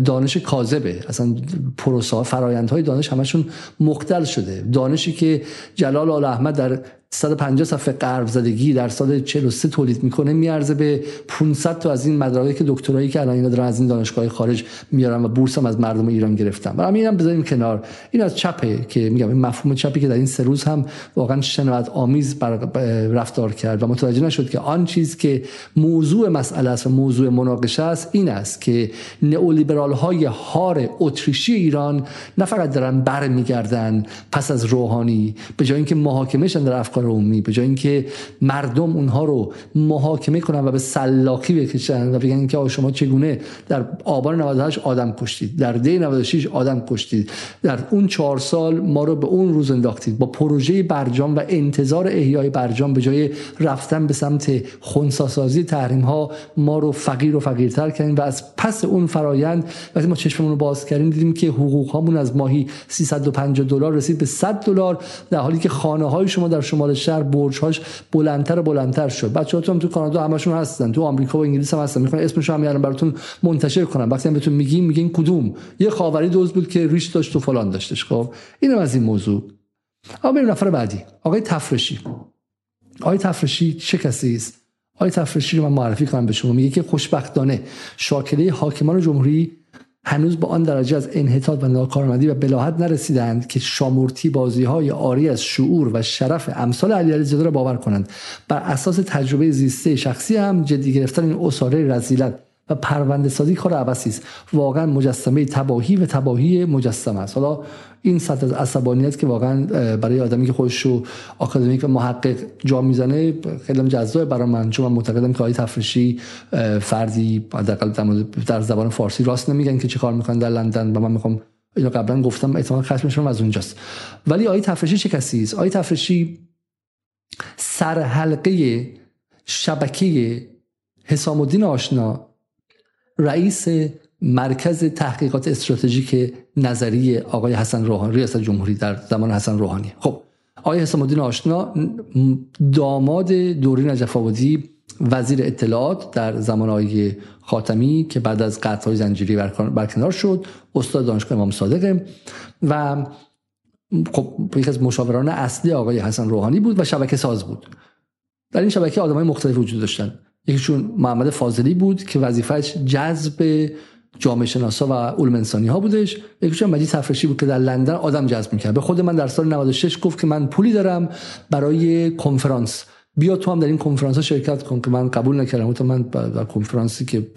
دانش کاذبه. اصلا پروسا فرایندهای دانش همشون مختل شده. دانشی که جلال آل احمد در 150 صفحه قرب زدگی در سال 43 تولید می‌کنه میارزه به 500 تا از این مدارک دکترایی که الان اینا دارن از این دانشگاه خارج میارن و بورس هم از مردم ایران گرفتن. برای اینم بذاریم کنار. این از چپه که میگم این مفهوم چپی که در این سه روز هم واقعا شنوت آمیز رفتار کرد و متوجه نشد که آن چیز که موضوع مسئله است و موضوع مناقشه است این است که نئولیبرال های هار اتریشی ایران نه فقط دارن برمیگردن پس از روحانی به جای اینکه محاکمهشن در افکار عمومی به جای اینکه مردم اونها رو محاکمه کنن و به سلاکی بکشن و بگن که شما چگونه در آبان 98 آدم کشتید در دی 96 آدم کشتید در اون چهار سال ما رو به اون روز انداختید با پروژه برجام و انتظار احیای برجام به جای رفتن به سمت خونساسازی تحریم ها ما رو فقیر و فقیرتر کردیم و از پس اون فرایند وقتی ما چشممون رو باز کردیم دیدیم که حقوق هامون از ماهی 350 دلار رسید به 100 دلار در حالی که خانه های شما در شمال شهر برج‌هاش بلندتر و بلندتر شد. بچه‌ها هم تو کانادا همشون هستن تو آمریکا و انگلیس هم هستن. می‌خوان اسمشون هم میارن براتون منتشر کنم وقتی هم بهتون میگیم میگین کدوم؟ یه خاوری دوز بود که ریش داشت و فلان داشتش. خب اینم از این موضوع. آقا بریم نفر بعدی. آقای تفرشی. آقای تفرشی چه کسی است؟ آقای تفرشی رو من معرفی کنم به شما. میگه که خوشبختانه شاکله حاکمان جمهوری هنوز با آن درجه از انحطاط و ناکارآمدی و بلاحت نرسیدند که شامورتی بازی های آری از شعور و شرف امثال علی علیزاده را باور کنند. بر اساس تجربه زیسته شخصی هم جدی گرفتن این اساره رزیلت و پرونده سازی کار عبسی است. واقعا مجسمه تباهی و تباهی مجسمه است. حالا این سطح از عصبانیت که واقعا برای آدمی که خودش رو آکادمیک و محقق جا می‌زنه خیلی جذاب برای من. چون من معتقدم که آقای تفرشی فردی در زبان فارسی راست نمیگن که چه کار می‌کنن در لندن و من می‌خوام اینو قبلا گفتم احتمال خشمشون از اونجاست. ولی آقای تفرشی چه کسی است؟ آقای تفرشی سر حلقه شبکه حسام الدین آشنا رئیس مرکز تحقیقات استراتژیک نظری آقای حسن روحانی ریاست جمهوری در زمان حسن روحانی. خب آقای حسام الدین آشنا داماد دوری نجف آبادی وزیر اطلاعات در زمان آقای خاتمی که بعد از قطع های زنجیری برکنار شد استاد دانشگاه امام صادقه و خب یکی از مشاوران اصلی آقای حسن روحانی بود و شبکه ساز بود. در این شبکه آدم های مختلف وجود داشتن. یکیشون محمد فاضلی بود که وظیفهش جذب جامعه شناسا و علوم انسانی ها بودش. یکیشون مجید تفرشی بود که در لندن آدم جذب می‌کرد. به خود من در سال 96 گفت که من پولی دارم برای کنفرانس. بیا تو هم در این کنفرانس ها شرکت کن که من قبول نکردم. تو من در کنفرانسی که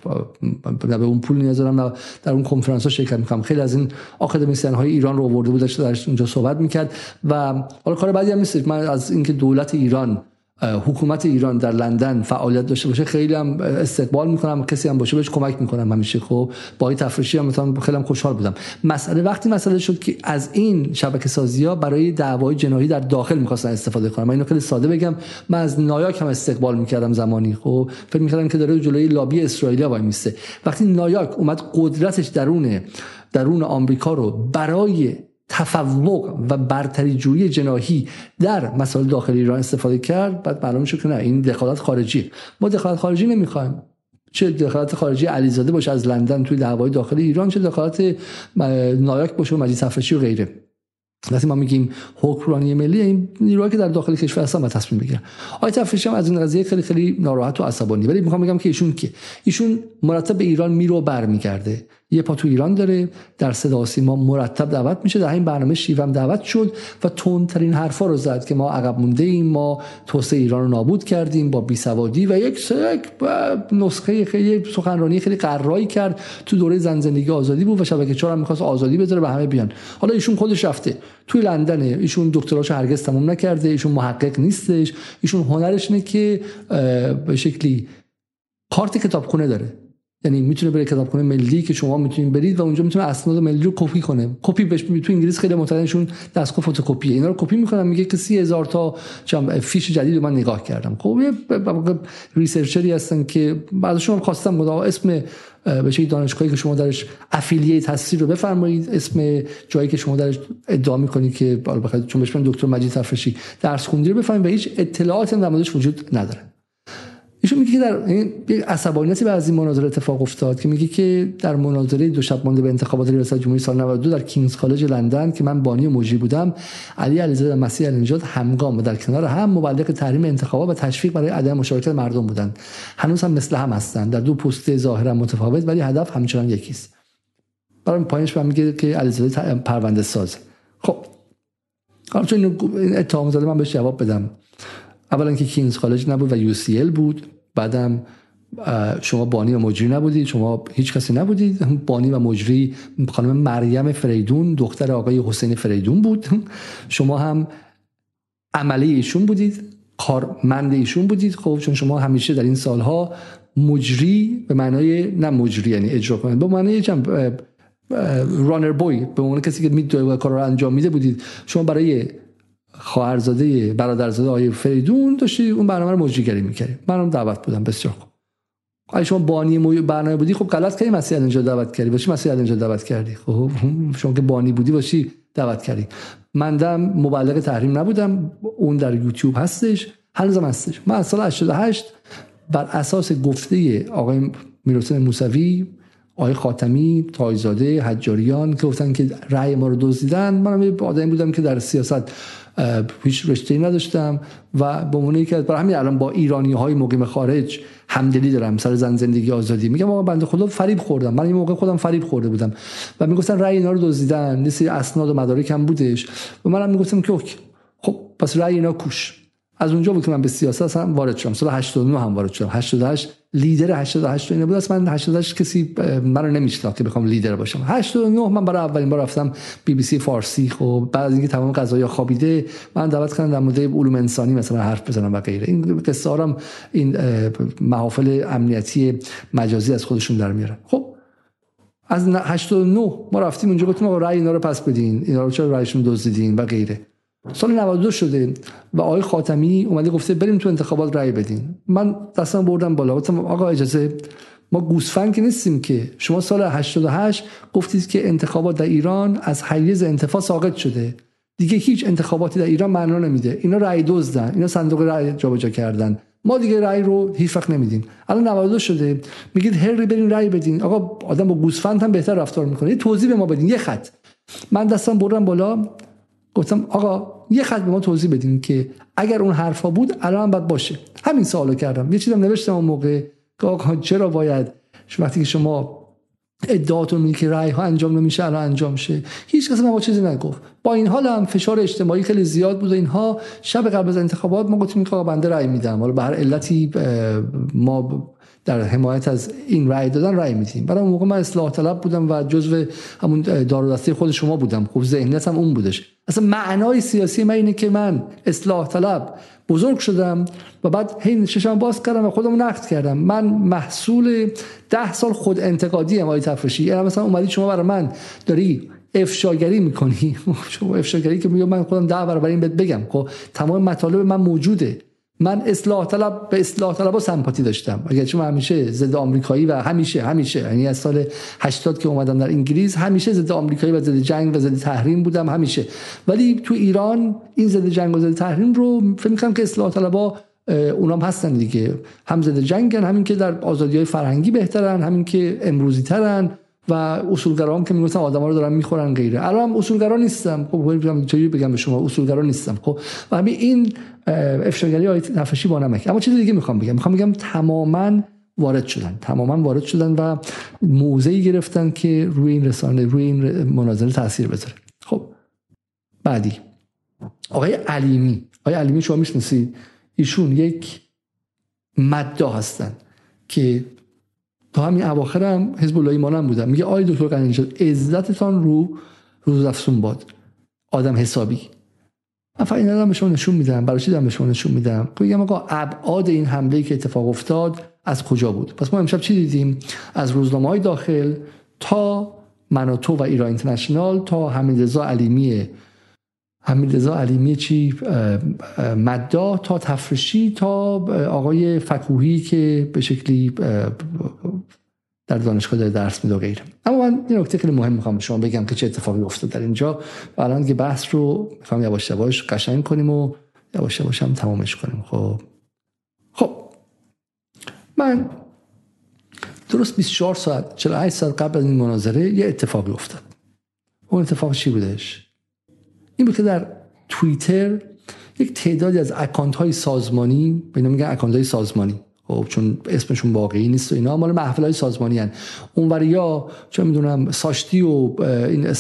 به اون پول نیاز دارم در اون کنفرانس ها شرکت می‌کنم. خیلی از این آکادمیسین های ایران رو آورده بود در اونجا صحبت می‌کرد. و حالا کار بعدی هم نیست. من از اینکه دولت ایران حکومت ایران در لندن فعالیت داشته باشه خیلی هم استقبال می‌کنم کسی هم باشه بهش کمک می‌کنم همیشه خب. با این تفریشی هم مثلا خیلی هم خوشحال بودم. مسئله وقتی مسئله شد که از این شبکه سازی ها برای دعوای جنایی در داخل می‌خواستن استفاده کنم من اینو خیلی ساده بگم من از نایاک هم استقبال می‌کردم زمانی خب. فکر می‌کردم که داره جلوی لابی اسرائیل وای میسته. وقتی نایاک اومد قدرتش درون درون آمریکا رو برای تفوق و برتری جویی جناهی در مسائل داخلی ایران استفاده کرد. بعد معلوم شد که نه این دخالت خارجی ما دخالت خارجی نمی‌خوایم. چه دخالت خارجی علیزاده باشه از لندن توی دعوای داخلی ایران چه دخالت نایاک باشه و مجید تفرشی و غیره. وقتی ما میگیم حکمرانی ملی این نیروهایی که در داخل کشور هستن و تصمیم بگیرن. آقای تفریشی هم از این قضیه خیلی خیلی ناراحت و عصبانی. ولی می‌خوام بگم که ایشون که؟ ایشون مرتب به ایران میرو برمیگرده. یه پا تو ایران داره در صدا سیما مرتب دعوت میشه. در این برنامه شیوم دعوت شد و تندترین حرفا رو زد که ما عقب مونده ایم ما توسعه ایران رو نابود کردیم با بیسوادی و یک نسخه خیلی سخنرانی خیلی قرایی کرد. تو دوره زن زندگی آزادی بود و شبکه 4 هم می‌خواست آزادی بذاره به همه بیان. حالا ایشون خودش رفته. توی لندنه. ایشون دکتراشو هرگز تموم نکرده. ایشون محقق نیستش. ایشون هنرش اینه که به شکلی کارت کتابخونه داره. یعنی می‌تونه بره کتابخونه ملی که شما می‌تونید برید و اونجا می‌تونه اسناد ملی رو کپی کنه. کپی بهش تو انگلیس خیلی معتادشون دستگاه فتوکپی اینا رو کپی می‌کنن. میگه که سی هزار تا فیش جدید من نگاه کردم. خب یه researcher ی هستن که بعدشون خواستم گفتم اسم به دانشگاهی که شما درش affiliate هستی رو بفرمایید. اسم جایی که شما درش ادعا می‌کنید که چون بهش دکتر مجید تفرشی درس خوندی رو بفرمایید و هیچ اطلاعاتی در موردش وجود نداره. ایشون میگه که در یک عصبانیتی به از این مناظره اتفاق افتاد که میگه که در مناظره دو شب مانده به انتخابات ریاست جمهوری سال 92 در کینگز کالج لندن که من بانی و مجری بودم علی علیزاده و مسیح النجات همگام و در کنار هم مبلغ تحریم انتخابات و تشویق برای عدم مشارکت مردم بودند. هنوز هم مثل هم هستند. در دو پست ظاهرا متفاوت ولی هدف همچنان یکیست. برای پایینش من میگه که علیزاده پرونده ساز. خب. حالا چون این اتهام زده من بهش جواب بدم. اولا که کینگز کالج نبود و یو بود. بعدم شما بانی و مجری نبودید شما هیچ کسی نبودید. بانی و مجری خانم مریم فریدون دختر آقای حسین فریدون بود. شما هم عملی ایشون بودید کارمند ایشون بودید. خب چون شما همیشه در این سالها مجری به معنای نه مجری یعنی اجرا کنید به معنای چم رانر بوی به عنوان کسی که میدوه کار رو انجام میده بودید. شما برای خواهرزاده برادرزاده آقای فریدون داشتی اون برنامه رو مجریگری می‌کردی. منم دعوت بودم. بسیار خوب. اگه شما بانی برنامه بودی؟ خب غلط کردی مسیح اینجا دعوت کردی. باشی مسیح اینجا دعوت کردی. خب شما که بانی بودی باشی دعوت کردی. من دم مبلغ تحریم نبودم. اون در یوتیوب هستش. هنوزم هستش. من از سال 88 بر اساس گفته آقای میرحسین موسوی آقای خاتمی تایزاده حجاریان که گفتن که رأی ما رو دزدیدن منم یه آدمی بودم که در سیاست هیچ رشته نداشتم و به عنوان که برای همین الان با ایرانی های مقیم خارج همدلی دارم سر زن زندگی آزادی. میگم آقا بنده خدا فریب خوردم. من این موقع خودم فریب خورده بودم و می‌گفتن رأی اینا رو دزدیدن. یه اسناد و مدارک هم بودش. و منم می‌گفتم که خب پس رأی اینا کوش. از اونجا بود که من به سیاست هم وارد شدم. سال 89 هم وارد شدم. 88 لیدر 88 اینه بود. من 88 کسی منو نمیشناخت که بخوام لیدر باشم. 89 من برای اولین بار رفتم بی بی سی فارسی. خب بعد از اینکه تمام قضايا خوابیده من دعوت کردم در مورد علوم انسانی مثلا حرف بزنم و غیره. این قصه این محافل امنیتی مجازی از خودشون در میارن. خب از 89 ما رفتیم اونجا گفتیم آقا رأی اینا رو پس بدین. اینا رو چرا رأیشون دزدیدین و غیره. سال 92 شده و آقای خاتمی اومده گفته بریم تو انتخابات رأی بدین. من دستم بردم بالا. گفتم آقا اجازه ما گوسفند که نیستیم که. شما سال 88 گفتید که انتخابات در ایران از حیز انتفاع ساقط شده. دیگه هیچ انتخاباتی در ایران معنا نمیده. اینا رأی دزدن. اینا صندوق رأی جابجا کردن. ما دیگه رأی رو هیچ وقت نمیدیم. الان 92 شده. میگید هر برین رأی بدین. آقا آدم با گوسفند هم بهتر رفتار می‌کنه. یه توضیح به ما بدین. یه خط. من دستم بردم بالا. گفتم آقا یه خط به ما توضیح بدین که اگر اون حرفا بود الان باید باشه. همین سوالو کردم. یه چیزم نوشتم اون موقع. که چرا باید؟ وقتی که شما ادعاتون میگه که رأی ها انجام نمیشه الان انجام شه هیچ کس ما چیزی نگفت. با این حال هم فشار اجتماعی خیلی زیاد بود اینها شب قبل از انتخابات ما گفتیم که بنده رأی میدم. حالا به هر علتی ما در حمایت از این رأی دادن رأی میدیم. برای اون موقع من اصلاح طلب بودم و جزو همون دار دسته خود شما بودم. خب ذهنیت هم اون بودش. اصلا معنای سیاسی من اینه که من اصلاح طلب بزرگ شدم و بعد هی چشم باز کردم و خودم نقد کردم. من محصول ده سال خود انتقادی ام آقای تفرشی. یعنی مثلا اومدی شما برای من داری افشاگری می‌کنی. شما افشاگری که من خودم ده برابر این بگم. خب تمام مطالب من موجوده. من اصلاح طلب به اصلاح طلب سمپاتی داشتم. اگرچه من همیشه ضد آمریکایی و همیشه همیشه. یعنی از سال 80 که اومدم در انگلیس همیشه ضد آمریکایی و ضد جنگ و ضد تحریم بودم همیشه. ولی تو ایران این ضد جنگ و ضد تحریم رو فکر می‌کنم که اصلاح طلبها اونام هستن دیگه. هم ضد جنگن همین که در آزادی های فرهنگی بهترن همین که امروزی ترن و اصولگرا هم که می‌گفتن آدما رو دارن می‌خورن غیره. الان هم اصولگرا نیستم خب چجوری بگم به شما؟ اصولگرا نیستم خب و همین این افشاگری های نفشی با نمک. اما چیز دیگه می‌خوام بگم. می‌خوام بگم تماما وارد شدن. تماما وارد شدن و موضعی گرفتن که روی این رسانه روی این مناظره تاثیر بذاره. خب بعدی. آقای علیمی. آقای علیمی شما می‌شناسید؟ ایشون یک مدا هستن که تا همین اواخر هم حزب الله ایمان هم بودن میگه آقای دکتر قنیجاد عزتتان رو روز افسون باد. آدم حسابی. من فقط این به شما نشون میدم. برای چی به شما نشون میدم؟ میگم آقا ابعاد این حمله که اتفاق افتاد از کجا بود؟ پس ما امشب چی دیدیم؟ از روزنامه های داخل تا مناتو و ایران اینترنشنال تا حمیدرضا علیمی حمیدرضا علیمی چی مدا تا تفرشی تا آقای فکوهی که به شکلی در دانشگاه داره درس میده و غیره. اما من این نکته خیلی مهم می‌خوام شما بگم که چه اتفاقی افتاد در اینجا. و الان که بحث رو می‌خوام یواش یواش قشنگ کنیم و یواش یواش هم تمامش کنیم. خب. خب. من درست 24 ساعت 48 ساعت قبل از این مناظره یه اتفاقی افتاد. اون اتفاق چی بودش؟ این بود که در توییتر یک تعدادی از اکانت های سازمانی به میگن اکانت های سازمانی خب چون اسمشون واقعی نیست و اینا مال محفل های سازمانی هن. اون یا چه می‌دونم ساشتی و این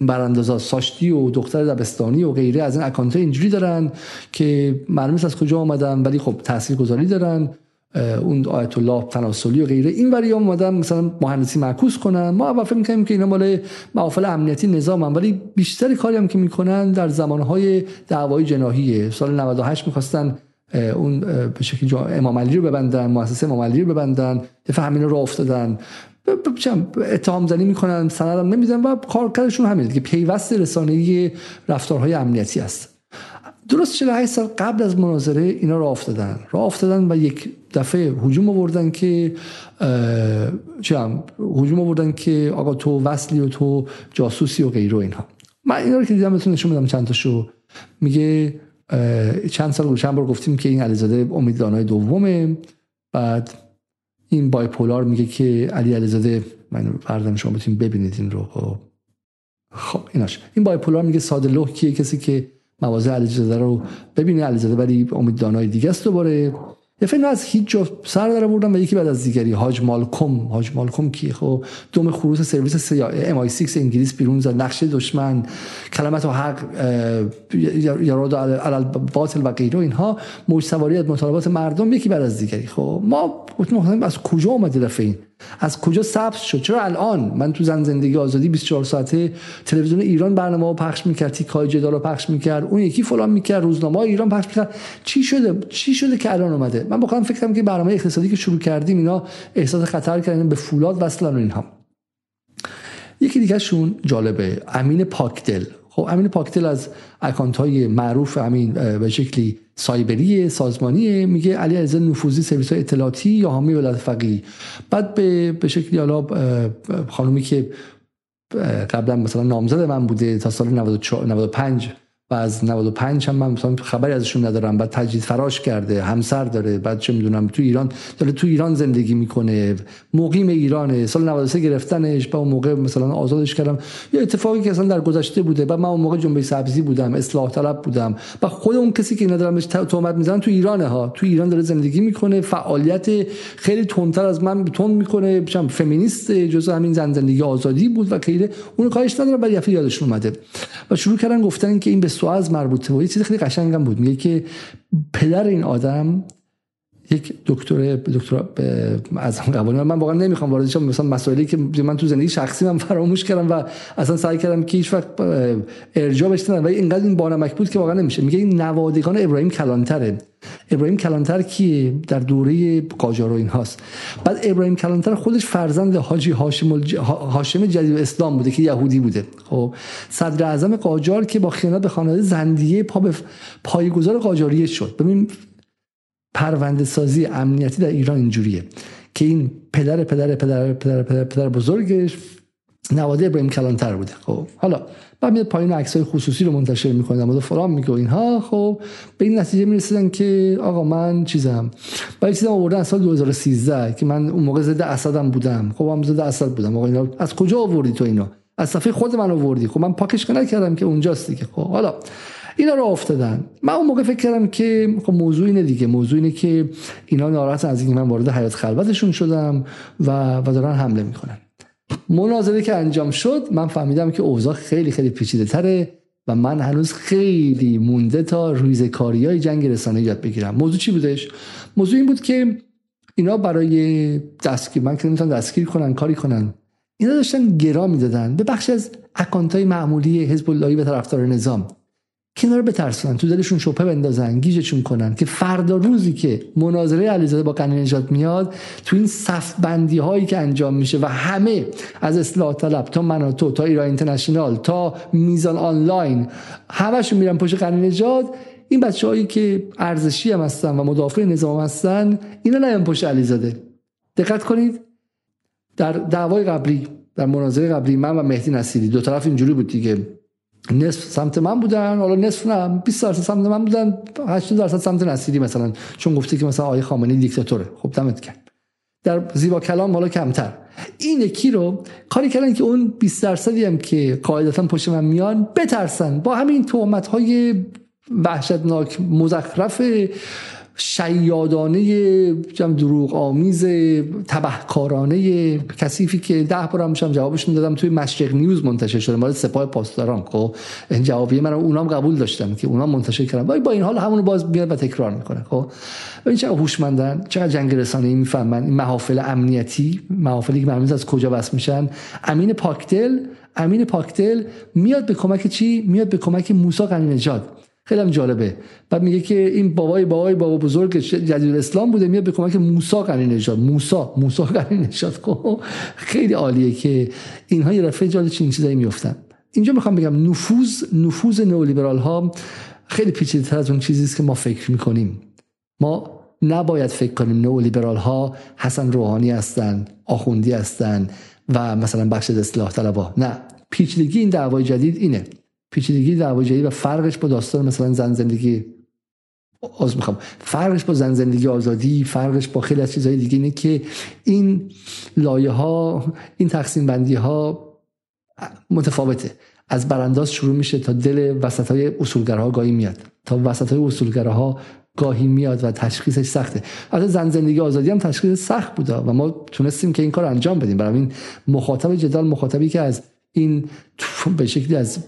براندازا ساشتی و دختر دبستانی و غیره از این اکانت اینجوری دارن که معلوم از کجا آمدن ولی خب تاثیر گذاری دارن اون آیت الله تناسلی و غیره. این وری اومدن مثلا مهندسی معکوس کنن. ما اول فکر می‌کردیم که اینا مال محافل امنیتی نظام هم ولی بیشتر کاری هم که می‌کنن در زمانهای دعوای جناحیه. سال 98 می‌خواستن اون به شکلی امام علی رو ببندن مؤسسه امام علی رو ببندن دفعه همین رو افتادن. اتهام زنی می‌کنن سند هم نمیدن و کارکردشون همینه که پیوست رسانه‌ای رفتارهای امنیتی است. درست 48 سال قبل از مناظره اینا را افتادن. را افتادن و یک دفعه هجوم آوردن که چه هم هجوم آوردن که آقا تو وصلی و تو جاسوسی و غیره اینها. من اینا رو که دیدم بهتون نشون بدم چند تاشو میگه چند سال چند بار گفتیم که این علیزاده امید دانای دومه. بعد این بایپولار میگه که علی علیزاده من بردم شما بتونیم ببینید این رو. خب, ایناش. این بایپولار میگه ساده لوح کیه کسی که مواضع علیزاده رو ببینه علیزاده ولی امید دانای دیگه است دوباره. یه فیلم از هیچ جا سر داره بردم و یکی بعد از دیگری. هاج مالکوم. هاج مالکوم کی؟ خب دوم خروس سرویس ام آی 6 انگلیس بیرون زد. نقشه دشمن. کلمت و حق یاراد علل باطل و غیره اینها. موج سواری از مطالبات مردم یکی بعد از دیگری. خب ما از کجا اومده دفعه از کجا ثبت شد؟ چرا الان؟ من تو زن زندگی آزادی 24 ساعته تلویزیون ایران برنامه رو پخش می‌کرد تیکای جدال رو پخش می‌کرد اون یکی فلان می‌کرد روزنامه ایران پخش می‌کرد. چی شده؟ چی شده که الان اومده؟ من بخوام فکر کنم که برنامه اقتصادی که شروع کردیم اینا احساس خطر کردن به فولاد وصلن اینها. یکی دیگه شون جالبه امین پاکدل. خب امین پاکدل از اکانت های معروف امین به شکلی سایبری سازمانی میگه علی علیزاده نفوذی سرویس های اطلاعاتی یا حامی ولایت فقیه. بعد به به شکلی حالا خانومی که قبلا مثلا نامزد من بوده تا سال 95 و از 95 هم من مثلا خبری ازشون ندارم. بعد تجدید فراش کرده همسر داره بعد چه می‌دونم تو ایران داره تو ایران زندگی می‌کنه مقیم ایرانه. سال 93 گرفتنش با اون موقع مثلا آزادش کردم. یه اتفاقی که اصلا در گذشته بوده بعد من اون موقع جنبه سبزی بودم اصلاح طلب بودم. و خود اون کسی که ندارم بهش تهمت می‌زنن تو ایرانه ها. تو ایران داره زندگی می‌کنه فعالیت خیلی تندتر از من تند می‌کنه. چم فمینیست جزء همین زن زندگی آزادی بود و خیلی اون کارش نداره ولی یادشون اومده. و شروع کردن گفتن که این سواز مربوطه و یه چیز خیلی قشنگم بود. میگه که پدر این آدم یک دکتر دکتر از قبول. من واقعا نمی‌خوام وارد شم. مثلا مسائلی که من تو زندگی شخصی من فراموش کردم و اصلا سعی کردم که هیچ وقت ارجاع بشتن ولی اینقدر این بانمک بود که واقعا نمیشه. میگه این نوادگان ابراهیم کلانتره. ابراهیم کلانتر کیه؟ در دوره قاجار و این هاست بعد ابراهیم کلانتر خودش فرزند حاجی هاشم, الج... هاشم جدید اسلام بوده که یهودی بوده. خب صدر اعظم قاجار که با خیانت به خانواده زندیه پا به پایگذار قاجاریه شد. ببین پرونده سازی امنیتی در ایران اینجوریه که این پدر پدر پدر پدر پدر, پدر بزرگش نواده ابراهیم کلانتر بوده. خب حالا بعد میاد پایین عکس های خصوصی رو منتشر می‌کنه مورد فلان میگه اینها. خب به این نتیجه می‌رسیدن که آقا من چیزم بعد چیزم آوردن سال 2013 که من اون موقع ضد اسدم بودم. خب هم ضد اسد بودم. آقا اینا از کجا آوردی تو اینو از صفحه خود من آوردی. خب من پاکش نکردم که اونجاست دیگه. خب حالا اینا رو افتادن. من اون موقع فکر کردم که خب موضوع اینه دیگه. موضوع اینه که اینا ناراحت از اینکه من وارد حیات خلوتشون شدم و و دارن حمله می‌کنن. مناظره که انجام شد من فهمیدم که اوضاع خیلی خیلی پیچیده تره و من هنوز خیلی مونده تا ریزکاری های جنگ رسانه یاد بگیرم. موضوع چی بودش؟ موضوع این بود که اینا برای دستگیر من که نمی‌تونم دستگیر کنن کاری کنن. اینا داشتن گرا می‌دادن به بخش از اکانت های معمولی حزب اللهی و طرفدار نظام. کنار بترسونن تو دلشون شپه بندازن گیجشون کنن که فردا روزی که مناظره علیزاده با قنی نجات میاد تو این صف بندی هایی که انجام میشه و همه از اصلاح طلب تا من تو تا ایران اینترنشنال تا میزان آنلاین همشون میرن پشت قنی نجات این بچه هایی که ارزشی هم هستن و مدافع نظام هستن اینا نیان پشت علیزاده. دقت کنید. در دعوای قبلی در مناظره قبلی من و مهدی نصیری دو طرف اینجوری بود دیگه. نصف سمت من بودن حالا نصف نه 20 درصد سمت من بودن 80 درصد سمت نصیری مثلا. چون گفته که مثلا آقای خامنه‌ای دیکتاتوره. خب دمت کرد در زیبا کلام حالا کمتر. این یکی رو کاری کردن که اون 20 درصدی هم که قاعدتا پشت من میان بترسن. با همین تهمت های وحشتناک مزخرف شیادانه دروغ آمیز تبهکارانه کثیفی که ده بار هم جوابشون دادم توی مشرق نیوز منتشر شده مال سپاه پاسداران. خب این جوابی من اونام قبول داشتم که اونام منتشر کردن. با این حال همونو باز میاد و تکرار می‌کنه. خب این چقدر هوشمندن چقدر جنگ رسانه ای می‌فهمن. این محافل امنیتی محافلی که معلومه از کجا بس میشن. امین پاکتل امین پاکتل میاد به کمک چی؟ میاد به کمک موسی قنی نژاد خیلی هم جالبه. بعد میگه که این بابای بابای بابا بزرگ جدید اسلام بوده میاد به کمک موسی قنی نژاد. موسی موسی قنی نژاد. خب خیلی عالیه که اینها یه رفعه جال چین چیزایی میفتن اینجا می‌خوام بگم نفوذ نفوذ نئولیبرال ها خیلی پیچیده‌تر از اون چیزی است که ما فکر می‌کنیم. ما نباید فکر کنیم نئولیبرال ها حسن روحانی هستن آخوندی هستن و مثلا بخش اصلاح طلبا. نه. پیچیدگی این دعوای جدید اینه. پیچیدگی دعواجویی و فرقش با داستان مثلا زن زندگی از می‌خوام. فرقش با زن زندگی آزادی فرقش با خیلی از چیزهای دیگه اینه که این لایه ها این تقسیم بندی ها متفاوته. از برانداز شروع میشه تا دل وسط های اصولگرها گاهی میاد. تا وسط های اصولگرها گاهی میاد و تشخیصش سخته. از زن زندگی آزادی هم تشخیص سخت بوده و ما تونستیم که این کار انجام بدیم. برای این مخاطب جدال مخاطبی که از این به شکلی از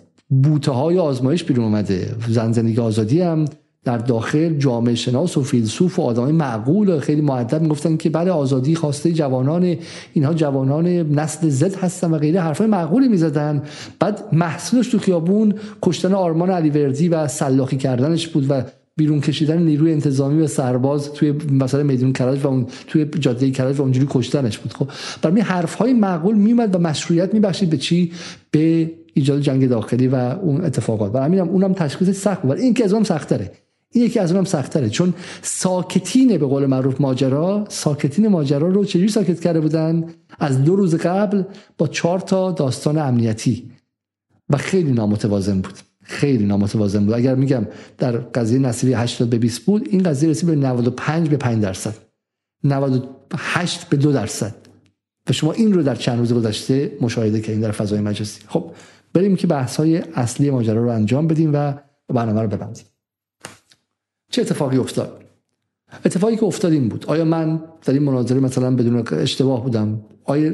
بوته های آزمایش بیرون اومده. زن زندگی آزادی هم در داخل جامعه شناس و فیلسوف و آدمای معقول و خیلی معدب می‌گفتن که برای بله، آزادی خواسته جوانان اینها جوانان نسل زد هستن و غیره حرفای معقولی می‌زدن. بعد محصولش تو خیابون کشتن آرمان علیوردی و سلاخی کردنش بود و بیرون کشیدن نیروی انتظامی و سرباز توی مثلا میدون کرج و اون توی جاده کرج و اونجوری کشتنش بود. خب برای حرف های معقول میومد و مشروعیت میبخشید به چی؟ به ایجاد جنگ داخلی و اون اتفاقات. و همینم اونم تشخیص سخت بود. این که از اونم سختره. این یکی از اونم سختره. چون ساکتین به قول معروف ماجرا ساکتین ماجرا رو چجوری ساکت کرده بودن؟ از دو روز قبل با چهار تا داستان امنیتی. و خیلی نامتوازن بود. خیلی نامتوازن بود. اگر میگم در قضیه نصیری 80 به 20 بود این قضیه رسید به 95 به 5 درصد. 98 به 2 درصد. و شما این رو در چند روز گذشته مشاهده کردین در فضای مجازی خب بریم که بحث های اصلی ماجرا رو انجام بدیم و برنامه رو ببندیم. چه اتفاقی افتاد؟ اتفاقی که افتاد این بود. آیا من در این مناظره مثلا بدون اشتباه بودم؟ آیا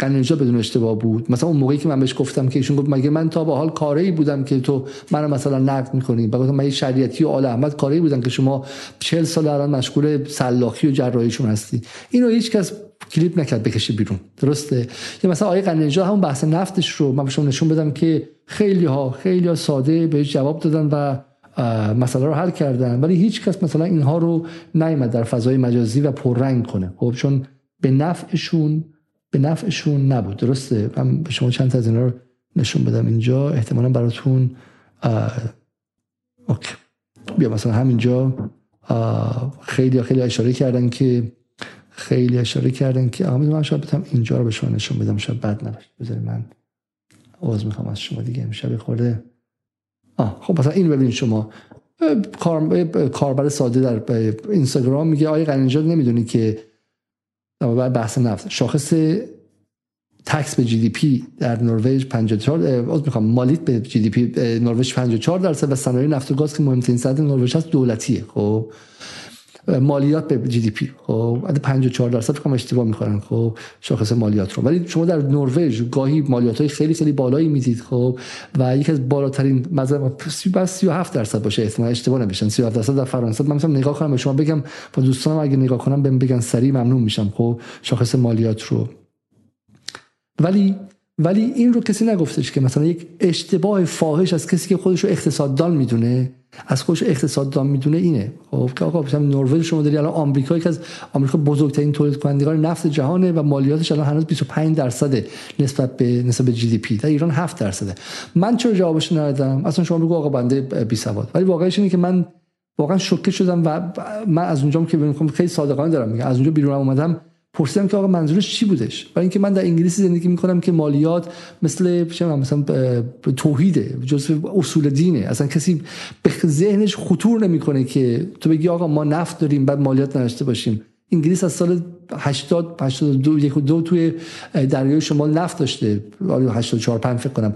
قنیجا بدون اشتباه بود. مثلا اون موقعی که من بهش گفتم که ایشون گفت مگه من تا به حال کاری بودم که تو منو مثلا نقد می‌کنی؟ گفتم من شریعتی و آل احمد کاری بودم که شما 40 سال الان مشغول سلاخی و جراحیشون هستی. اینو هیچ کس کلیپ نکرد بکشه بیرون. درسته؟ یا مثلا آقای قنیجا همون بحث نفتش رو من بهشون نشون بدم که خیلی ها خیلی ها ساده بهش جواب دادن و مسئله رو حل کردن. ولی هیچ کس مثلا اینها رو نیامد در فضای مجازی و پررنگ کنه. خب چون به نفعشون به نفعشون نبود. درسته؟ من به شما چند تا از اینا رو نشون بدم اینجا. احتمالا براتون اوکی. بیا مثلا همینجا خیلی خیلی اشاره کردن که خیلی اشاره کردن که آمد من شاید بتونم اینجا رو به شما نشون بدم. شاید بد نباشه. بذارید من عذر می‌خوام از شما دیگه. امشب خورده. آه خب مثلا این ببینید شما. کار کاربر ساده در اینستاگرام میگه آقای غنی‌نژاد نمی‌دونی که بحث نفت. شاخص tax به GDP در نروژ 54 از می‌خوام مالیات به GDP نروژ 54 درصد و صنایع نفت و گاز که مهمترین صنعت نروژ هست دولتیه خب؟ مالیات به GDP خب 54 درصد فکر اشتباه می‌کنن خب شاخص مالیات رو. ولی شما در نروژ گاهی مالیات های خیلی خیلی بالایی می‌دید. خب و یکی از بالاترین مثلا 37 درصد باشه. احتمال اشتباه نمیشن 37 درصد در فرانسه. من مثلا نگاه کنم به شما بگم با دوستانم اگه نگاه کنم بهم بگن سریع ممنون میشم. خب شاخص مالیات رو. ولی ولی این رو کسی نگفتش که مثلا یک اشتباه فاحش از کسی که خودش رو اقتصاددان می‌دونه از خودش اقتصاددان می‌دونه اینه. خب که آقا مثلا نروژ شما داری الان آمریکا یک از آمریکا بزرگترین تولید کنندگان نفت جهانه و مالیاتش الان هنوز 25 درصده نسبت به نسبت به جی دی پی. در ایران 7 درصده. من چرا جوابش ندادم؟ اصلا شما بگو آقا بنده بی سواد. ولی واقعیش اینه که من واقعا شوکه شدم و من از اونجام که میگم خیلی صادقانه دارم میگم. از اونجا بیرون اومدم. پرسیدم که آقا منظورش چی بودش؟ برای اینکه من در انگلیسی زندگی می‌کنم که مالیات مثل مثلا توحیده جزء اصول دینه. اصلا کسی به ذهنش خطور نمی‌کنه که تو بگی آقا ما نفت داریم بعد مالیات نداشته باشیم. انگلیس از سال 80 82 یک و دو توی دریای شمال نفت داشته. 84 5 فکر کنم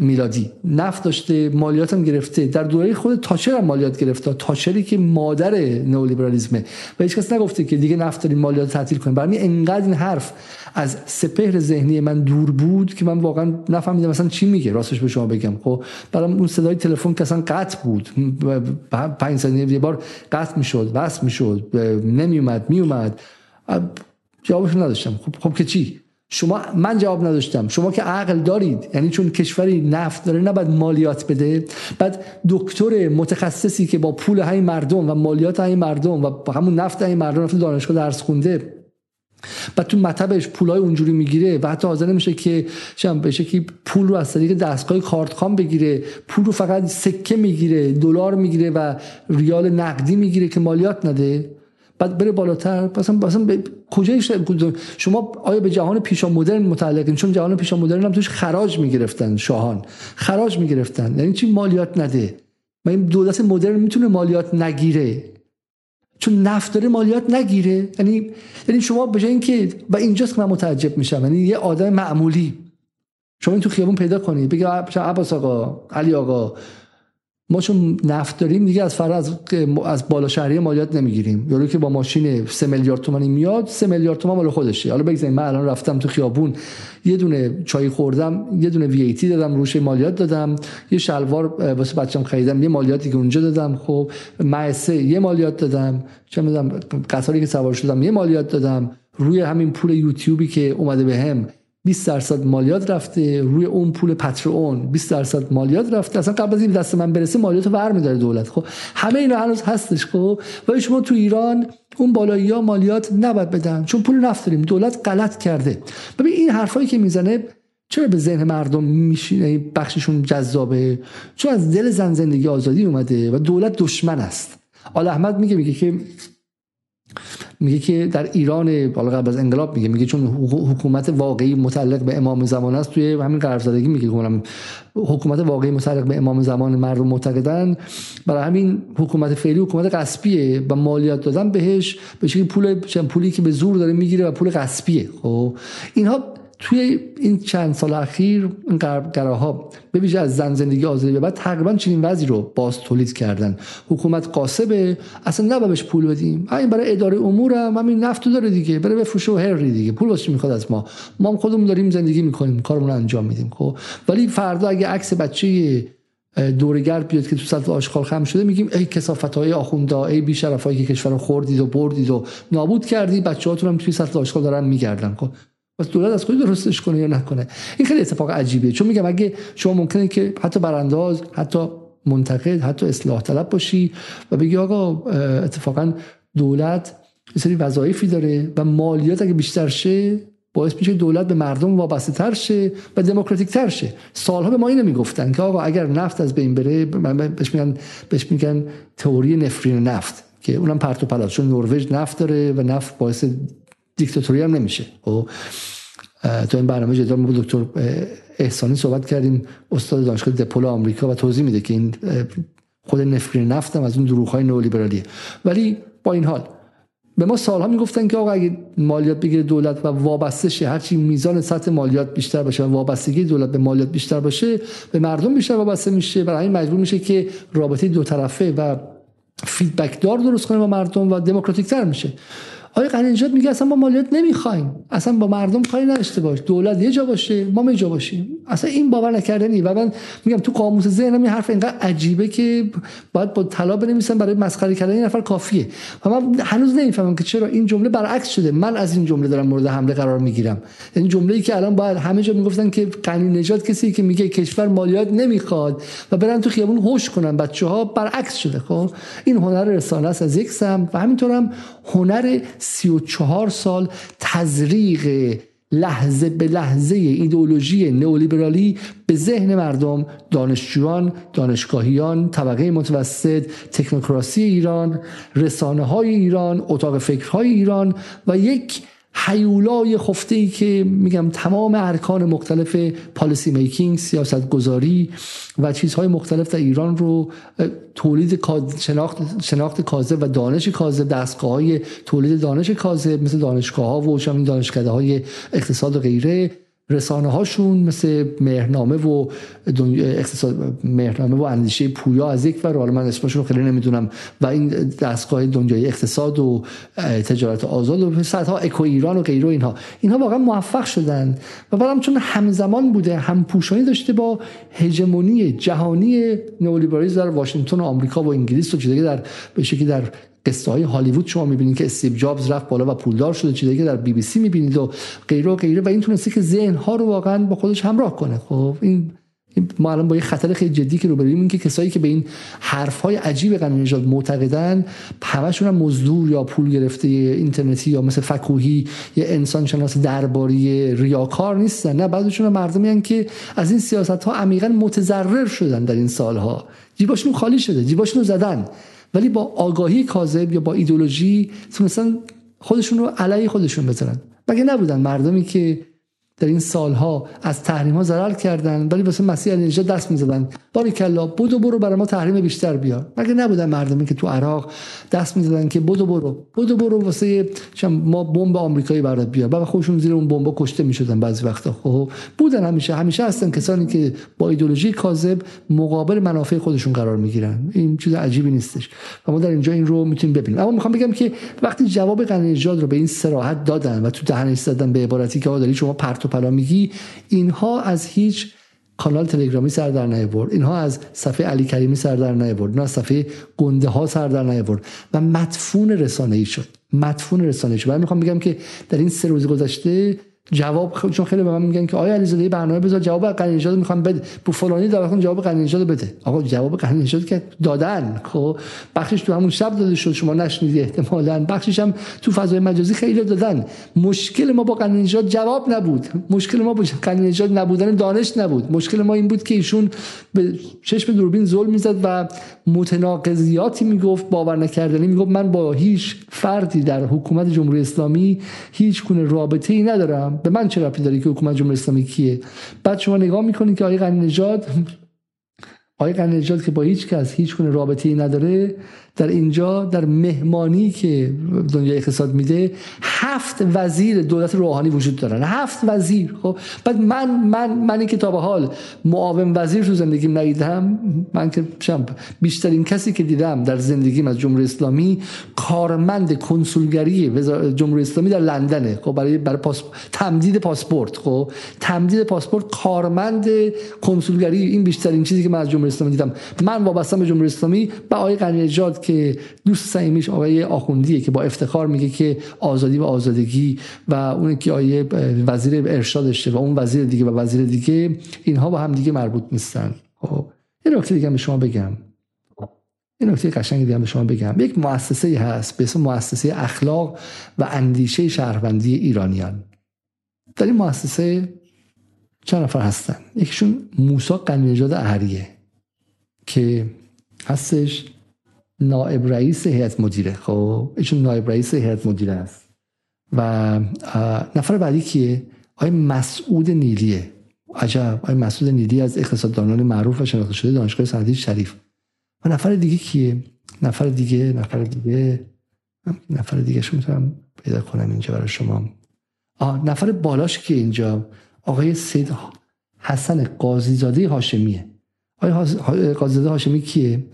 میلادی. نفت داشته مالیات هم گرفته. در دوره خود تاچر هم مالیات گرفته تاچری که مادر نئولیبرالیسمه. و هیچ کس نگفته که دیگه نفت داریم مالیات تعطیل کنیم. برای انقدر این حرف از سپهر ذهنی من دور بود که من واقعا نفهمیدم مثلا چی میگه. راستش به شما بگم. خب برام اون صدای تلفن که اصلا قطع بود. پنج ثانیه یه بار قطع می‌شد وصل می‌شد. نمیومد میومد جوابش نداشتم. خب خب که چی؟ شما من جواب نداشتم. شما که عقل دارید یعنی چون کشوری نفت داره نباید مالیات بده. بعد دکتر متخصصی که با پول های مردم و مالیات های مردم و همون نفت های مردم رفته دانشگاه درس خونده بعد تو مطبش پولای اونجوری می‌گیره و حتی حاضر نمیشه که شم بشه که پول رو از طریق دستگاه کارتخام بگیره. پول رو فقط سکه می‌گیره دلار می‌گیره و ریال نقدی می‌گیره که مالیات نده. بعد بره بالاتر. مثلا مثلا به کجای شما آیا به جهان پیشا مدرن متعلقین؟ چون جهان پیشا مدرن هم توش خراج می‌گرفتن شاهان. خراج می‌گرفتن. یعنی چی مالیات نده. و این دولت مدرن می‌تونه مالیات نگیره. چون نفت داره مالیات نگیره. یعنی یعنی شما به جای اینکه و اینجاست که من متعجب میشم. یعنی یه آدم معمولی. شما این تو خیابون پیدا کنید بگه عباس آقا علی آقا ما چون نفت داریم دیگه از فراز از بالا شهری مالیات نمی‌گیریم. یارو که با ماشین 3 میلیارد تومانی میاد 3 میلیارد تومان مال خودشه. حالا بگذاریم من الان رفتم تو خیابون یه دونه چای خوردم یه دونه وی ای دادم روش مالیات دادم یه شلوار واسه بچه‌م خریدم یه مالیاتی که اونجا دادم خب معسه یه مالیات دادم چه می‌دونم قطاری که سوار شدم یه مالیات دادم. روی همین پول یوتیوبی که اومده بهم به 20 درصد مالیات رفته روی اون پول پترون 20 درصد مالیات رفته. اصلا قبل از این دست من برسه مالیات ور میداره دولت. خب همه اینا هنوز هستش. خب ولی شما تو ایران اون بالایی ها مالیات نباید بدن. چون پول نفت داریم. دولت غلط کرده. ببین این حرفایی که می‌زنه چرا به ذهن مردم میشینه بخششون جذابه. چون از دل زن زندگی آزادی اومده و دولت دشمن است. آل احمد میگه میگه که میگه که در ایران بالا قبل از انقلاب میگه میگه چون حکومت واقعی متعلق به امام زمان است توی همین قراردادگی میگه کنم حکومت واقعی متعلق به امام زمان مردم معتقدن. برای همین حکومت فعلی حکومت غصبیه و مالیات دادن بهش به شکلی پول پولی که به زور داره می‌گیره و پول غصبیه خب اینها توی این چند سال اخیر این گراها به ویژه از زن زندگی آزادی به بعد تقریبا چنین وضعی رو باز تولید کردن. حکومت قاسبه اصلا نباید پول بدیم. این برای اداره امور هم همین نفت داره دیگه بره بفروشه و هری دیگه. پول واسه می‌خواد از ما؟ ما هم خودمون داریم زندگی می‌کنیم کارمون انجام میدیم خب؟ ولی فردا اگه عکس بچه دورگرد بیاد که تو سطح آشغال خم شده میگیم ای کسافت های آخوندا ای بیشرفایی که کشور خوردید و بردید و نابود کردی بچه‌هاتون هم توی سطح آشغال دارن میگردن بس دولت از خود درستش کنه یا نکنه؟ این خیلی اتفاق عجیبیه. چون میگم اگه شما ممکنه که حتی برانداز حتی منتقد حتی اصلاح طلب باشی و بگی آقا اتفاقا دولت یه سری وظایفی داره و مالیات اگه بیشتر شه باعث میشه دولت به مردم وابسته تر شه و دموکراتیک تر شه. سالها به ما اینو می‌گفتن که آقا اگر نفت از بین بره بهش میگن بهش میگن تئوری نفرین نفت که اونم پرت و پلاس چون نروژ نفت داره و نفت باعث دیکتاتوری هم نمیشه. خب، تو این برنامه جدا با دکتر احسانی صحبت کردیم. استاد دانشگاه دپول آمریکا و توضیح میده که این خود نفرین نفتم از اون دروغ های نئولیبرالیه ولی با این حال به ما سالها می‌گفتن که آقا اگه مالیات بگیره دولت و وابسته شه هرچی میزان سطح مالیات بیشتر باشه و وابستگی دولت به مالیات بیشتر باشه به مردم بیشتر وابسته میشه. برای این مجبور میشه که رابطه دو طرفه و فیدبک دار درست کنه با مردم و دموکراتیک تر میشه. آقای قنیجات میگه اصلا ما مالیات نمی‌خوایم؟ اصلا با مردم کاری نداشته باش دولت یه جا باشه ما یه جا باشیم. اصلا این باور نکردنی. و من میگم تو قاموس ذهنم این حرف اینقدر عجیبه که باید با طلا بنویسم برای مسخره کردن این نفر کافیه. و من هنوز نمی‌فهمم که چرا این جمله برعکس شده. من از این جمله دارم مورد حمله قرار می‌گیرم. این جمله ای که الان باید همه جا می‌گفتن که قنی نجات کسی که میگه کشور مالیات نمی‌خواد و برن تو خیابون هوش کنن. بچه ها برعکس شده خب؟ این هنر رسانه است از یک سم و همینطورم هنر 34 سال تزریق لحظه به لحظه ایدئولوژی نئولیبرالی به ذهن مردم دانشجویان دانشگاهیان طبقه متوسط تکنوکراسی ایران رسانه های ایران اتاق فکرهای ایران و یک حیولای خفته ای که میگم تمام ارکان مختلف پالیسی میکینگ سیاست گذاری و چیزهای مختلف در ایران رو تولید شناخت, شناخت کاذب و دانش کاذب دستگاه های تولید دانش کاذب مثل دانشگاه ها و دانشکده های اقتصاد و غیره. رسانه هاشون مثل مهرنامه و اقتصاد مهرنامه و اندیشه پویا از یک ور. من اسمشون خیلی نمی‌دونم. و این دستگاه دنیای اقتصاد و تجارت آزاد و صدها اکو ایران و غیره اینها. اینها واقعا موفق شدن. و بعدم چون همزمان بوده هم پوشانی داشته با هژمونی جهانی نئولیبرالیسم در واشنگتن و آمریکا و انگلیس و چیزی در به شکلی در قصه های هالیوود شما می‌بینید که استیو جابز رفت بالا و پولدار شده چیزی که در بی بی سی می‌بینید و غیره و غیره. و این تونسته که ذهن ها رو واقعا با خودش همراه کنه. خب این ما الان با یه خطر خیلی جدی که روبرویم این که کسایی که به این حرف های عجیب قانون نژاد معتقدن همشون هم مزدور یا پول گرفته اینترنتی یا مثل فکوهی یا انسان شناس درباری ریاکار نیستن. نه بعضیشون مردمی که از این سیاست ها عمیقا متضرر شدن در این سالها. جیباشون خالی شده جیباشون زدن. ولی با آگاهی کاذب یا با ایدولوژی تونستن خودشون رو علیه خودشون بزنن مگه نبودن مردمی که در این سالها از تحریم ها ضرر کردن ولی واسه مسیح علی دست می‌زدن. باری کلا بدو برو برای ما تحریم بیشتر بیار. مگه نبودن مردمی که تو عراق دست می‌زدن که بدو برو بدو برو واسه ما بمب آمریکایی برات بیار. بعد خودشون زیر اون بمب کشته می‌شدن بعضی وقتا. خب بودن همیشه. همیشه هستن کسانی که با ایدولوژی کاذب مقابل منافع خودشون قرار می‌گیرن. این چیز عجیبی نیستش. و ما در اینجا این رو می‌تونیم ببینیم. اما می‌خوام بگم که وقتی جواب قنی رو به این صراحت دادن و تو دهنش زدن به عبارتی که داری شما پرت و پلا میگی. اینها از هیچ کانال تلگرامی سر در نیاورد. اینها از صفحه علی کریمی سر در نیاورد اینها از صفحه گنده ها سر در نیاورد. و مدفون رسانه ای شد. مدفون رسانه ای شد. من می‌خوام بگم که در این سه روز گذشته جواب چون خیلی به من میگن که آیا علیزاده برنامه بذار؟ جواب قنی نژاد می‌خوام بده. بو فلانی داره جواب قنی نژاد بده. آقا جواب قنی نژاد که دادن. خب بخشش تو همون شب داده شد شما نشنیدی احتمالاً. بخشش هم تو فضای مجازی خیلی دادن. مشکل ما با قنی نژاد جواب نبود. مشکل ما با قنی نژاد نبودن دانش نبود. مشکل ما این بود که ایشون به چشم دوربین ظلم می‌زد و متناقضیاتی می‌گفت باور نکردنی می‌گفت. من با هیچ فردی در حکومت جمهوری اسلامی هیچ گونه رابطه ای ندارم. به من چه ربطی داره که حکومت جمهوری اسلامی کیه؟ بعد شما نگاه می‌کنید که آقای غنی نژاد آقای غنی نژاد که با هیچ کس هیچ گونه رابطه‌ای نداره در اینجا در مهمانی که دنیا اقتصاد میده هفت وزیر دولت روحانی وجود دارن. هفت وزیر خب؟ بعد من من من که تا به حال معاون وزیر تو زندگیم ندیدم من که بیشترین کسی که دیدم در زندگیم از جمهوری اسلامی کارمند کنسولگری جمهوری اسلامی در لندنه. خب برای برای پاس... تمدید پاسپورت. خب تمدید پاسپورت کارمند کنسولگری این بیشترین چیزی که من از جمهوری اسلامی دیدم. من وابسته به جمهوری اسلامی به آقای غنی که دوست صمیمیش آقای آخوندیه که با افتخار میگه که آزادی و آزادگی و اون که آیه وزیر ارشادشه و اون وزیر دیگه و وزیر دیگه اینها با هم دیگه مربوط نیستن. خب یه نکته دیگه به شما بگم. این نکته قشنگ دیگه به شما بگم. یک مؤسسه هست به اسم مؤسسه اخلاق و اندیشه شهروندی ایرانیان. در این مؤسسه چند نفر هستن؟ یکیشون موسا قنیجاد اهریه که هستش. نائب رئیس هیئت مدیره. خب ایشون نائب رئیس هیئت مدیره است. و نفر بعدی کیه؟ آقای مسعود نیلیه. عجب آقای مسعود نیلی از اقتصاددانان معروف و شناخته شده دانشگاه صنعتی شریف. و نفر دیگه کیه؟ نفر دیگه نفر دیگه نفر دیگه شو می‌تونم پیدا کنم اینجا برای شما. آه نفر بالاش که اینجا؟ آقای سید حسن قاضیزاده هاشمیه. آقای قاضیزاده هاشمی کیه؟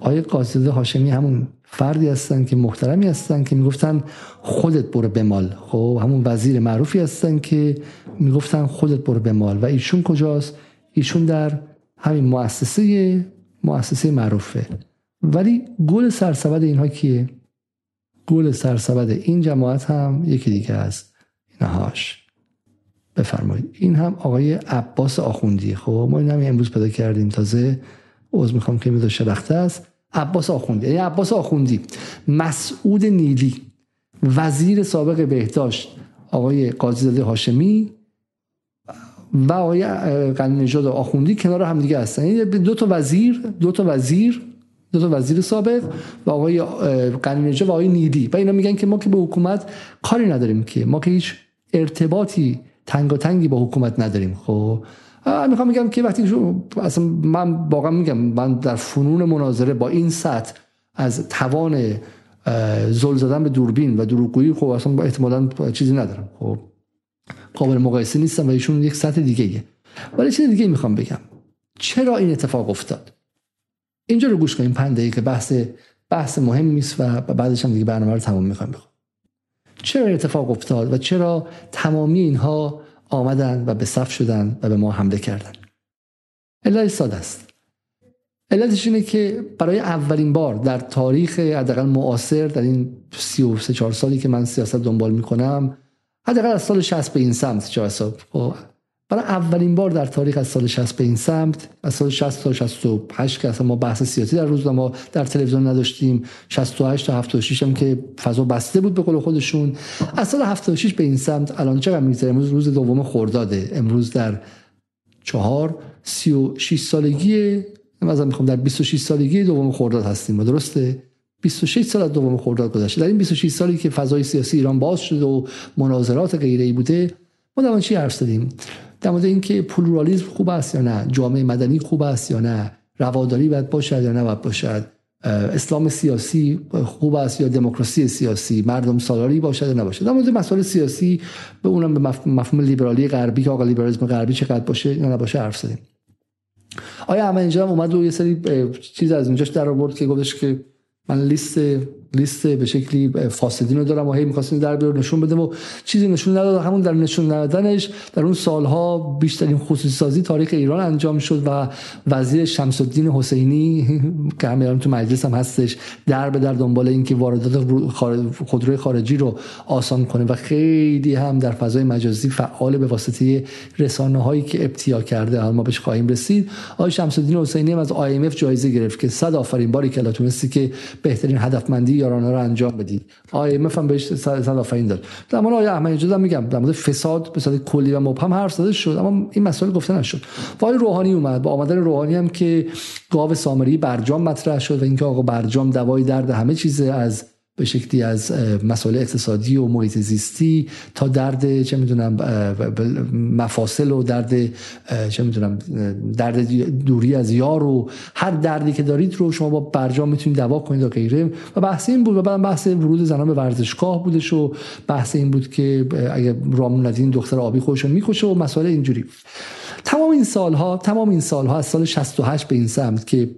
آقای قاضیزاده هاشمی همون فردی هستن که محترمی هستن که می‌گفتن خودت برو به مال. خب همون وزیر معروفی هستن که می‌گفتن خودت برو به مال. و ایشون کجاست؟ ایشون در همین مؤسسه مؤسسه معروفه. ولی گل سرسبد اینها کیه؟ گل سرسبد این جماعت هم یکی دیگه است. اینهاش بفرمایید. این هم آقای عباس آخوندی. خب ما این هم امروز پیدا کردیم. تازه عوض می‌خوام که میدو شلخته است. عباس آخوندی. یعنی عباس آخوندی. مسعود نیلی. وزیر سابق بهداشت. آقای قاضی هاشمی. و آقای قنی نژاد آخوندی کنار هم دیگه هستن. یعنی دو تا وزیر دو تا وزیر دو تا وزیر سابق و آقای قنی و آقای نیلی. و اینا میگن که ما که به حکومت کاری نداریم که. ما که هیچ ارتباطی تنگی با حکومت نداریم. خب؟ می‌خوام میگم که وقتی اصلا من واقعا میگم من در فنون مناظره با این سطح از توان زل زدن به دوربین و دروغگویی خب اصلا با احتمالا چیزی ندارم. خب قابل مقایسه نیستم و ایشون یک سطح دیگه ایه. ولی چیز دیگه می‌خوام بگم. چرا این اتفاق افتاد؟ اینجا رو گوش کنیم پنده که بحث بحث مهم نیست و بعدش هم دیگه برنامه رو تمام می‌خوام بخوام. چرا این اتفاق افتاد و چرا تمامی اینها آمدن و به صف شدن و به ما حمله کردن. علت ساده است. علتش اینه که برای اولین بار در تاریخ حداقل معاصر در این 33 4 سالی که من سیاست دنبال می‌کنم حداقل از سال 60 به این سمت چه حساب خب، برای اولین بار در تاریخ از سال 60 به این سمت از سال 60 تا 68 که اصلا ما بحث سیاسی در روز ما در تلویزیون نداشتیم. 68 تا 76 هم که فضا بسته بود به قول خودشون. از سال 76 به این سمت الان چقدر میگذره؟ امروز روز دوم خرداده. امروز در 4 36 سالگی مثلا می‌خوام در 26 سالگی دوم خرداد هستیم. ما درسته؟ 26 سال از دوم خرداد گذشته. در این 26 سالی که فضای سیاسی ایران باز شده و مناظرات غیره ای بوده ما در چی حرف زدیم؟ در مورد اینکه پلورالیسم خوب است یا نه جامعه مدنی خوب است یا نه رواداری باید باشد یا نباید باشد اسلام سیاسی خوب است یا دموکراسی سیاسی مردم سالاری باشد یا نباشد. در مورد مسائل سیاسی به اونم به مفهوم لیبرالی غربی که آقا لیبرالیسم غربی چقدر باشه یا نباشه حرف زدیم. آیا احمد اینجا اومد و یه سری چیز از اونجاش در آورد که گفتش که من لیست لیست به شکلی فاسدین رو دارم و هی می‌خواستیم در بیار نشون بده و چیزی نشون نداد همون در نشون ندادنش در اون سالها بیشترین خصوصی سازی تاریخ ایران انجام شد و وزیر شمس الدین حسینی که همه تو مجلس هم هستش در به در دنبال اینکه واردات خودروی خارجی رو آسان کنه و خیلی هم در فضای مجازی فعال به واسطه رسانه هایی که ابتیا کرده ما بهش خواهیم رسید. آقای شمس الدین حسینی هم از IMF جایزه گرفت که صد آفرین باری که تونستی که بهترین هدفمندی یارانه رو انجام بدید. آیه هم بهش صد آفرین داد. در مورد آیه احمدی نژاد میگم؟ در مورد فساد به صورت کلی و مبهم حرف زده شد اما این مسائل گفته نشد. وای روحانی اومد. با آمدن روحانی هم که گاو سامری برجام مطرح شد و اینکه آقا برجام دوای درد همه چیز از به شکلی از مسائل اقتصادی و محیط زیستی تا درد چه می‌دونم مفاصل و درد چه می‌دونم درد دوری از یار و هر دردی که دارید رو شما با برجام می‌تونید دوا کنید و غیره. و بحث این بود و بعد بحث ورود زنان به ورزشگاه بودش و بحث این بود که اگه رامون ندین دختر آبی خودش می‌کشه و مسائل اینجوری. تمام این سالها تمام این سالها از سال 68 به این سمت که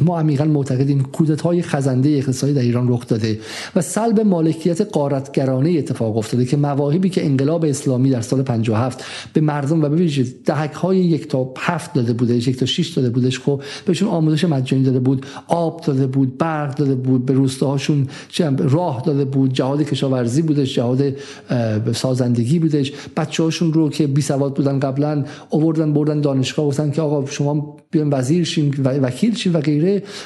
ما عمیقا معتقدیم های خزنده اقتصادی در ایران رخ داده و سلب مالکیت قارتگرانه اتفاق افتاده که مواهبی که انقلاب اسلامی در سال 57 به مردم و به ویژه دهک های یک تا هفت داده بوده یک تا 6 داده بودش خب بهشون آموزش مجانی داده بود آب داده بود برق داده بود به روستاهاشون راه داده بود جهاد کشاورزی بودش جهاد سازندگی بودش بچه هاشون رو که بی سواد بودن قبلا آوردن بردن دانشگاه گفتن که آقا شما بیان وزیر شیم وکیل شیم و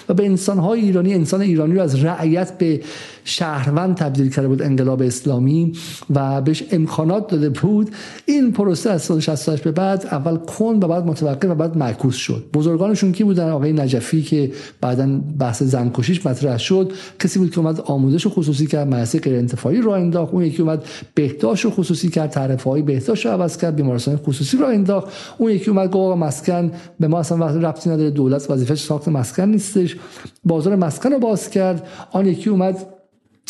و به انسانهای ایرانی انسان ایرانی رو از رعیت به شهروند تبدیل کرده بود انقلاب اسلامی و بهش امکانات داده بود. این پروسه از سال 68 به بعد اول کن و بعد متوقف و بعد معکوس شد. بزرگانشون کی بودن؟ آقای نجفی که بعدا بحث زنکشیش مطرح شد. کسی بود که اومد آموزش خصوصی کرد مدرسه غیر انتفاعی راه انداخت. اون یکی اومد بهداشت خصوصی کرد تعرفه های بهداشت رو عوض کرد بیمارستان خصوصی راه انداخت. اون یکی اومد گفت مسکن به ما اصلا وقت ربطی نداره دولت وظیفش ساخت مسکن نیستش. بازار مسکن رو باز کرد. آن یکی اومد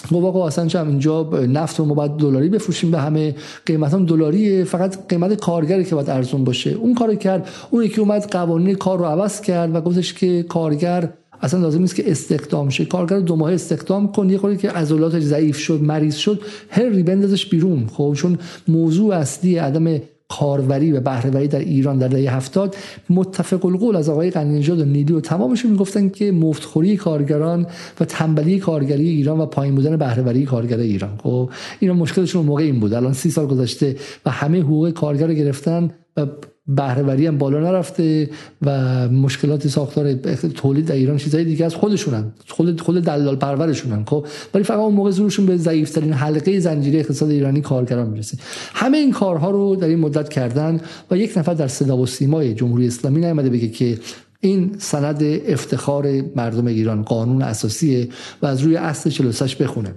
گفت آقا اصلا چه اینجا نفت رو ما باید دلاری بفروشیم به همه. قیمت هم دلاریه فقط قیمت کارگری که باید ارزون باشه. اون کارو کرد. اون که اومد قوانین کار رو عوض کرد و گفتش که کارگر اصلا لازم نیست که استخدام شه. کارگر دو ماه استخدام کن. یه خورده که عضلاتش ضعیف شد مریض شد هر ریبندش بیرون. خب چون موضوع اصلی عدم کاروری و بهرهوری در ایران در دهه هفتاد متفق القول از آقای قنیجاد و نیلی و تمامشون می‌گفتن که مفتخوری کارگران و تنبلی کارگری ایران و پایین بودن بهرهوری کارگر ایران. خب اینا مشکلشون موقع این بود. الان سی سال گذشته و همه حقوق کارگر رو گرفتن و بهرهوری هم بالا نرفته و مشکلات ساختار تولید در ایران چیزای دیگه از خودشونن. خود خود دلال پرورشونن خب؟ ولی فقط اون موقع زورشون به ضعیفترین حلقه زنجیره اقتصاد ایرانی کارگران می‌رسه. همه این کارها رو در این مدت کردن و یک نفر در صدا و سیمای جمهوری اسلامی نیامده بگه که این سند افتخار مردم ایران قانون اساسیه و از روی اصل 46 بخونه.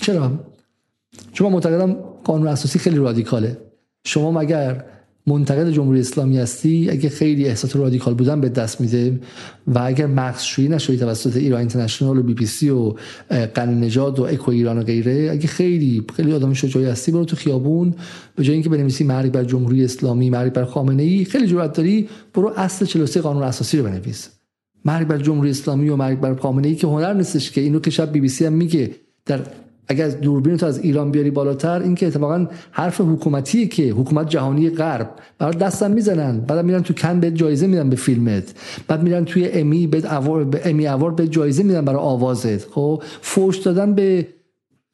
چرا؟ چون معتقدم قانون اساسی خیلی رادیکاله. شما مگر منتقد جمهوری اسلامی هستی اگه خیلی احساس رادیکال بودن به دست میده و اگر مغزشویی نشوی توسط ایران اینترنشنال و بی بی سی و قن نجات و اکو ایران و غیره اگه خیلی خیلی آدم شجاعی هستی برو تو خیابون. به جای اینکه بنویسی مرگ بر جمهوری اسلامی مرگ بر خامنه ای خیلی جرأت داری برو اصل 43 قانون اساسی رو بنویس. مرگ بر جمهوری اسلامی و مرگ بر خامنه ای که هنر نیستش که اینو که شب بی بی سی هم میگه در اگر از دوربین تو از ایران بیاری بالاتر این که اتفاقا حرف حکومتیه که حکومت جهانی غرب برای دستم می‌زنن. بعد میرن تو کن به جایزه میدن به فیلمت. بعد میرن توی امی به امی اوار به جایزه میدن برای آوازت. خب فوش دادن به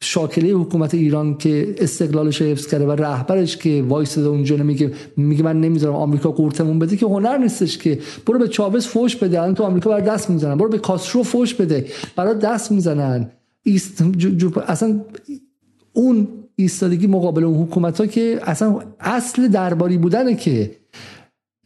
شاکله حکومت ایران که استقلالش حفظ کرده و رهبرش که وایساده اونجا میگه میگه من نمی‌ذارم آمریکا قورتمون بده که هنر نیستش که. برو به چاوز فوش بده. الان تو آمریکا برای دست می‌زنن. برو به کاسترو فوش بده. برای دست می‌زنن. ایست اصلا اون ایستادگی مقابل اون حکومت ها که اصلا اصل درباری بودنه که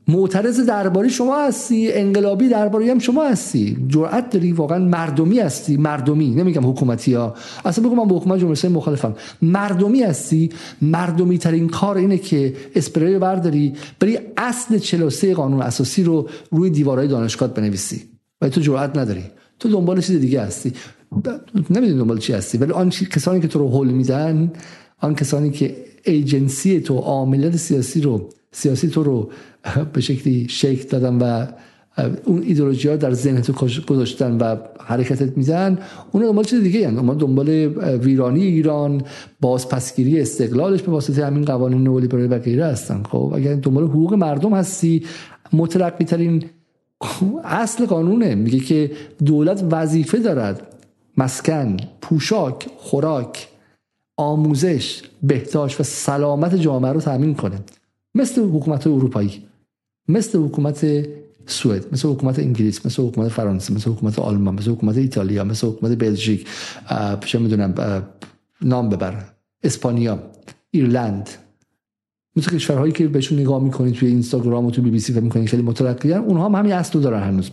معترض درباری شما هستی انقلابی درباری هم شما هستی. جرأت داری واقعا مردمی هستی. مردمی نمیگم حکومتی ها اصلا بگم من با حکومت جمهوری مخالفم. مردمی هستی. مردمی ترین کار اینه که اسپری برداری بری اصل 43 قانون اساسی رو روی دیوارهای دانشگاه بنویسی. و تو جرأت نداری. تو دنبال چیز دیگه هستی. نمی‌دونی دنبال چی هستی ولی آن کسانی که تو رو هول میدن آن کسانی که ایجنسی تو عاملات سیاسی رو سیاسی تو رو به شکلی شکل دادن و اون ایدولوژی ها در ذهن تو گذاشتن و حرکتت میزن اون دنبال چیز دیگه هستند ما دنبال ویرانی ایران بازپسگیری استقلالش به واسطه همین قوانین نولیبرال و غیره هستن. خب اگر دنبال حقوق مردم هستی مترقی ترین اصل قانونه. میگه که دولت وظیفه دارد مسکن پوشاک خوراک آموزش بهداشت و سلامت جامعه رو تامین کنه. مثل حکومت اروپایی مثل حکومت سوئد مثل حکومت انگلیس مثل حکومت فرانسه مثل حکومت آلمان مثل حکومت ایتالیا مثل حکومت بلژیک چه می‌دونم نام ببر اسپانیا ایرلند. مثل کشورهایی که بهشون نگاه می‌کنید توی اینستاگرام و توی بی بی سی و می‌کنید خیلی مترقیان اونها هم همین اصل دارن هنوز.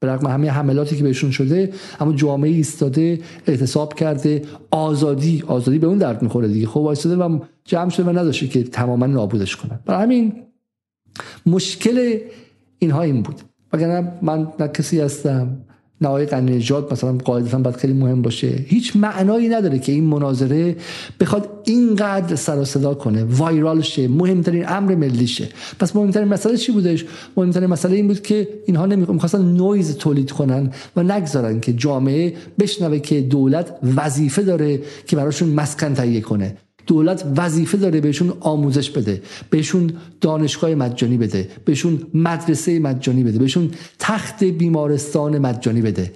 به رغم همه حملاتی که بهشون شده اما جامعه ایستاده اعتصاب کرده آزادی آزادی به اون درد می‌خوره دیگه. خب وایساده و جمع شده و نداشته که تماما نابودش کنن. برای همین مشکل اینها این بود. وگرنه من نه کسی هستم نه آقای نجات مثلا قاعدتا باید خیلی مهم باشه. هیچ معنایی نداره که این مناظره بخواد اینقدر سر و صدا کنه. وایرال شه مهمترین امر ملی شه پس مهمترین مسئله چی بودش؟ مهمترین مسئله این بود که اینها نمی‌خواستن نویز تولید کنن و نگذارن که جامعه بشنوه که دولت وظیفه داره که براشون مسکن تهیه کنه. دولت وظیفه داره بهشون آموزش بده بهشون دانشگاه مجانی بده بهشون مدرسه مجانی بده بهشون تخت بیمارستان مجانی بده.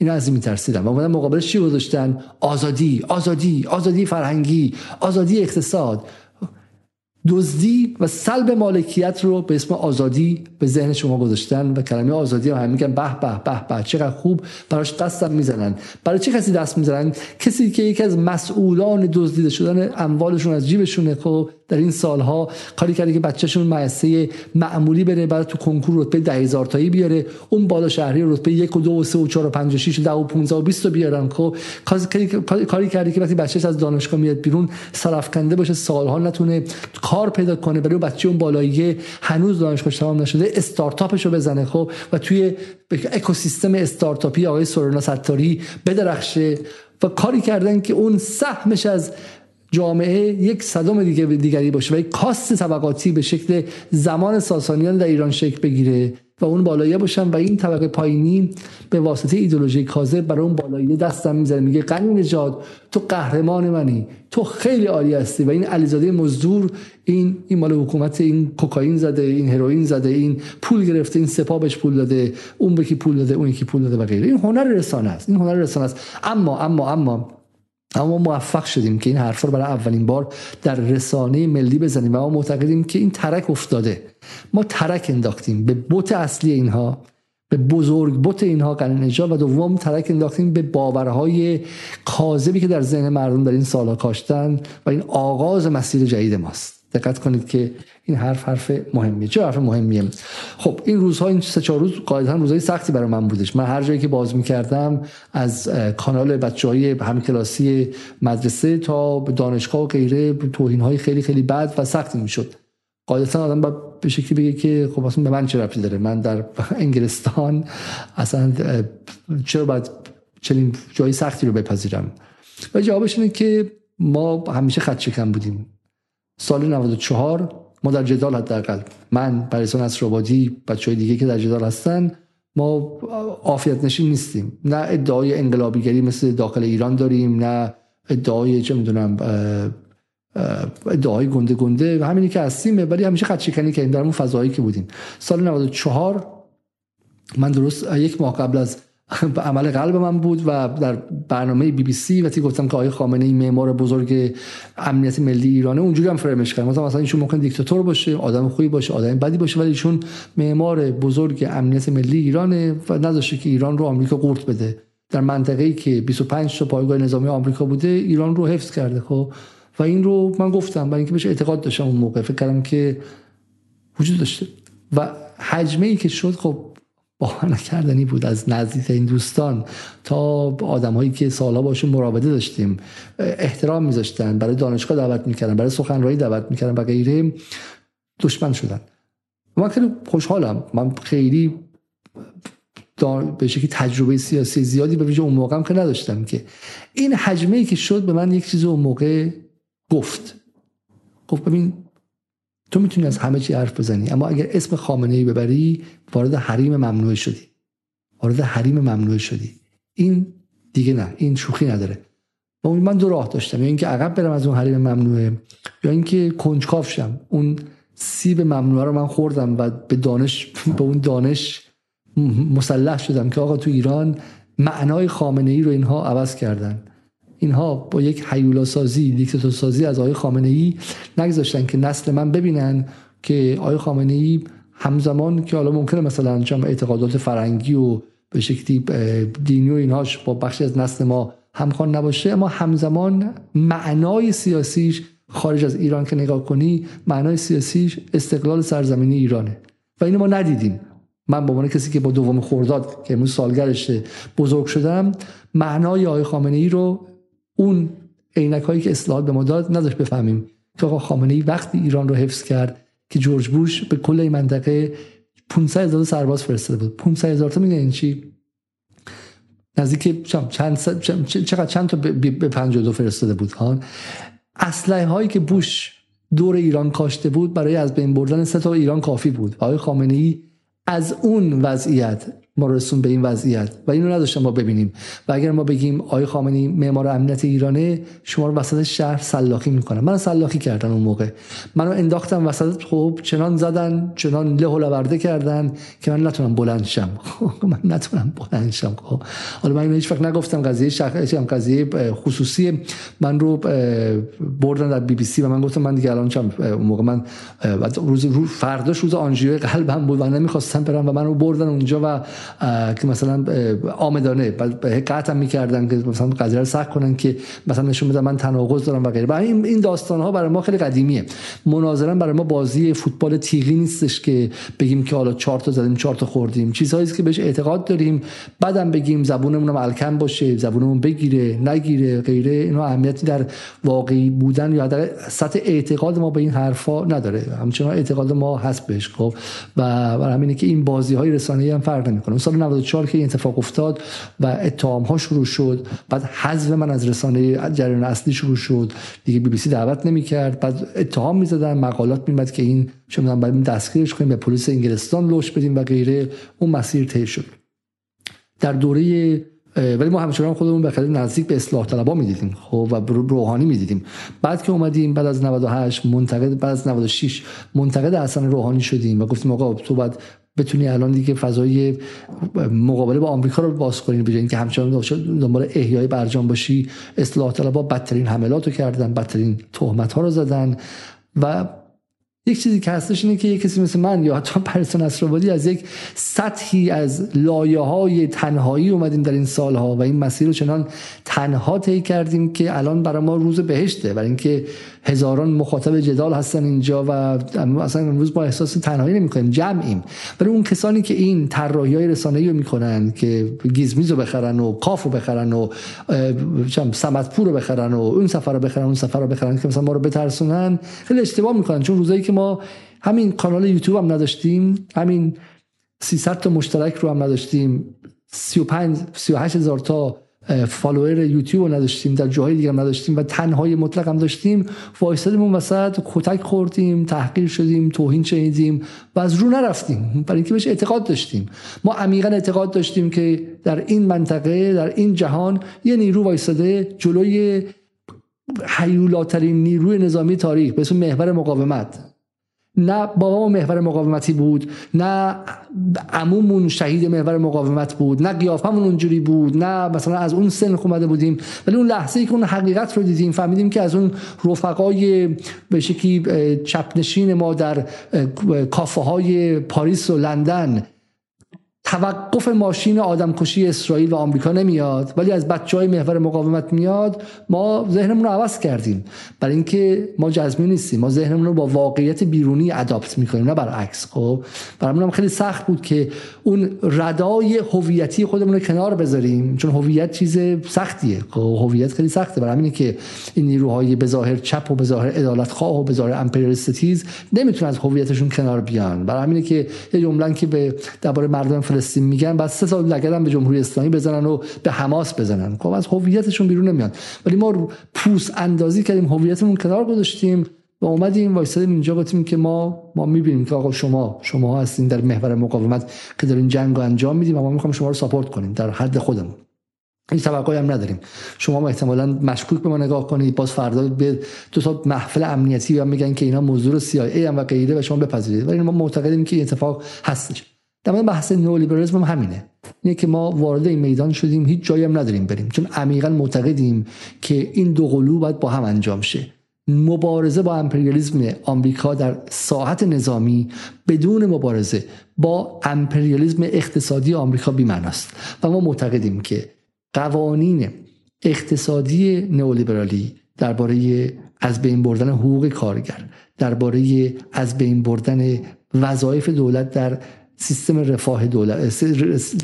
اینا از این میترسیدن و اومدن مقابلش چی گذاشتن؟ آزادی آزادی آزادی فرهنگی آزادی اقتصاد. دزدی و سلب مالکیت رو به اسم آزادی به ذهن شما گذاشتن و کلمه آزادی هم میگن به به به به چقدر خوب براش دستم می‌زنن. برای چه کسی دست می‌زنن؟ کسی که یکی از مسئولان دزدیده شدن اموالشون از جیبشونه خب در این سالها کاری کرده که بچهشون مدرسه معمولی بره بعد تو کنکور رتبه ده هزار تایی بیاره. اون بالا شهری رتبه یک و دو و سه و چهار و پنج و شیش و ده و پونزه و بیست رو بیارن. خب کاری کرده که وقتی بچهش از دانشگاه میاد بیرون سرفکنده باشه سالها نتونه کار پیدا کنه برای بچه اون بالایی هنوز دانشگاه تمام نشده استارتاپش رو بزنه. خب و توی اکوسیستم استارتاپی آقای سورونا ستاری بدرخشه. و کاری کردن که اون سهمش از جامعه یک صدم دیگه دیگری باشه و یک کاست طبقاتی به شکل زمان ساسانیان در ایران شکل بگیره و اون بالاییه باشن و این طبقه پایینی به واسطه ایدولوژی کاذب برای اون بالاییه دستم می‌زنه. میگه قنی نجات تو قهرمان منی تو خیلی عالی هستی و این علیزاده مزدور این این مال حکومت این کوکائین زده این هروئین زده این پول گرفته این سپابش پول داده اون به کی پول داده اون یکی پول داده و غیره. این هنر رسانه است. این هنر رسانه است. اما اما اما اما موفق شدیم که این حرف رو برای اولین بار در رسانه ملی بزنیم و ما معتقدیم که این ترک افتاده. ما ترک انداختیم. به بوت اصلی اینها به بزرگ بوت اینها قرن نجات و دوم ترک انداختیم. به باورهای کاذبی که در ذهن مردم در این سالها کاشتن و این آغاز مسیر جدید ماست. دقت کنید که این حرف حرف مهمیه. چه حرف مهمیه؟ خب این روزها این سه چهار روز قاعدتا روزهای سختی برای من بودش. من هر جایی که باز می‌کردم از کانال بچه های همکلاسی مدرسه تا دانشگاه و غیره توهین های خیلی خیلی بد و سختی می‌شد. قاعدتا آدم با به شکلی بگه که خب اصلا به من چه رفتی داره؟ من در انگلستان اصلا چرا باید چنین جایی سختی رو بپذیرم؟ و جوابش اینه که ما همیشه خط بودیم. سال 94 ما در جدال حداقل من پریسان اسرابادی بچه دیگه که در جدال هستن ما عافیت نشین نیستیم. نه ادعای انقلابیگری مثل داخل ایران داریم نه ادعای چه می‌دونم ادعای گنده گنده و همینی که هستیم ولی همیشه خط شکنی کردیم در اون فضایی که بودیم. سال 94 من درست یک ماه قبل از عمل قلب من بود و در برنامه بی بی سی وقتی گفتم که آقای خامنه ای معمار بزرگ امنیت ملی ایرانه اونجوری هم فرمش کردم. مثلا مثلا ایشون ممکن دیکتاتور باشه آدم خوبی باشه آدم بدی باشه ولی ایشون معمار بزرگ امنیت ملی ایرانه و نذاشته که ایران رو آمریکا قورت بده. در منطقه ای که 25 تا پایگاه نظامی آمریکا بوده ایران رو حفظ کرده خب؟ و این رو من گفتم برای اینکه بهش اعتقاد داشتم اون موقع. فکر کردم که وجود داشته. و حجمه ای که شد خب باور نکردنی بود از نزدیک این دوستان تا آدم هایی که سالها باشون مراوده داشتیم. احترام میذاشتن برای دانشگاه دعوت می‌کردن برای سخنرانی دعوت می‌کردن و غیره دشمن شدن. من خیلی خوشحالم. من خیلی به شکلی تجربه سیاسی زیادی به ویژه اون موقع که نداشتم که این حجمه ای که شد به من یک چیز اون موقع گفت. گفت ببین تو می‌تونی از همه چی حرف بزنی. اما اگر اسم خامنه ای ببری وارد حریم ممنوع شدی. وارد حریم ممنوع شدی. این دیگه نه. این شوخی نداره. من دو راه داشتم. یا اینکه عقب برم از اون حریم ممنوعه یا اینکه کنجکاف شم. اون سیب ممنوعه رو من خوردم و به دانش به اون دانش مسلح شدم که آقا تو ایران معنای خامنه ای رو اینها عوض کردن. اینها با یک حیولا سازی دیکتاتور سازی از آقای خامنه ای نگذاشتن که نسل من ببینن که آقای خامنه ای همزمان که حالا ممکنه مثلا چون اعتقادات فرنگی و به شکلی دینی و اینهاش با بخشی از نسل ما همخوان نباشه اما همزمان معنای سیاسیش خارج از ایران که نگاه کنی معنای سیاسیش استقلال سرزمینی ایرانه. و اینو ما ندیدیم. من به عنوان کسی که با دوم خورداد که امروز سالگرشه بزرگ شدم معنای آقای خامنه ای رو اون عینک هایی که اصلاحات به ما داد نداشت بفهمیم. که آقا خامنه ای وقتی ایران رو حفظ کرد که جورج بوش به کل این منطقه 500 هزار سرباز فرستاده بود. 500 هزار تا میگن این چی؟ نزدیک چند چقدر چند تا به 52 فرستاده بود ها؟ اسلحه هایی که بوش دور ایران کاشته بود برای از بین بردن سه تا ایران کافی بود. آقای خامنه ای از اون وضعیت ما رسون به این وضعیت. و اینو نداشتم ما ببینیم. و اگر ما بگیم آقای خامنه‌ای معمار امنیت ایرانه شما رو وسط شهر سلاخی می‌کنن. من سلاخی کردن اون موقع. منو انداختم وسط خب چنان زدن چنان له و کردن که من نتونم بلند شم. من نتونم بلند شم. خب. حالا من هیچ وقت نگفتم. قضیه شخصی هم قضیه خصوصی من رو بردن در بی بی سی و من گفتم من دیگه الان چم اون موقع من روز رو فرداش روز آنژیو قلبم بود و نمی‌خواستم برم و من رو بردن اونجا و که مثلا آمدانه قطع می‌کردن که مثلا قضیه رو سخت کنن که مثلا نشون بدن من تناقض دارم و غیره. این این داستان ها برای ما خیلی قدیمیه. مناظره برای ما بازی فوتبال تیغی نیستش که بگیم که حالا چهار تا زدیم چهار تا خوردیم. چیزهایی که بهش اعتقاد داریم. بعدم بگیم زبونمون هم الکم باشه زبونمون بگیره نگیره غیره. اینا اهمیتی در واقعی بودن یا در سطح اعتقاد ما به این حرفا نداره. همچنان اعتقاد ما هست بهش خب؟ و برای همینه که این بازی های رسانه‌ای هم فرق نمی‌کنه. اون سال 94 که این اتفاق افتاد و اتهام ها شروع شد بعد حذف من از رسانه جریان اصلی شروع شد. دیگه بی بی سی دعوت نمی‌کرد. بعد اتهام می‌زدن مقالات میمد که این چه می‌دونم باید دستگیرش کنیم به پلیس انگلستان لوش بدیم و غیره. اون مسیر طی شد. در دوره ولی ما همچنان خودمون به خیلی نزدیک به اصلاح طلبا می‌دیدیم خب و روحانی می‌دیدیم. بعد که اومدیم بعد از 98 منتقد بعد از 96 منتقد حسن روحانی شدیم و گفتیم آقا تو بعد بتونی الان دیگه فضای مقابله با آمریکا رو باز کنی به اینکه همچنان دنبال احیای برجام باشی. اصلاح طلبا بدترین حملات رو کردن بدترین تهمت ها رو زدن و یک چیزی که هستش اینه که یک کسی مثل من یا حتی پرسون اسرابادی از یک سطحی از لایه های تنهایی اومدیم در این سالها و این مسیر رو چنان تنها طی کردیم که الان برای ما روز بهشته. برای اینکه هزاران مخاطب جدال هستن اینجا و اصلا امروز ما احساس تنهایی نمی‌کنیم جمعیم. ولی اون کسانی که این طراحی های رسانه‌ای رو می‌کنن که گیزمیز رو بخرن و کاف رو بخرن و سمتپور رو بخرن و اون سفر رو بخرن اون سفر رو بخرن که مثلا ما رو بترسونن خیلی اشتباه می‌کنن. چون روزایی که ما همین کانال یوتیوب هم نداشتیم همین 300 تا مشترک رو هم نداشتیم 35 38 هزار تا فالوور یوتیوب رو نداشتیم در جاهای دیگه نداشتیم و تنهای مطلق هم داشتیم. وایسادیم وسط کتک خوردیم تحقیر شدیم توهین شنیدیم و از رو نرفتیم. برای اینکه بهش اعتقاد داشتیم. ما عمیقا اعتقاد داشتیم که در این منطقه در این جهان یه نیرو وایساده جلوی حیولاترین نیروی نظامی تاریخ به اسم محور مقاومت. نه بابا محور مقاومتی بود نه عمومون شهید محور مقاومت بود نه قیافمون اونجوری بود نه مثلا از اون سن خومده بودیم. ولی اون لحظه ای که اون حقیقت رو دیدیم فهمیدیم که از اون رفقای به شکلی چپنشین ما در کافه های پاریس و لندن توقف ماشین آدمکشی اسرائیل و آمریکا نمیاد ولی از بچه های محور مقاومت میاد ما ذهنمون رو عوض کردیم. برای اینکه ما جزمی نیستیم ما ذهنمون رو با واقعیت بیرونی اداپت می‌کنیم نه برعکس. خب برامون هم خیلی سخت بود که اون ردای هویتی خودمون رو کنار بذاریم چون هویت چیز سختیه. خب هویت خیلی سخته. برای همینه که این نیروهای به ظاهر چپ و به ظاهر عدالت خواه و به ظاهر امپریالیستیز نمی‌تونن از هویتشون کنار بیان. برای همینه که یه جمله که به درباره مردم فلسطین میگن بعد سه سال لگدن به جمهوری اسلامی بزنن و به حماس بزنن. خب از هویتشون بیرون نمیاد ولی ما پوس اندازی کردیم هویتمون کنار گذاشتیم و اومدیم وایسادیم اینجا گفتیم که ما ما می‌بینیم که آقا شما شما هستین در محور مقاومت که دارین جنگ رو انجام میدیم و ما می‌خوام شما رو ساپورت کنیم در حد خودمون. این توقعی هم نداریم. شما ما احتمالا مشکوک به ما نگاه کنید. باز فردا به دو تا محفل امنیتی و میگن که اینا موضوع CIA هم و غیره و شما بپذیرید. ولی ما معتقدیم که این اتفاق هستش. در مورد بحث نئولیبرالیسم هم همینه. اینه که ما وارد این میدان شدیم هیچ جایی هم نداریم بریم چون عمیقا معتقدیم که این دو قلو باید با هم انجام شه. مبارزه با امپریالیسم آمریکا در ساحت نظامی بدون مبارزه با امپریالیسم اقتصادی آمریکا بی‌معناست. و ما معتقدیم که قوانین اقتصادی نئولیبرالی درباره از بین بردن حقوق کارگر درباره از بین بردن وظایف دولت در سیستم رفاه دولت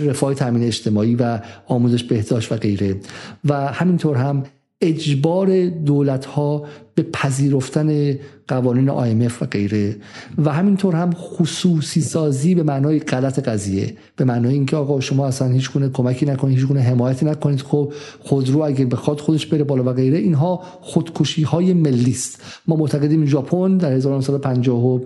رفاه تامین اجتماعی و آموزش بهداشت و غیره. و همینطور هم اجبار دولت ها به پذیرفتن قوانین IMF و غیره. و همینطور هم خصوصی سازی به معنای غلط قضیه. به معنای اینکه آقا شما اصلا هیچ گونه کمکی نکنید هیچ گونه حمایتی نکنید. خب خودرو اگه بخواد خودش بره بالا و غیره. اینها خودکشی های ملی است ما معتقدیم ژاپن در 1950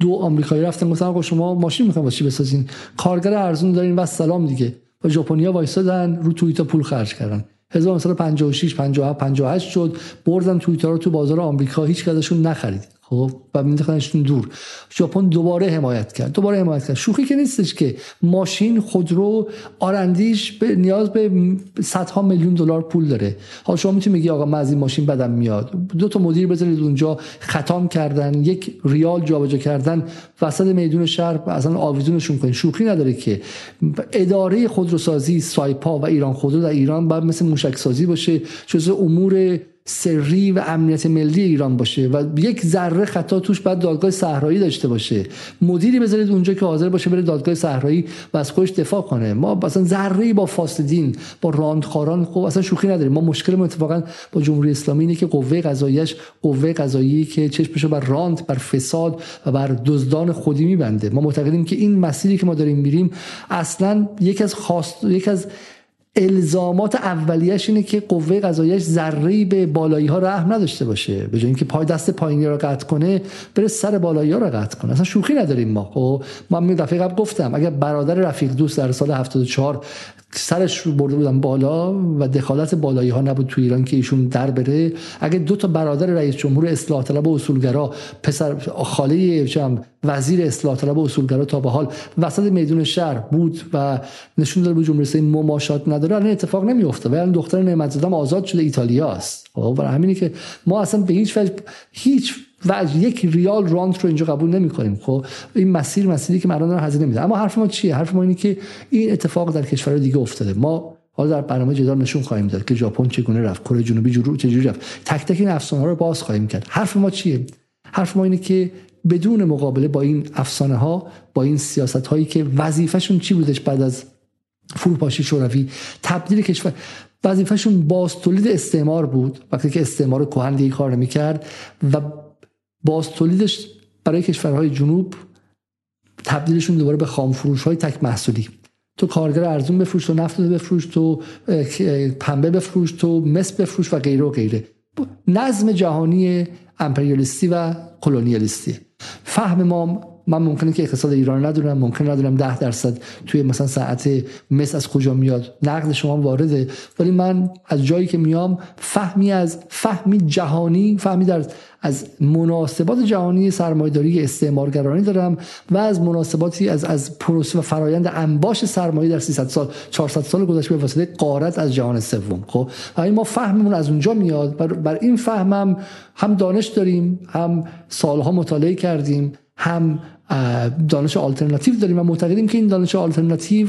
دو آمریکایی رفتن مثلا آقا شما ماشین می‌خواین واسه بسازین؟ کارگر ارزون دارین و سلام دیگه. و ژاپنیا وایسادن رو توییتا پول خرج کردن. 1956 57 58 شد بردن توییتا رو تو بازار آمریکا هیچ کداشون نخرید خب و مینداختنشون دور. ژاپن دوباره حمایت کرد دوباره حمایت کرد. شوخی که نیستش که ماشین خودرو آرندیش به نیاز به صدها میلیون دلار پول داره. حالا شما می‌تونی میگی آقا من از این ماشین بدم میاد. دو تا مدیر بذارید اونجا ختم کردن یک ریال جابجا کردن وسط میدون شهر اصلا آویزونشون کنید. شوخی نداره که اداره خودروسازی سایپا و ایران خودرو در ایران باید مثل موشک سازی باشه جزء امور سری و امنیت ملی ایران باشه و یک ذره خطا توش بعد دادگاه صحرایی داشته باشه. مدیری بذارید اونجا که حاضر باشه بره دادگاه صحرایی و از خودش دفاع کنه. ما مثلا ذره با فاسدین با راندخاران خب اصلا شوخی نداریم. ما مشکل اتفاقا با جمهوری اسلامی اینه که قوه قضاییش قوه قضایی که چشمشو بر راند بر فساد و بر دزدان خودی میبنده. ما معتقدیم که این مسیری که ما داریم میریم اصلا یک از خواست یک از الزامات اولیش اینه که قوه قضاییش ذره به بالایی ها رحم نداشته باشه. به جای اینکه پای دست پایینی رو قطع کنه بره سر بالایی ها رو قطع کنه. اصلا شوخی نداریم ما. خب من دفعه قبل گفتم اگر برادر رفیق دوست در سال 74 سرش رو برده بودن بالا و دخالت بالایی ها نبود تو ایران که ایشون در بره اگه دو تا برادر رئیس جمهور اصلاح طلب و اصولگرا پسر خاله وزیر اصلاح طلب و اصولگرا تا به حال وسط میدون شهر بود و نشون داده بود جمهوری مماشات الان اتفاق نمیفته و الان دختر نعمت زاده آزاد شده ایتالیا است خب، برای همینی که ما اصلا به هیچ وجه هیچ و یک ریال رانت رو اینجا قبول نمی کنیم خب این مسیر مسیری که مردم دارن هزینه میدن اما حرف ما چیه؟ حرف ما اینه که این اتفاق در کشورهای دیگه افتاده. ما حالا در برنامه جدال نشون خواهیم داد که ژاپن چگونه رفت کره جنوبی جورو چجوری رفت. تک تک این افسانه ها رو باز خواهیم کرد. حرف ما چیه؟ حرف ما اینه که بدون مقابله با این افسانه ها با این سیاست هایی که وظیفهشون چی بودش بعد از فروپاشی شوروی تبدیل کشور. وظیفهشون باز تولید استعمار بود وقتی که استعمار کهن دیگه کار نمی‌کرد و باز تولیدش برای کشورهای جنوب تبدیلشون دوباره به خام فروش های تک محصولی. تو کارگر ارزون بفروش تو نفت بفروش تو پنبه بفروش تو مس بفروش و غیره و غیره. نظم جهانی امپریالیستی و کلونیالیستی. فهم ما من ممکنه که اقتصاد ایران ندونم ممکن ندونم ده درصد توی مثلا ساعت مس از کجا میاد. نقد شما وارده. ولی من از جایی که میام فهمی از فهمی جهانی فهمی در از مناسبات جهانی سرمایه‌داری استعمارگرانی دارم و از مناسباتی از از پروسه و فرایند انباش سرمایه در 300 سال 400 سال گذشته به واسطه قارت از جهان سوم. خب؟ و ما فهممون از اونجا میاد. بر, بر این فهمم هم دانش داریم هم سالها مطالعه کردیم هم دانش آلترناتیو داریم و معتقدیم که این دانش آلترناتیو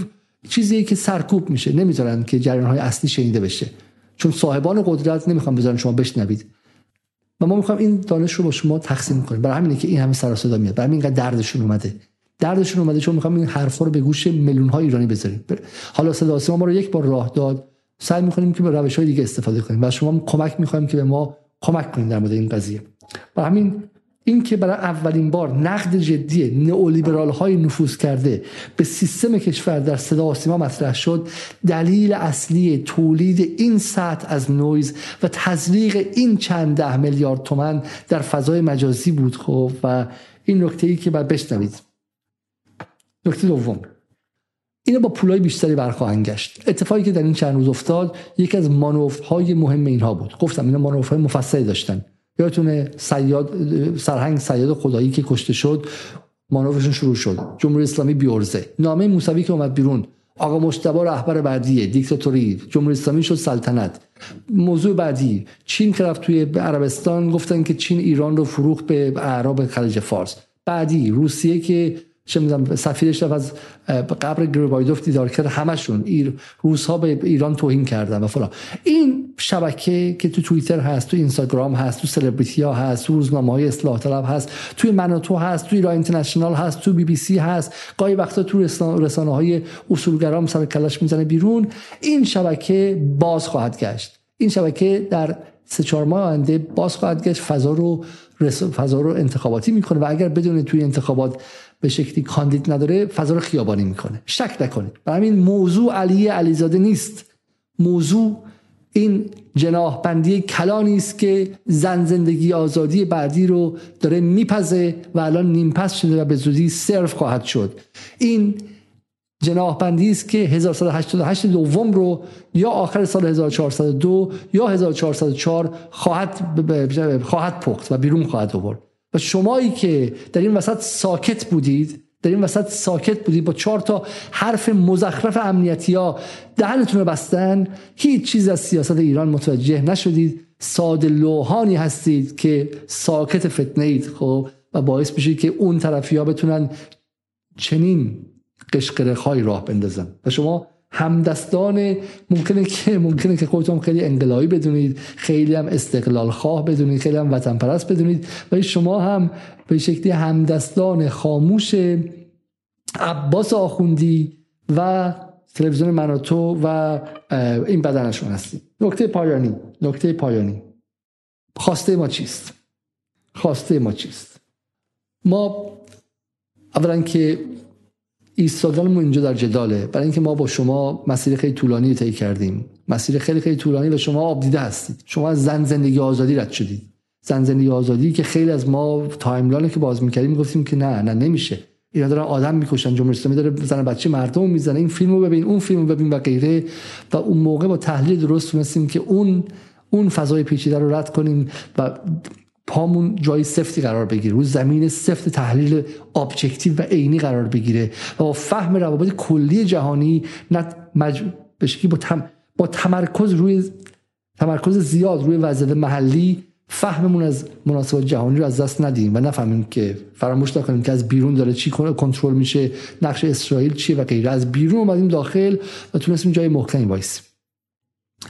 چیزیه که سرکوب میشه. نمی‌ذارن که جریان های اصلی شنیده بشه. چون صاحبان قدرت نمی‌خوان بذارن شما بشنوید. و ما می‌خوایم این دانش رو با شما تقسیم کنیم. برای همینه که این همه سر صدا میاد. برای اینقدر دردشون اومده. دردشون اومده چون می‌خوام این حرفا رو به گوش میلیون های ایرانی بذاریم. حالا صدا ما رو یک بار راه داد. سعی می‌کنیم که به روش های دیگه استفاده کنیم. و شما کمک می‌خوایم که به ما کمک کنید در مورد این قضیه. برای همین این که برای اولین بار نقد جدی نئولیبرال های نفوذ کرده به سیستم کشور در صدا و سیما مطرح شد دلیل اصلی تولید این سطح از نویز و تزریق این چند ده میلیارد تومن در فضای مجازی بود. خب و این نکته ای که باید بشنوید. نکته دوم. اینو با پولای بیشتری برخواهند گشت. اتفاقی که در این چند روز افتاد یکی از های مهم اینها بود. گفتم اینا های مفصلی داشتن. یادتونه سیاد سرهنگ سیاد خدایی که کشته شد مانورشون شروع شد. جمهوری اسلامی بیورزه نامه موسوی که اومد بیرون آقا مشتبه رهبر بعدیه دیکتاتوری. جمهوری اسلامی شد سلطنت. موضوع بعدی چین که رفت توی عربستان گفتن که چین ایران رو فروخت به اعراب خلیج فارس. بعدی روسیه که چه می‌دونم سفیرش از قبر گروبایدوف دیدار کرد همشون. ایر روس ها به ایران توهین کردن و فلان. این شبکه که تو توییتر هست تو اینستاگرام هست تو سلبریتی ها هست تو روزنامه های اصلاح طلب هست توی منوتو هست تو ایران اینترنشنال هست تو بی بی سی هست. گاهی وقتا تو رسانه های اصولگرام سر کلش می‌زنه بیرون. این شبکه باز خواهد گشت. این شبکه در سه چهار ماه آینده باز خواهد گشت. فضا رو فضا رو انتخاباتی می‌کنه و اگر بدون توی انتخابات به شکلی کاندید نداره فضا رو خیابانی می‌کنه. شک نکنید. برای همین موضوع علی علیزاده نیست. موضوع این جناح بندی کلانی است که زن زندگی آزادی بعدی رو داره میپزه و الان نیمپس شده و به زودی صرف خواهد شد. این جناح بندی است که 1188 دوم رو یا آخر سال 1402 یا 1404 خواهد خواهد پخت و بیرون خواهد آورد. شمایی که در این وسط ساکت بودید در این وسط ساکت بودید با چهار تا حرف مزخرف امنیتی ها دهنتون رو بستن هیچ چیز از سیاست ایران متوجه نشدید. ساده لوحانی هستید که ساکت فتنه اید خب؟ و باعث میشه که اون طرفی ها بتونن چنین قشقرخ های راه بندازن. و شما همدستان. ممکنه که ممکنه که خودتون خیلی انقلابی بدونید خیلی هم استقلال خواه بدونید خیلی هم وطن پرست بدونید ولی شما هم به شکلی همدستان خاموش عباس آخوندی و تلویزیون مناتو و این بدنشون هستید. نکته پایانی نکته پایانی. خواسته ما چیست؟ خواسته ما چیست؟ ما اولا که ایستادنمون اینجا در جداله. برای اینکه ما با شما مسیر خیلی طولانی طی کردیم. مسیر خیلی خیلی طولانی و شما آب دیده هستید. شما از زن زندگی آزادی رد شدید. زن زندگی آزادی که خیلی از ما timeline که باز می‌کردیم می‌گفتیم که نه نه نمیشه. اینا دارن آدم می‌کشن جمهوری اسلامی داره زن بچه مردم می‌زنه. این فیلمو ببین اون فیلمو ببین و غیره. و اون موقع با تحلیل درست تونستیم که اون اون فضای پیچیده رو رد کنیم و پامون جای سفتی قرار بگیره. روی زمین سفت تحلیل objective و عینی قرار بگیره. و با فهم روابط کلی جهانی نه مج... با, با تمرکز روی تمرکز زیاد روی وضعیت محلی فهممون از مناسبات جهانی رو از دست ندیم و نفهمیم که فراموش نکنیم که از بیرون داره چی کنترل میشه نقش اسرائیل چیه و غیره. از بیرون اومدیم داخل و تونستیم جای محکمی وایسیم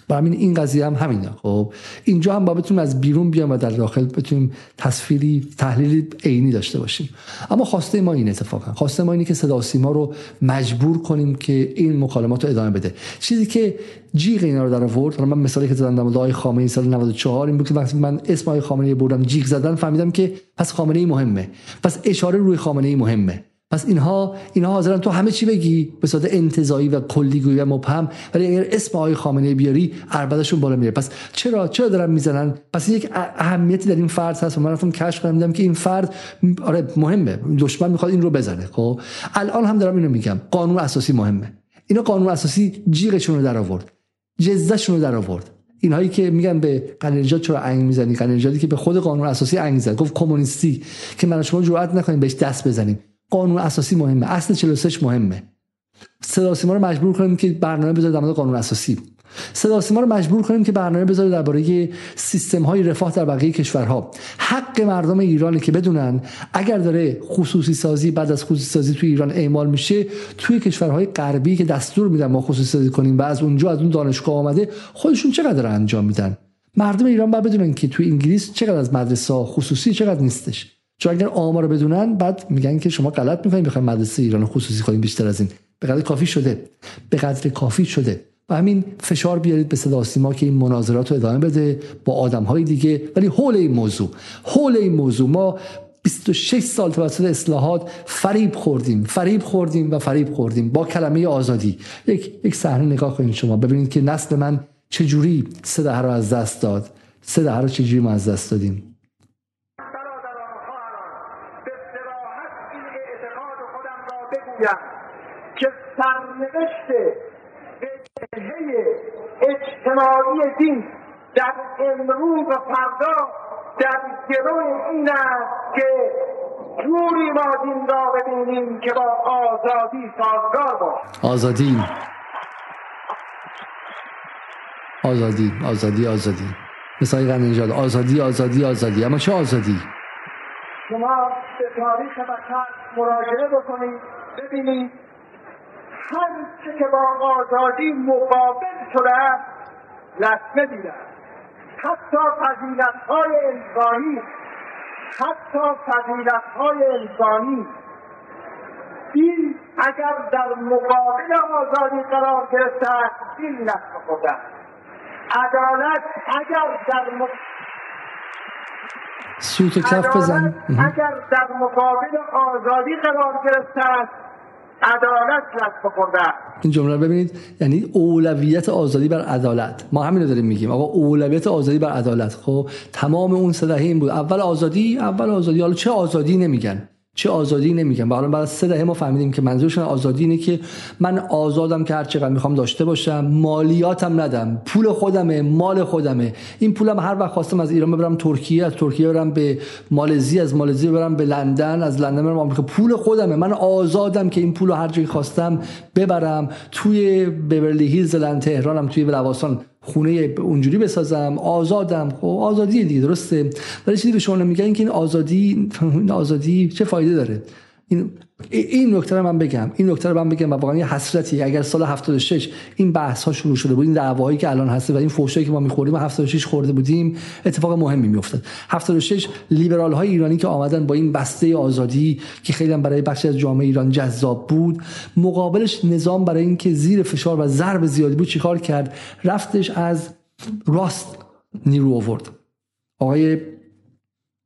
برای این قضیه هم همینه. خب اینجا هم با بتونیم از بیرون بیام و در داخل بتونیم تصویری تحلیلی عینی داشته باشیم. اما خواسته ما این اتفاقا. خواسته ما اینه که صدا سیما رو مجبور کنیم که این مکالمات رو ادامه بده. چیزی که جیغ اینا رو در آورد من مثالی که زدم در مورد خامنه‌ای سال 94 این بود که وقتی من اسم آقای خامنه‌ای بردم جیغ زدن فهمیدم که پس خامنه‌ای مهمه. پس اشاره روی خامنه‌ای مهمه. پس اینها اینها حاضرن تو همه چی بگی. به صورت انتزاعی و کلیگویی و مبهم. ولی اگر اسم آقای خامنه بیاری اربدشون بالا میره. پس چرا چرا دارن می‌زنن؟ پس یک اهمیتی در این فرد هست. و من رفتم کشف کردم دیدم که این فرد آره مهمه. دشمن می‌خواد این رو بزنه خب؟ الان هم دارم اینو میگم. قانون اساسی مهمه. اینا قانون اساسی جیغشون رو در آورد. جزدهشون رو در آورد. اینهایی که میگن به قنیجات چرا انگ می‌زنی؟ قنیجاتی که به خود قانون اساسی انگ زد گفت کمونیستی. که من شما جرئت نکنیم بهش دست بزنیم. قانون اساسی مهمه. اصل 46 مهمه. صدا سیما رو مجبور کنیم که برنامه بذاره در مورد قانون اساسی. صدا سیما رو مجبور کنیم که برنامه بذاره درباره سیستم های رفاه در بقیه کشورها. حق مردم ایرانی که بدونن اگر داره خصوصی سازی بعد از خصوصی سازی توی ایران اعمال میشه توی کشورهای غربی که دستور میدن ما خصوصی سازی کنیم و از اونجا از اون دانشگاه آمده خودشون چقدر انجام میدن؟ مردم ایران باید بدونن که توی انگلیس چقدر از مدرسه خصوصی چقدر نیستش. چون اگر آمار رو بدونن بعد میگن که شما غلط می‌کنین بخواید مدرسه ایران خصوصی کنیم بیشتر از این. به قدر کافی شده. به قدر کافی شده. و همین فشار بیارید به صدا سیما که این مناظرات رو ادامه بده با آدم های دیگه. ولی حول این موضوع حول این موضوع ما 26 سال توسط اصلاحات فریب خوردیم فریب خوردیم و فریب خوردیم با کلمه آزادی. یک یک صحنه نگاه کنید شما. ببینید که نسل من چجوری سه رو از دست داد. سه رو چجوری ما از دست دادیم. بگویم که سرنوشت جهه اجتماعی دین در امروز و فردا در گروه این است که جوری ما دین را ببینیم که با آزادی سازگار باشد آزادی. آزادی آزادی آزادی. مثل قنجاد آزادی آزادی آزادی. اما چه آزادی؟ شما به تاریخ بشر مراجعه بکنید. ببینید هر چه که با آزادی مقابل شده است لطمه دیده حتی فضیلت های انسانی حتی فضیلت های انسانی این اگر در مقابل آزادی قرار گرفته است این لطمه خورده عدالت اگر در مقابل سوت کف بزن. اگر در مقابل آزادی قرار گرفته است عدالت رفت خورده این جمله رو ببینید یعنی اولویت آزادی بر عدالت. ما همین رو داریم میگیم. آقا اولویت آزادی بر عدالت. خب تمام اون صداهی این بود. اول آزادی اول آزادی. حالا چه آزادی نمیگن؟ چه آزادی نمیگن حالا بعد سه دهه ما فهمیدیم که منظورشون آزادی اینه که من آزادم که هر چقدر می‌خوام داشته باشم مالیاتم ندم پول خودمه مال خودمه. این پولم هر وقت خواستم از ایران ببرم ترکیه از ترکیه برم به مالزی از مالزی برم به لندن از لندن برم آمریکا. پول خودمه. من آزادم که این پول هر جایی خواستم ببرم. توی ببرلی هیلز لندن تهرانم توی لواسان خونه اونجوری بسازم آزادم. خب آزادی دیگه درسته. ولی چیزی به شما میگن که این آزادی این آزادی چه فایده داره؟ این این نکته رو من بگم. این نکته رو من بگم و واقعا یه حسرتی. اگر سال 76 این بحث ها شروع شده بود این دعواهایی که الان هست و این فوشایی که ما می‌خوریم و 76 خورده بودیم اتفاق مهمی میافتاد. 76 لیبرال های ایرانی که آمدن با این بسته آزادی که خیلی هم برای بخشی از جامعه ایران جذاب بود مقابلش نظام برای اینکه زیر فشار و ضرب زیادی بود چیکار کرد؟ رفتش از راست نیرو آورد. آقای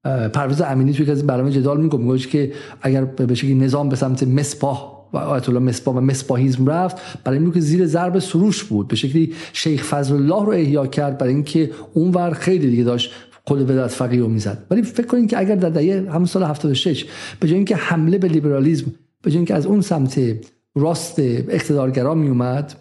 پرویز امینی توی از برنامه جدال میگه میگه که اگر به شکلی نظام به سمت مصباح و آیت الله مصباح و مصباحیزم رفت برای اینکه زیر ضرب سروش بود. به شکلی شیخ فضل الله رو احیا کرد برای اینکه اونور خیلی دیگه داشت قول ولایت فقیه رو می‌زد. ولی فکر کنید که اگر در دهه همون سال 76 به جای اینکه حمله به لیبرالیسم به جای اینکه از اون سمت راست اقتدارگرا می اومد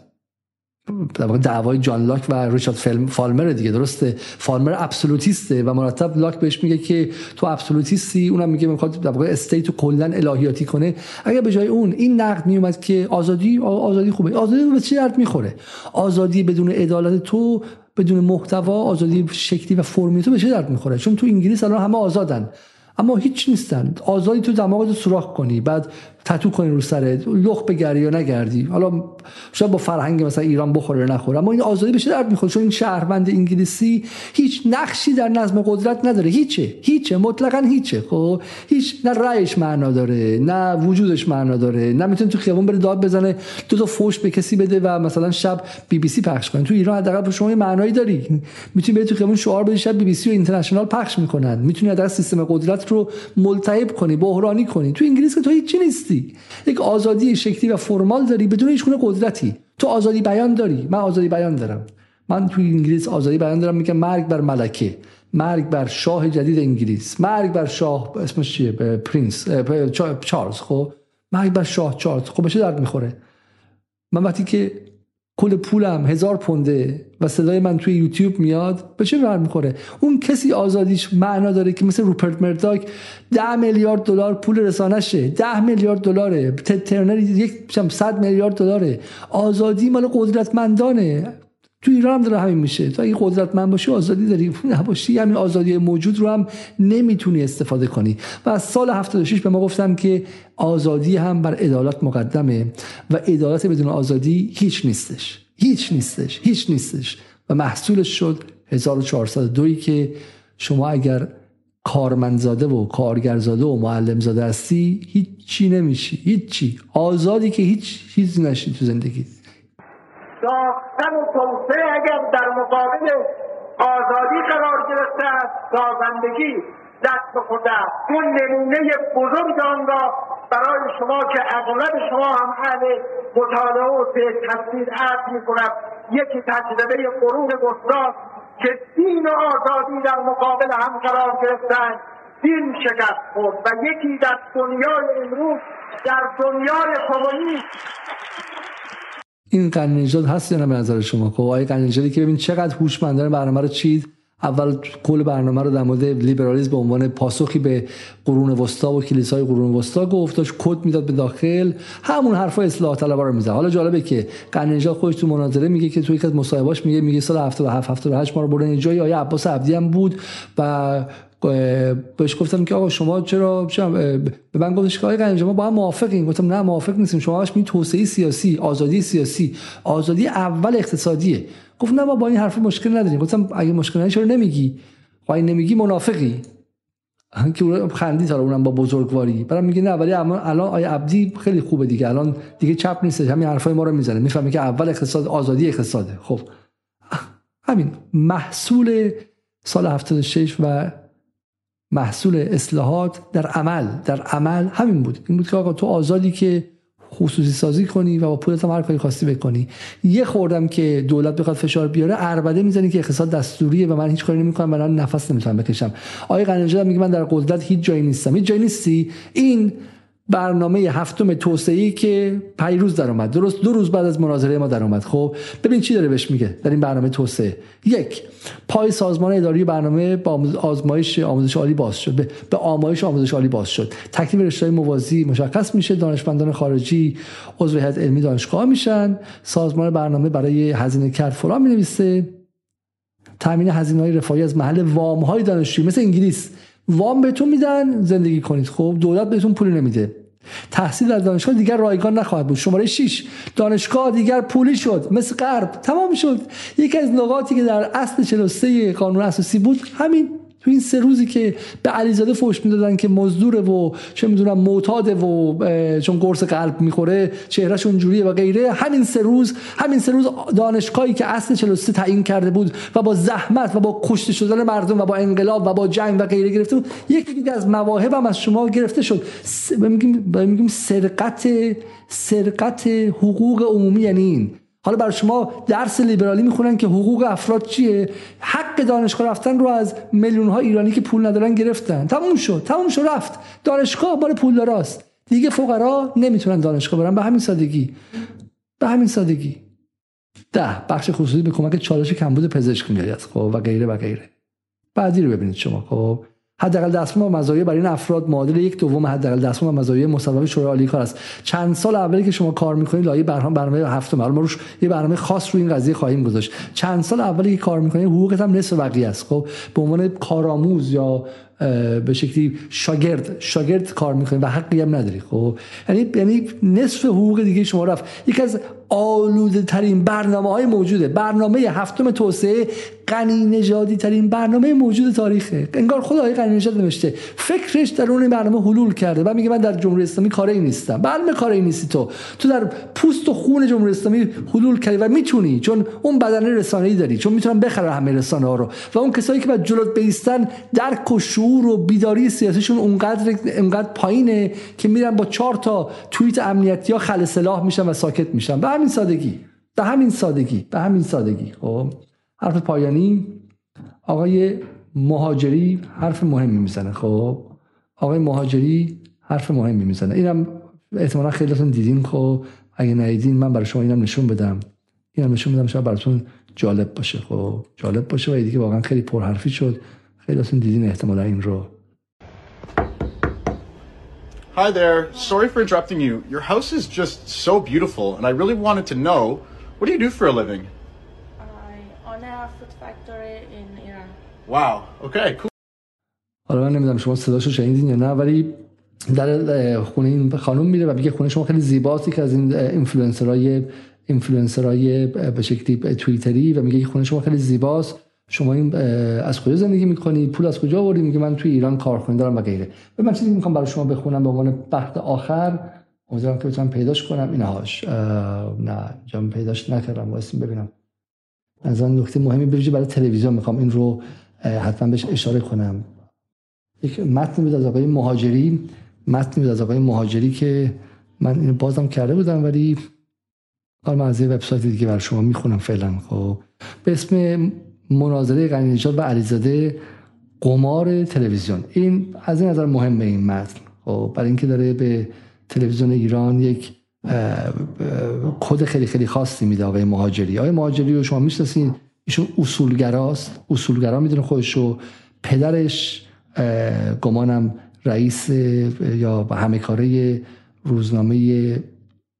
دعوای جان لاک و ریچارد فالمر دیگه درسته؟ فالمر ابسولوتیسته و مرتب لاک بهش میگه که تو ابسولوتیستی اونم میگه می‌خواد در واقع استیت رو کلا الهیاتی کنه. اگر به جای اون این نقد میومد که آزادی آزادی خوبه. آزادی به چه درد می‌خوره؟ آزادی بدون عدالت تو بدون محتوا آزادی شکلی و فرمی تو به چه درد می‌خوره؟ چون تو انگلیس الان همه آزادن. اما هیچ نیستن. آزادی تو دماغت سوراخ کنی. بعد تتو کنی رو سرت. لخ بگردی یا نگردی. حالا شاید با فرهنگ مثلا ایران بخوره نخوره. اما این آزادی بشه درد می‌خوره. چون این شهروند انگلیسی هیچ نقشی در نظم قدرت نداره. هیچه. هیچه. مطلقا هیچه. خب؟ هیچ نه رأیش معنا داره نه وجودش معنا داره نه می‌تونه تو خیابون بره داد بزنه دو تا فوش به کسی بده و مثلا شب بی بی سی پخش کنه. تو ایران حداقل شما معنایی داری. می‌تونی بری تو خیابون شعار بدی شب بی بی سی و اینترنشنال پخش می‌کنن. می‌تونی در سیستم قدرت رو ملتهب کنی بحرانی کنی. تو انگلیس که تو هیچی نیستی یک آزادی شکلی و formal داری بدون هیچ قدرتی. تو آزادی بیان داری. من آزادی بیان دارم. من تو انگلیس آزادی بیان دارم. میگم مرگ بر ملکه. مرگ بر شاه جدید انگلیس. مرگ بر شاه اسمش چیه؟ پرنس. چارلز. خب؟ مرگ بر شاه چارلز. خب چه درد می‌خوره؟ من وقتی که کل پولم هزار پونده و صدای من توی یوتیوب میاد به چه بر می‌خوره؟ اون کسی آزادیش معنا داره که مثل روپرت مرداک ده میلیارد دلار پول رسانشه ده میلیارد دلاره ترنر یک صد میلیارد دلاره. آزادی مال قدرتمندانه. تو ایران هم داره همین میشه. تو اگه قدرتمند باشی آزادی داری. نباشی همین آزادی موجود رو هم نمی‌تونی استفاده کنی. و از سال 76 به ما گفتن که آزادی هم بر عدالت مقدمه و عدالت بدون آزادی هیچ نیستش. هیچ نیستش. هیچ نیستش. و محصولش شد 1402 که شما اگر کارمندزاده و کارگرزاده و معلمزاده هستی هیچی نمیشی. هیچی. آزادی که هیچ چیزی نشی تو زندگی ساختن و توسعه اگر در مقابل آزادی قرار گرفته است سازندگی دست به خود است. اون نمونه بزرگ آن را برای شما که اغلب شما هم اهل مطالعه و فکر هستید عرض می کند یکی تجربه قرون گستاخ که دین و آزادی در مقابل هم قرار گرفتن دین شکست خورد و یکی در دنیای امروز در دنیای کمونیست این قنیجاد هست یا نه به نظر شما؟ خب آقای قنیجادی که ببین چقدر هوشمندانه برنامه رو چید. اول کل برنامه رو در مورد لیبرالیسم به عنوان پاسخی به قرون وسطا و کلیسای قرون وسطا گفت داشت کد می‌داد به داخل. همون حرفا اصلاح طلبا رو می‌زد. حالا جالبه که قنیجاد خودش تو مناظره میگه که تو یک از مصاحبهاش میگه میگه سال 77 78 ما رو بردن جای آیه عباس عبدی هم بود و بهش گفتم که آقا شما چرا به من گفتش که آقای شما با هم موافقین گفتم نه موافق نیستیم. شما باش می توسعه سیاسی آزادی سیاسی آزادی اول اقتصادیه. گفت نه ما با این حرف مشکل نداریم. گفتم اگه مشکل نداری چرا نمیگی؟ خب اگه نمیگی منافقی. که خندی تا اونم با بزرگواری. برام میگه نه ولی الان آیه عبدی خیلی خوبه دیگه. الان دیگه چپ نیست همین حرفای ما رو می‌زنه. می‌فهمه که اول اقتصاد آزادی اقتصاده. خب. همین. محصول سال 76 و محصول اصلاحات در عمل در عمل همین بود. این بود که آقا تو آزادی که خصوصی سازی کنی و با پولت هم هر کاری خواستی بکنی. یه خوردم که دولت بخواد فشار بیاره اربده می‌زنی که اقتصاد دستوریه و من هیچ کاری نمی‌کنم من نفس نمی‌تونم بکشم. آقای قنیجه میگه من در قدرت هیچ جایی نیستم. هیچ جایی نیستی؟ این برنامه هفتم توسعه که پیروز در اومد. درست دو روز بعد از مناظره ما در اومد. خب ببین چی داره بهش میگه در این برنامه توسعه. یک پای سازمان اداری برنامه با آزمایش آموزش عالی باز شد. به آمایش آموزش عالی باز شد. تکلیف رشته موازی مشخص میشه. دانشمندان خارجی عضو هیئت علمی دانشگاه میشن. سازمان برنامه برای هزینه کرد فلان می‌نویسه. تامین هزینه های رفاهی از محل وام های دانشجویی. مثل انگلیس. وام بهتون میدن زندگی کنید. خب دولت بهتون پول نمیده. تحصیل در دانشگاه دیگر رایگان نخواهد بود. شماره 6 دانشگاه دیگر پولی شد مثل غرب تمام شد. یکی از نقاطی که در اصل 43 قانون اساسی بود همین. تو این سه روزی که به علیزاده فوش می‌دادن که مزدوره و چه می‌دونم معتاده و چون قرص قلب می‌خوره چهرهش اونجوریه و غیره همین سه روز همین سه روز دانشگاهی که اصل 43 تعیین کرده بود و با زحمت و با کشته شدن مردم و با انقلاب و با جنگ و غیره گرفته بود یکی دیگه از مواهب هم از شما گرفته شد. میگیم میگیم سرقت سرقت حقوق عمومی یعنی این. حالا برای شما درس لیبرالی می‌خونن که حقوق افراد چیه؟ حق دانشگاه رفتن رو از میلیون ها ایرانی که پول ندارن گرفتن. تموم شد تموم شد رفت. دانشگاه مال پول داراست. دیگه فقرا نمی‌تونن دانشگاه برن. به همین سادگی. به همین سادگی. ده. بخش خصوصی به کمک چالش کمبود پزشک میآید. خب و غیره و غیره. بعدی رو ببینید شما. خب حداقل دستمزد مزایای برای این افراد معادل یک دوم حداقل دستمزد مزایای مصوبه شورای عالی کار است. چند سال اولی که شما کار می‌کنید لایه برنامه برنامه هفتم ما روش یه برنامه خاص رو این قضیه خواهیم گذاشت. چند سال اولی که کار می‌کنید حقوقت هم نصف بقیه است. خب به عنوان کارآموز یا به شکلی شاگرد شاگرد کار می‌کنید و حقی هم نداری خب؟ یعنی یعنی نصف حقوق دیگه شما رفت. یکی از آلوده ترین برنامه های موجوده. برنامه هفتم توسعه غنی نژادی ترین برنامه موجود تاریخه. انگار خدا آقای غنی نژاد نوشته. فکرش در اون برنامه حلول کرده. بعد میگه من در جمهوری اسلامی کاری نیستم. برنامه کاری نیستی تو. تو در پوست و خون جمهوری اسلامی حلول کردی و می‌تونی چون اون بدنه رسانه‌ای داری. چون می‌تونن بخره همه رسانه ها رو. و اون کسایی که بعد جلوت بیستن درک و و بیداری سیاسیشون اونقدر اونقدر پایینه که میرن با چهار تا توییت امنیتی ها خل سلاح میشن و ساکت میشن. به همین سادگی. به همین سادگی. به همین سادگی. خب حرف پایانی. آقای مهاجری حرف مهمی می‌زنه. خب آقای مهاجری حرف مهمی می‌زنه. اینم احتمالا خیلیتون دیدین. خب اگه ندیدین من برای شما اینم نشون بدم. اینم نشون بدم شاید براتون جالب باشه. خب جالب باشه و دیگه واقعا خیلی پرحرفی شد. خیلیتون دیدین احتمالا این رو Hi there. Sorry for interrupting you. Your house is just so beautiful, and I really wanted to know what do you do for a living? Wow. Okay, cool. حالا من نمی‌دونم شما صداشو شنیدین یا نه ولی در خونه این خانم میره و میگه خونه شما خیلی زیباست که از این اینفلوئنسرای اینفلوئنسرای به شکلی توییتری و میگه خونه شما خیلی زیباست شما این از کجا زندگی می‌کنی؟ پول از کجا آوردی؟ میگه من توی ایران کارخونه دارم و غیره. و من چیزی می‌خوام برای شما بخونم به عنوان بخت آخر امیدوارم که بتونم پیداش کنم. اینهاش نه جام پیداش نکردم. واسه ببینم. از آن نکته مهمی بویژه برای تلویزیون می‌خوام. این رو حتما بهش اشاره کنم. یک متن بود از آقای مهاجری. متن بود از آقای مهاجری که من اینو بازم کرده بودم ولی حالا من از وبسایت دیگه برای شما می‌خونم فعلا. خب به اسم مناظره غنی و علیزاده قمار تلویزیون. این از این نظر مهمه این متن. خب برای اینکه داره به تلویزیون ایران یک کد خیلی خیلی خاصی میده آقای مهاجری. آقای مهاجری رو شما می‌شناسین؟ ایشون اصولگراست. اصولگرا می‌دونه خودش رو. پدرش گمانم رئیس یا همه کاره روزنامه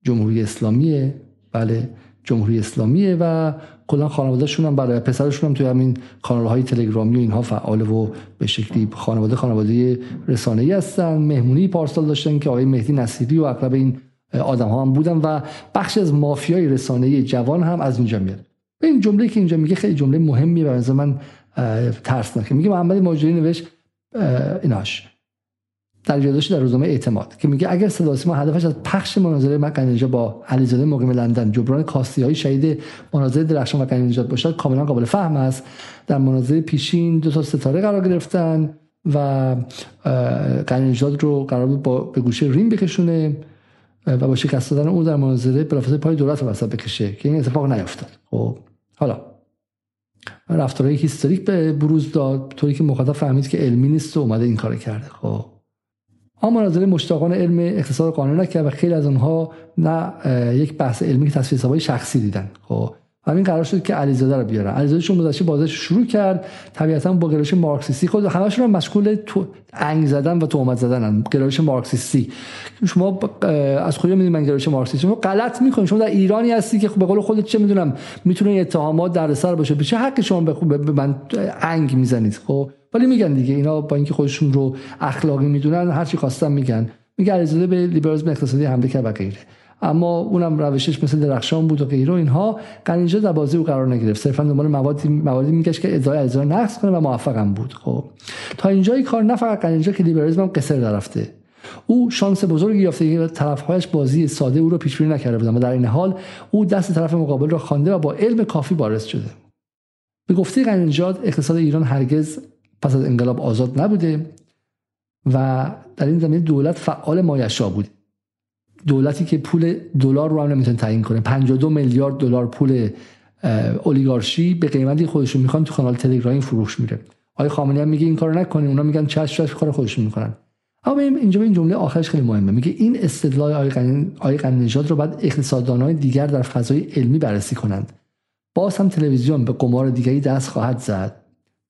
جمهوری اسلامیه. بله جمهوری اسلامیه و کلا خانوادهشون هم برای پسرشون هم توی همین کانال های تلگرامی و اینها فعال و به شکلی خانواده خانواده رسانه‌ای هستن. مهمونی پارسال داشتن که آقای مهدی نصیری و اقرب این آدم ها هم بودن و بخش از مافیای رسانه‌ای جوان هم از اینجا میاد. این جمله که اینجا میگه خیلی جمله مهمی و من ترس نکنم میگه محمد ماجری نوشت ایناش. در یادداشت در روزنامه اعتماد که میگه اگر صدا ما هدفش از پخش مناظره مکنیجا با علیزاده مقیم لندن جبران کاستی های شهید مناظره درخشان و باشد کاملا قابل فهم است. در مناظره پیشین دو تا ستاره قرار گرفتن و نجات رو قرار بود به گوشه ریم بکشونه و با شکست دادن او در مناظره بلافاصله پای دولت وسط بکشه که این اتفاق نیفتاد. خب حالا رفتارهای هیستوریک به بروز داد طوری که مخاطب فهمید که علمی نیست و اومده این کار کرده. خب. اما مناظره مشتاقان علم اقتصاد قانون نکرد و خیلی از اونها نه یک بحث علمی که تصفیه شخصی دیدن. خب همین قرار شد که علیزاده رو بیارن. علیزاده چون گذشته بازش شروع کرد طبیعتا با گرایش مارکسیستی. خود همشون هم مشغول تو انگ زدن و تهمت زدن گرایش مارکسیستی. شما از کجا می‌دونید من گرایش مارکسیستی؟ شما غلط می‌کنید شما در ایرانی هستی که به قول خودت چه می‌دونم می‌تونه اتهامات در سر باشه. به چه حقی شما به من انگ می‌زنید؟ خب ولی میگن دیگه اینا با اینکه خودشون رو اخلاقی می‌دونن هر چی خواستن میگن. میگه علیزاده به لیبرالیسم اقتصادی حمله کرد و غیره. اما اونم روشش مثل درخشان بود و غیره اینها. قنینجا در بازی او قرار نگرفت. صرفا دنبال موادی موادی میگشت که ادعای علیزاده نقص کنه و موفقم بود. خب. تا اینجای کار نه فقط قنینجا که لیبرالیسم هم قصر درفته او شانس بزرگی یافته که طرفهایش بازی ساده او رو پیش بینی نکرده بودند و در این حال او دست طرف مقابل را خوانده و با علم کافی وارد شده. به گفته اقتصاد ایران هرگز پس از انقلاب آزاد نبوده و در این زمینه دولت فعال مایشا بود. دولتی که پول دلار رو هم نمی‌تونه تعیین کنه. 52 میلیارد دلار پول اولیگارشی به قیمتی خودشون می‌خوان تو کانال تلگرامی فروش میره آقای خامنه‌ای هم میگه این کارو نکنین اونا میگن چش چش کار خودشون می‌کنن. اما اینجا به این جمله آخرش خیلی مهمه. میگه این استدلال آقای قنی رو بعد اقتصاددانهای دیگر در فضای علمی بررسی کنند. باز هم تلویزیون به قمار دیگری دست خواهد زد.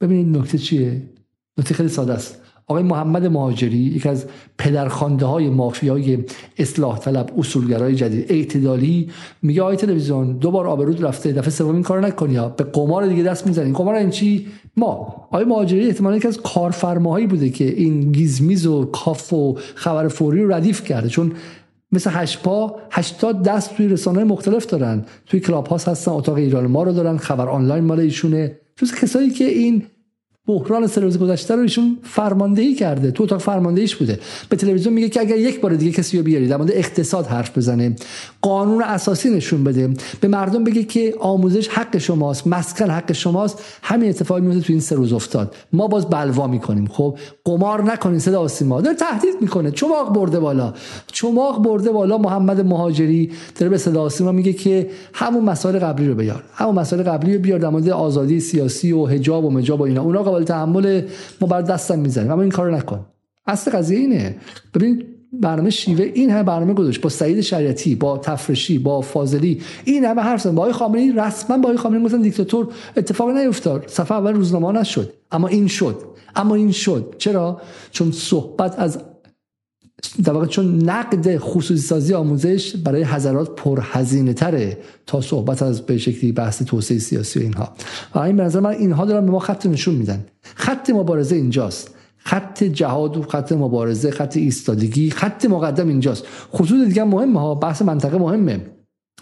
ببینید نکته چیه؟ نکته خیلی ساده است. آقای محمد مهاجری یکی از پدرخوانده های مافیای اصلاح طلب اصولگرای جدید اعتدالی میگه آقای تلویزیون دو بار آبرود رفته دفعه سوم این کارو نکنی ها. به قمار دیگه دست می‌زنین قمار این چی؟ ما. آقای مهاجری احتمالاً یکی از کارفرماهایی بوده که این گیزمیز و کاف و خبر فوری رو ردیف کرده. چون مثل هشپا هشتاد دست توی رسانه مختلف دارن. توی کلاب هاست هستن اتاق ایران ما رو دارن خبر آنلاین مال ایشونه. جز کسایی که این بحران سه روز گذشته رو ایشون فرماندهی کرده. تو اتاق فرماندهیش بوده. به تلویزیون میگه که اگر یک بار دیگه کسی رو بیارید در مورد اقتصاد حرف بزنه. قانون اساسی نشون بده. به مردم بگه که آموزش حق شماست مسکن حق شماست. همین اتفاقی میفته تو این سه روز افتاد. ما باز بلوا می‌کنیم. خب قمار نکنین صدا آسیما. داره تهدید می‌کنه. چماق برده بالا. چماق برده بالا. محمد مهاجری داره به صدا آسیما میگه که همون مسائل قبلی رو بیار. همون مسائل قبلی رو بیار در مورد آزادی سیاسی و حجاب و مجاب و اینا. اونا قابل تحمل ما بر دستم می‌زنیم اما این کارو نکن. اصل قضیه اینه. ببین برنامه شیوه این همه برنامه گذاشت. با سعید شریعتی با تفرشی با فاضلی این همه حرف زدن. با آقای خامنه‌ای رسما با آقای خامنه‌ای گفتن دیکتاتور اتفاق نیفتاد. صفحه اول روزنامه نشد. اما این شد. اما این شد. چرا؟ چون صحبت از در واقع چون نقد خصوصی سازی آموزش برای حضرات پرهزینه تره تا صحبت از به شکلی بحث توسعه سیاسی و اینها. و این به نظر من اینها دارن به ما خط نشون میدن. خط مبارزه اینجاست. خط جهاد و خط مبارزه خط ایستادگی خط مقدم اینجاست. خصوص دیگه مهمه ها بحث منطقه مهمه.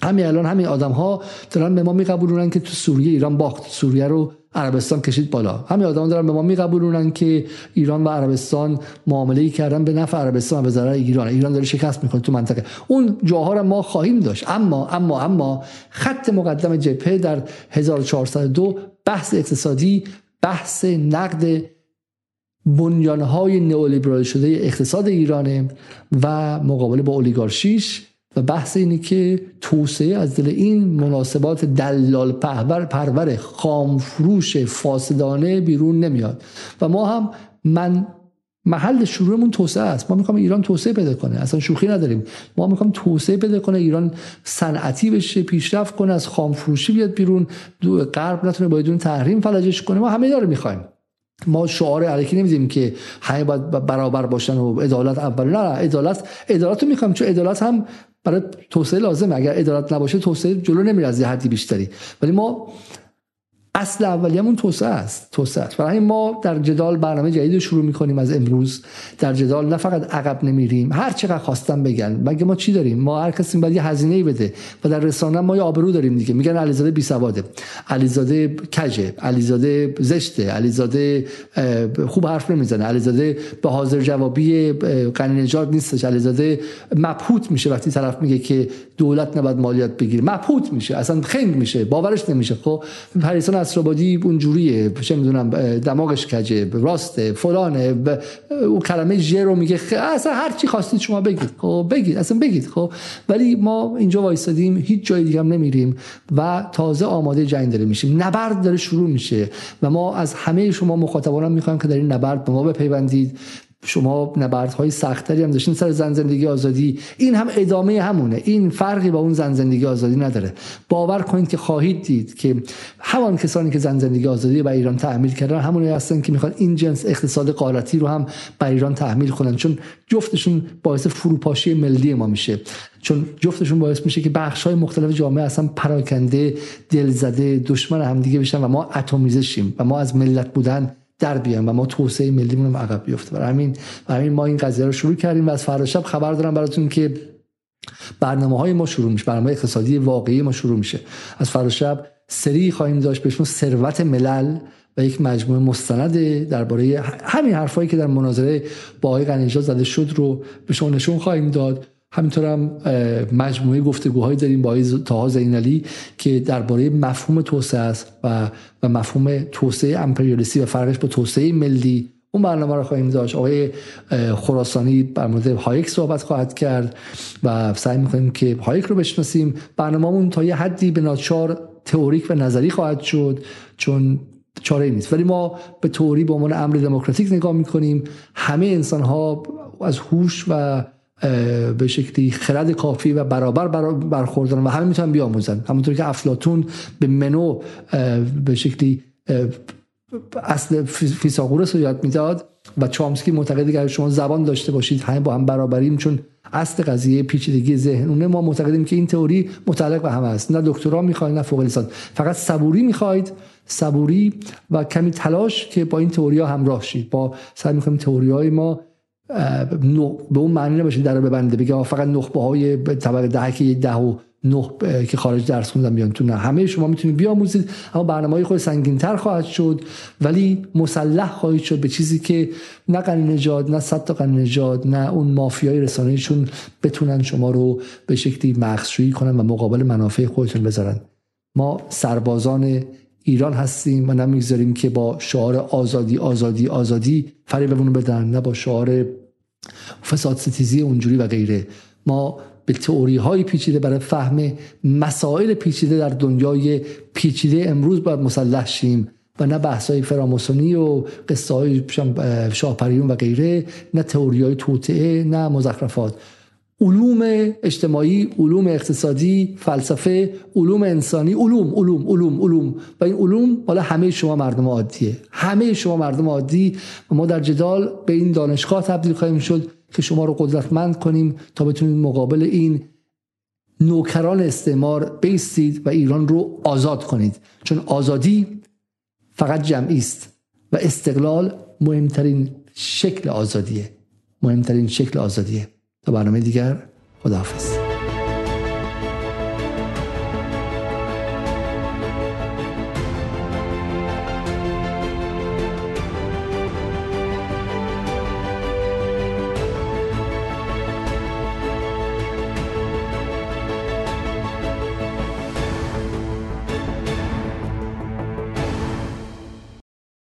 همین الان همین آدم ها دارن به ما میقبولونن که تو سوریه ایران باخت. سوریه رو عربستان کشید بالا. همین آدم دارن به ما میقبولونن که ایران و عربستان معامله کردن به نفع عربستان و به ضرر ایران. ایران داره شکست می‌کنه تو منطقه. اون جاها رو ما خواهیم داشت. اما اما اما خط مقدم جبهه در 1402 بحث اقتصادی بحث نقد بنیانهای نئولیبرال شده اقتصاد ایرانه و مقابله با اولیگارشیش و بحث اینه که توسعه از دل این مناسبات دلال پهبر پرور خامفروش فاسدانه بیرون نمیاد. و ما هم من محل شروعمون توسعه است. ما می‌خوام ایران توسعه پیدا کنه. اصلا شوخی نداریم. ما می‌خوام توسعه پیدا کنه ایران صنعتی بشه پیشرفت کنه از خامفروشی بیاد بیرون غرب نتونه بدون تحریم فلجش کنه. ما همه داره می‌خوایم. ما شعار علیکی نمیدیم که همه باید برابر باشن و عدالت اول. نه عدالت عدالت رو می‌خوام چون عدالت هم برای توسعه لازمه. اگر عدالت نباشه توسعه جلو نمیره از حدی بیشتری. ولی ما اصل اولیه‌مون توسعه است توسعه است. برای ما در جدال برنامه جدید شروع می‌کنیم از امروز. در جدال نه فقط عقب نمیریم هر چقدر خواستم بگن. مگه ما چی داریم؟ ما هر کسی باید یه هزینه ای بده و در رسانه ما یه آبرو داریم دیگه. میگن علیزاده بی سواده. علیزاده کجه علیزاده زشته علیزاده خوب حرف نمی‌زنه. علیزاده به حاضر جوابی قنی نیستش. علیزاده مبهوت میشه وقتی طرف میگه که دولت نباید مالیات بگیره. مبهوت میشه. اصلا خنگ میشه. باورش نمیشه. خب پریسان نصرآبادی اونجوریه چه می‌دونم دماغش کجه راسته فلانه او کلمه ژ رو میگه اصلا هر چی خواستید شما بگید خب بگید اصلا بگید خب. ولی ما اینجا وایسادیم هیچ جای دیگه هم نمیریم و تازه آماده جنگ داره میشیم نبرد داره شروع میشه و ما از همه شما مخاطبان می‌خوایم که در این نبرد به ما بپیوندید. شما نبردهای سختری هم داشتین سر زن زندگی آزادی. این هم ادامه همونه. این فرقی با اون زن زندگی آزادی نداره. باور کنید که خواهید دید که همان کسانی که زن زندگی آزادی به ایران تحمیل کردن همونی هستن که می‌خوان این جنس اقتصاد قارتی رو هم بر ایران تحمیل کنن. چون جفتشون باعث فروپاشی ملی ما میشه. چون جفتشون باعث میشه که بخش های مختلف جامعه اصلا پراکنده دلزده دشمن همدیگه بشن و ما اتمیزه شیم و ما از ملت بودن در بیان و ما توسعه ملیمون رو عقب بیفته. برای همین برای همین ما این قضیه رو شروع کردیم و از فردا شب خبر دارم براتون که برنامه های ما شروع میشه. برنامه اقتصادی واقعی ما شروع میشه. از فردا شب سری خواهیم داشت بهشون ثروت ملل و یک مجموعه مستند درباره همین حرفایی که در مناظره با آقای غنی‌نژاد زده شد رو به شما نشون خواهیم داد. همینطور هم مجموعه گفتگوهایی داریم با طاها زینالی که درباره مفهوم توسعه است و و مفهوم توسعه امپریالیستی و فرقش با توسعه ملی. اون برنامه رو خواهیم داشت. آقای خراسانی در مورد هایک صحبت خواهد کرد و سعی می‌کنیم که هایک رو بشناسیم. برنامهمون تا یه حدی به ناچار تئوریک و نظری خواهد شد چون چاره نیست. ولی ما به تئوری به عنوان امر دموکراتیک نگاه می‌کنیم. همه انسان ها از هوش و به شکلی خرد کافی و برابر برخوردن و همه می‌تونن بیاموزن. همونطور که افلاتون به منو به شکلی اصل فیساغورس رو یاد می‌داد و چامسکی معتقده که شما زبان داشته باشید همه با هم برابریم چون اصل قضیه پیچیدگی ذهنونه ما معتقدیم که این تئوری متعلق به همه است. نه دکترا می‌خواید نه فوق لیسانس فقط صبوری می‌خواید صبوری و کمی تلاش که با این تئوری ها همراه شید. با سعی می‌کنیم تئوری های ما به اون معنی نباشه در ببنده. بگه فقط نخبه های طبقه ده که ده و نه که خارج درس خوندن بیان تو نه. همه شما می‌تونید بیاموزید اما برنامه های خود سنگین تر خواهد شد. ولی مسلح خواهید شد به چیزی که نه قنی نجاد نه صد تا نجاد نه اون مافیای رسانهشون بتونن شما رو به شکلی مخشویی کنن و مقابل منافع خودتون بذارن. ما سربازان ایران هستیم و نمی‌گذاریم که با شعار آزادی آزادی آزادی فریبمون بدن نه با شعار فساد ستیزی اونجوری و غیره. ما به تئوری های پیچیده برای فهم مسائل پیچیده در دنیای پیچیده امروز باید مسلح شیم و نه بحث های فراموسونی و قصه های شاپریون و غیره نه تئوری های توطعه نه مزخرفات. علوم اجتماعی علوم اقتصادی فلسفه علوم انسانی علوم علوم علوم علوم. و این علوم حالا همه شما مردم عادیه. همه شما مردم عادی. و ما در جدال به این دانشگاه تبدیل خواهیم شد که شما رو قدرتمند کنیم تا بتونید مقابل این نوکران استعمار بیستید و ایران رو آزاد کنید. چون آزادی فقط جمعی است و استقلال مهمترین شکل آزادیه. مهمترین شکل آزادیه. تا برنامه دیگر خداحافظ.